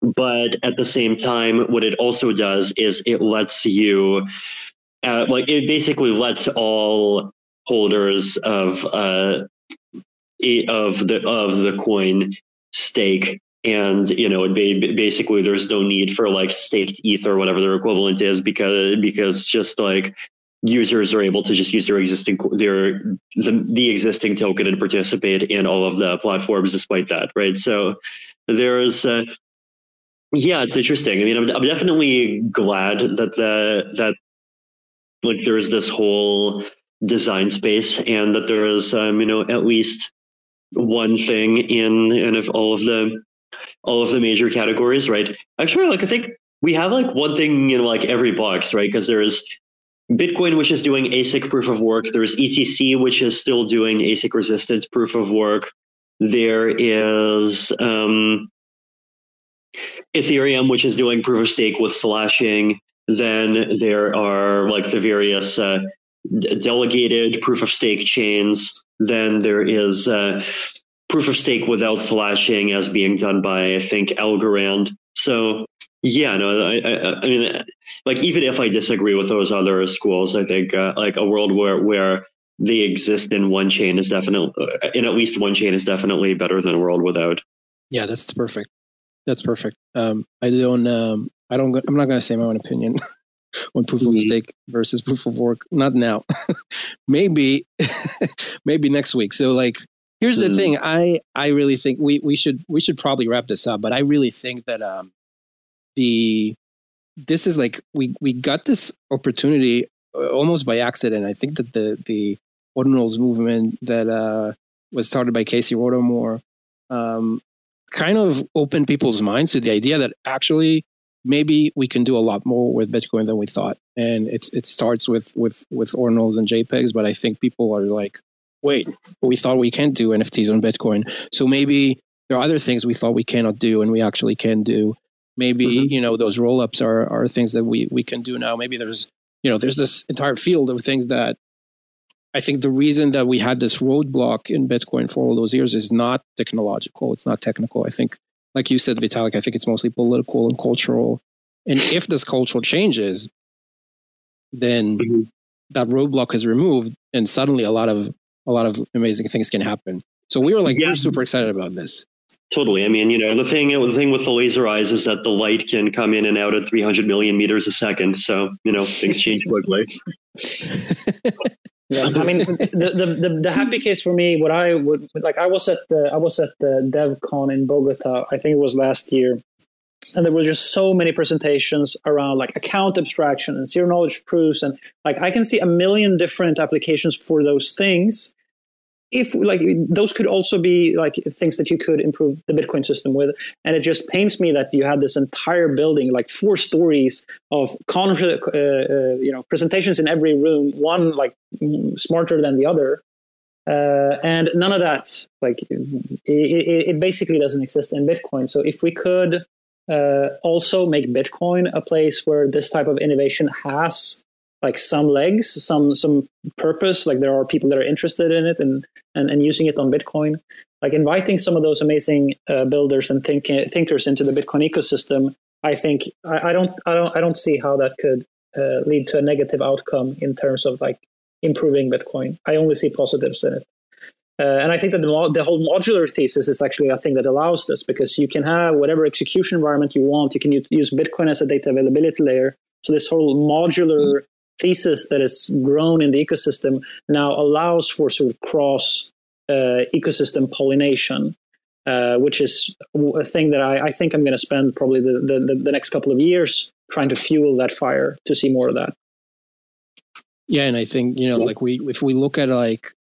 Speaker 2: But at the same time, what it also does is it lets you, uh, like, it basically lets all holders of uh of the of the coin stake. And you know it ba- basically there's no need for like staked ETH or whatever their equivalent is because because just like users are able to just use their existing their the, the existing token and participate in all of the platforms despite that right? So there's uh, yeah it's interesting. I mean I'm, I'm definitely glad that the that like there's this whole design space and that there is um, you know at least one thing in and of all of the all of the major categories right? Actually like i think we have like one thing in like every box right? Because there's bitcoin which is doing asic proof of work. There's etc which is still doing asic resistant proof of work. There is um ethereum which is doing proof of stake with slashing. Then there are like the various uh, delegated proof of stake chains. Then there is uh, proof of stake without slashing as being done by I think Algorand. So yeah, no, I, I, I mean, like even if I disagree with those other schools, I think uh, like a world where where they exist in one chain is definitely in at least one chain is definitely better than a world without.
Speaker 1: yeah, that's perfect. That's perfect. Um, I don't. Um, I don't. I'm not going to say my own opinion (laughs) on proof of
Speaker 2: Mhm.
Speaker 1: stake versus (laughs) proof of work. Not now. (laughs) maybe, (laughs) maybe next week. So, like, here's the
Speaker 2: Mhm.
Speaker 1: thing. I I really think we we should we should probably wrap this up. But I really think that um, the this is like we we got this opportunity uh, almost by accident. I think that the the ordinals movement that uh, was started by Casey Rodarmor um, kind of opened people's minds to the idea that actually maybe we can do a lot more with Bitcoin than we thought. And it's it starts with with with ordinals and JPEGs, but I think people are like, wait, we thought we can't do NFTs on Bitcoin, so maybe there are other things we thought we cannot do and we actually can do. Maybe
Speaker 2: Mhm.
Speaker 1: you know those roll ups are are things that we we can do now. Maybe there's you know there's this entire field of things that I think the reason that we had this roadblock in Bitcoin for all those years is not technological. It's not technical. I think, like you said, Vitalik, I think it's mostly political and cultural. And if this cultural changes, then
Speaker 2: Mhm.
Speaker 1: that roadblock is removed, and suddenly a lot of a lot of amazing things can happen. So we were like,
Speaker 2: Yeah.
Speaker 1: we're super excited about this.
Speaker 2: Totally. I mean, you know, the thing the thing with the laser eyes is that the light can come in and out at 300 million meters a second. So, you know, things change (laughs) quickly. (laughs)
Speaker 4: Yeah, I mean, (laughs) the, the, the, the, happy case for me, what I would like, I was at the, I was at the DevCon in Bogota, I think it was last year, and there were just so many presentations around like account abstraction and zero knowledge proofs, and like I can see a million different applications for those things, if like those could also be like things that you could improve the bitcoin system with. And it just pains me that you had this entire building like four stories of con- uh, uh, you know presentations in every room one like smarter than the other. Uh, and none of that like it, it, it, basically doesn't exist in bitcoin. So if we could uh, also make bitcoin a place where this type of innovation has like some legs, some some purpose. Like there are people that are interested in it and and, and using it on Bitcoin. Like inviting some of those amazing uh, builders and think, thinkers into the Bitcoin ecosystem. I think I, I, don't I don't I don't see how that could uh, lead to a negative outcome in terms of like improving Bitcoin. I only see positives in it. Uh, and I think that the, the, whole modular thesis is actually a thing that allows this because you can have whatever execution environment you want. You can use Bitcoin as a data availability layer. So this whole modular thesis that has grown in the ecosystem now allows for sort of cross uh, ecosystem pollination, uh, which is a thing that I, I think I'm going to spend probably the, the, the next couple of years trying to fuel that fire to see more of that.
Speaker 1: Yeah, and I think you know, like we if we look at like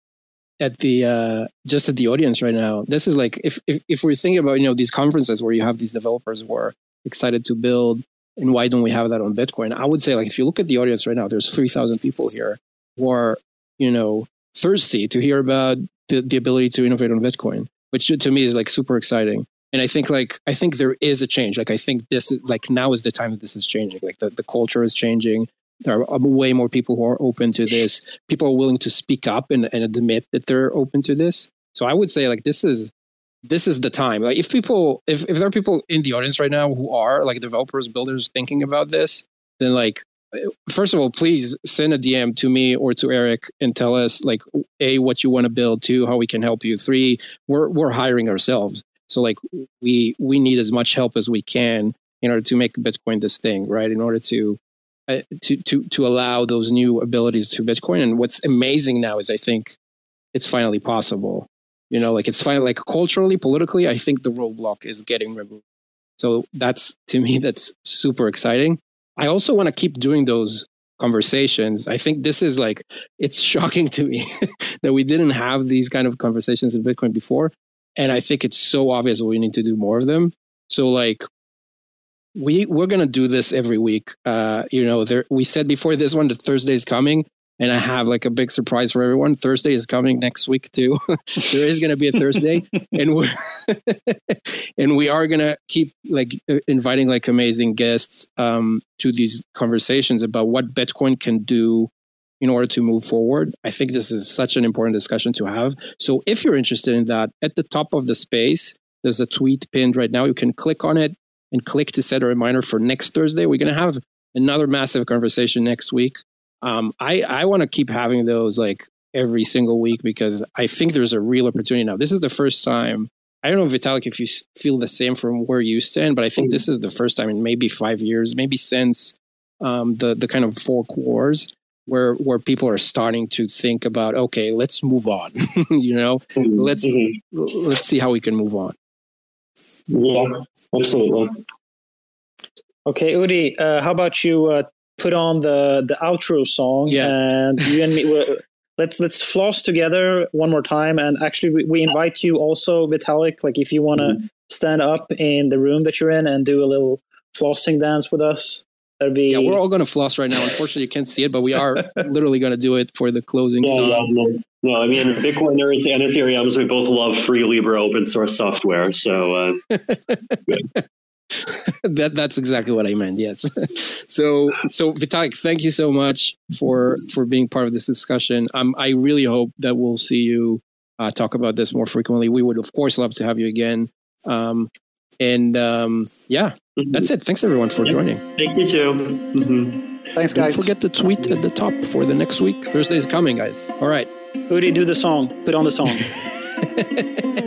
Speaker 1: at the uh, just at the audience right now, this is like if, if if we're thinking about you know these conferences where you have these developers who are excited to build and why don't we have that on bitcoin? I would say like if you look at the audience right now there's 3000 people here who are you know thirsty to hear about the, the ability to innovate on bitcoin which to me is like super exciting. And i think like i think there is a change. Like i think this is like now is the time that this is changing. Like the, the culture is changing. There are um, way more people who are open to this. People are willing to speak up and, and admit that they're open to this. So i would say like this is this is the time. Like if people, if, if there are people in the audience right now who are like developers, builders thinking about this, then like, first of all, please send a DM to me or to Eric and tell us like a what you want to build, two how we can help you, three we're we're hiring ourselves, so like we we need as much help as we can in order to make Bitcoin this thing, right? In order to uh, to to to allow those new abilities to Bitcoin. And what's amazing now is I think it's finally possible you know, like it's fine. Like culturally, politically, I think the roadblock is getting removed. So that's to me, that's super exciting. I also want to keep doing those conversations. I think this is like it's (laughs) shocking to me that we didn't have these kind of conversations in Bitcoin before, and I think it's so obvious we need to do more of them. So like we we're gonna do this every week. Uh, you know, there we said before this one that Thursday's coming and I have like a big surprise for everyone. Thursday is coming next week too. (laughs) there is going to be a Thursday, (laughs) and we (laughs) and we are going to keep like inviting like amazing guests um, to these conversations about what Bitcoin can do in order to move forward. I think this is such an important discussion to have. So if you're interested in that, at the top of the space, there's a tweet pinned right now. You can click on it and click to set a reminder for next Thursday. We're going to have another massive conversation next week um, I I want to keep having those like every single week because I think there's a real opportunity now. This is the first time. I don't know, Vitalik, if you feel the same from where you stand, but I think this is the first time in maybe five years, maybe since um, the the kind of fork wars, where where people are starting to think about, okay, let's move on. (laughs) you know, mm-hmm. let's mm-hmm. let's see how we can move on.
Speaker 2: Yeah, absolutely.
Speaker 4: Okay, Udi, uh, how about you uh, put on the the outro song yeah. and you and me (laughs) let's let's floss together one more time and actually we, we invite you also vitalik like if you want to mm-hmm. stand up in the room that you're in and do a little flossing dance with us that'd be
Speaker 1: yeah we're all going to floss right now unfortunately you can't see it but we are (laughs) literally going to do it for the closing yeah, song
Speaker 2: yeah, no, I mean Bitcoin and Ethereum. We both love free Libre open source software, so uh, (laughs) (laughs)
Speaker 1: that that's exactly what I meant. Yes. (laughs) so so Vitalik, thank you so much for for being part of this discussion. Um, I really hope that we'll see you uh, talk about this more frequently. We would of course love to have you again. Um, and um, yeah, mm-hmm. that's it. Thanks everyone for joining.
Speaker 2: Thank you too. Mm-hmm.
Speaker 4: Thanks, guys.
Speaker 1: Don't forget to tweet at the top for the next week. Thursday is coming, guys. All right.
Speaker 4: Udi, do the song. Put on the song. (laughs)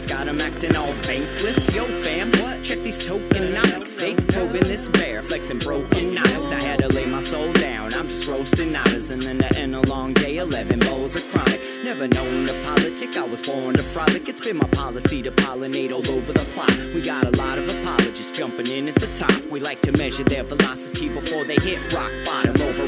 Speaker 5: got 'em acting all bankless. Yo, fam, what? Check these tokenomics. They probing this bear, flexing broken honest. I had to lay my soul down. I'm just roasting otters, and then to end a long day, 11 bowls of chronic. Never known to politic, I was born to frolic. It's been my policy to pollinate all over the plot. We got a lot of apologists jumping in at the top. We like to measure their velocity before they hit rock bottom over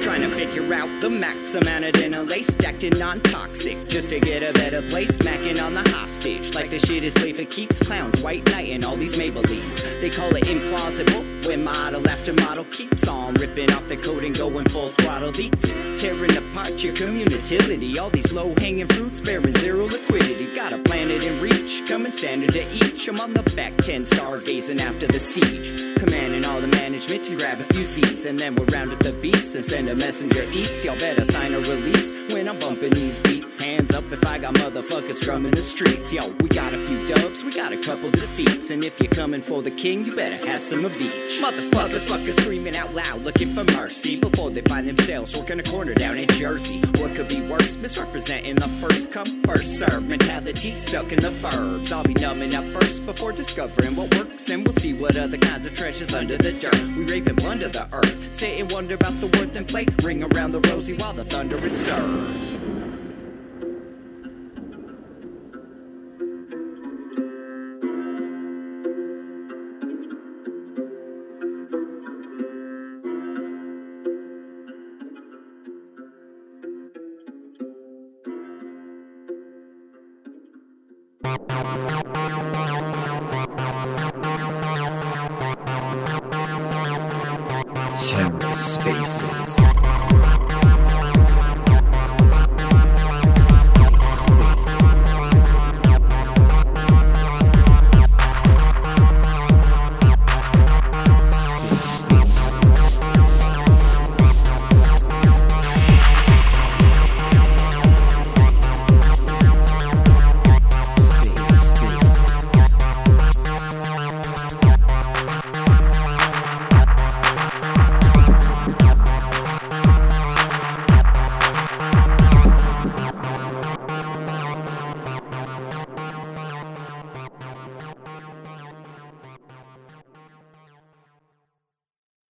Speaker 5: Trying to figure out the max amount of dinner lace stacked in non-toxic, just to get a better place. Smacking on the hostage, like the shit is play for keeps. Clowns, white knight, and all these Maybellines. They call it implausible when model after model keeps on ripping off the coat and going full throttle beats, tearing apart your community. All these low-hanging fruits bearing zero liquidity. Got a planet in reach, coming standard to each. I'm on the back ten, stargazing after the siege, commanding all the management to grab a few seats, and then we'll round up the and send a messenger east. Y'all better sign a release when I'm bumping these beats. Hands up if I got motherfuckers drumming the streets. Yo, we got a few dubs, we got a couple defeats, and if you're coming for the king, you better have some of each. Motherfuckers, fuckers screaming out loud, looking for mercy before they find themselves working a corner down in Jersey. What could be worse? Misrepresenting the first come, first serve mentality stuck in the burbs. I'll be numbing up first before discovering what works, and we'll see what other kinds of treasures under the dirt. We rape and plunder the earth, sit and wonder about the worth and play. Ring around the rosy while the thunder is served.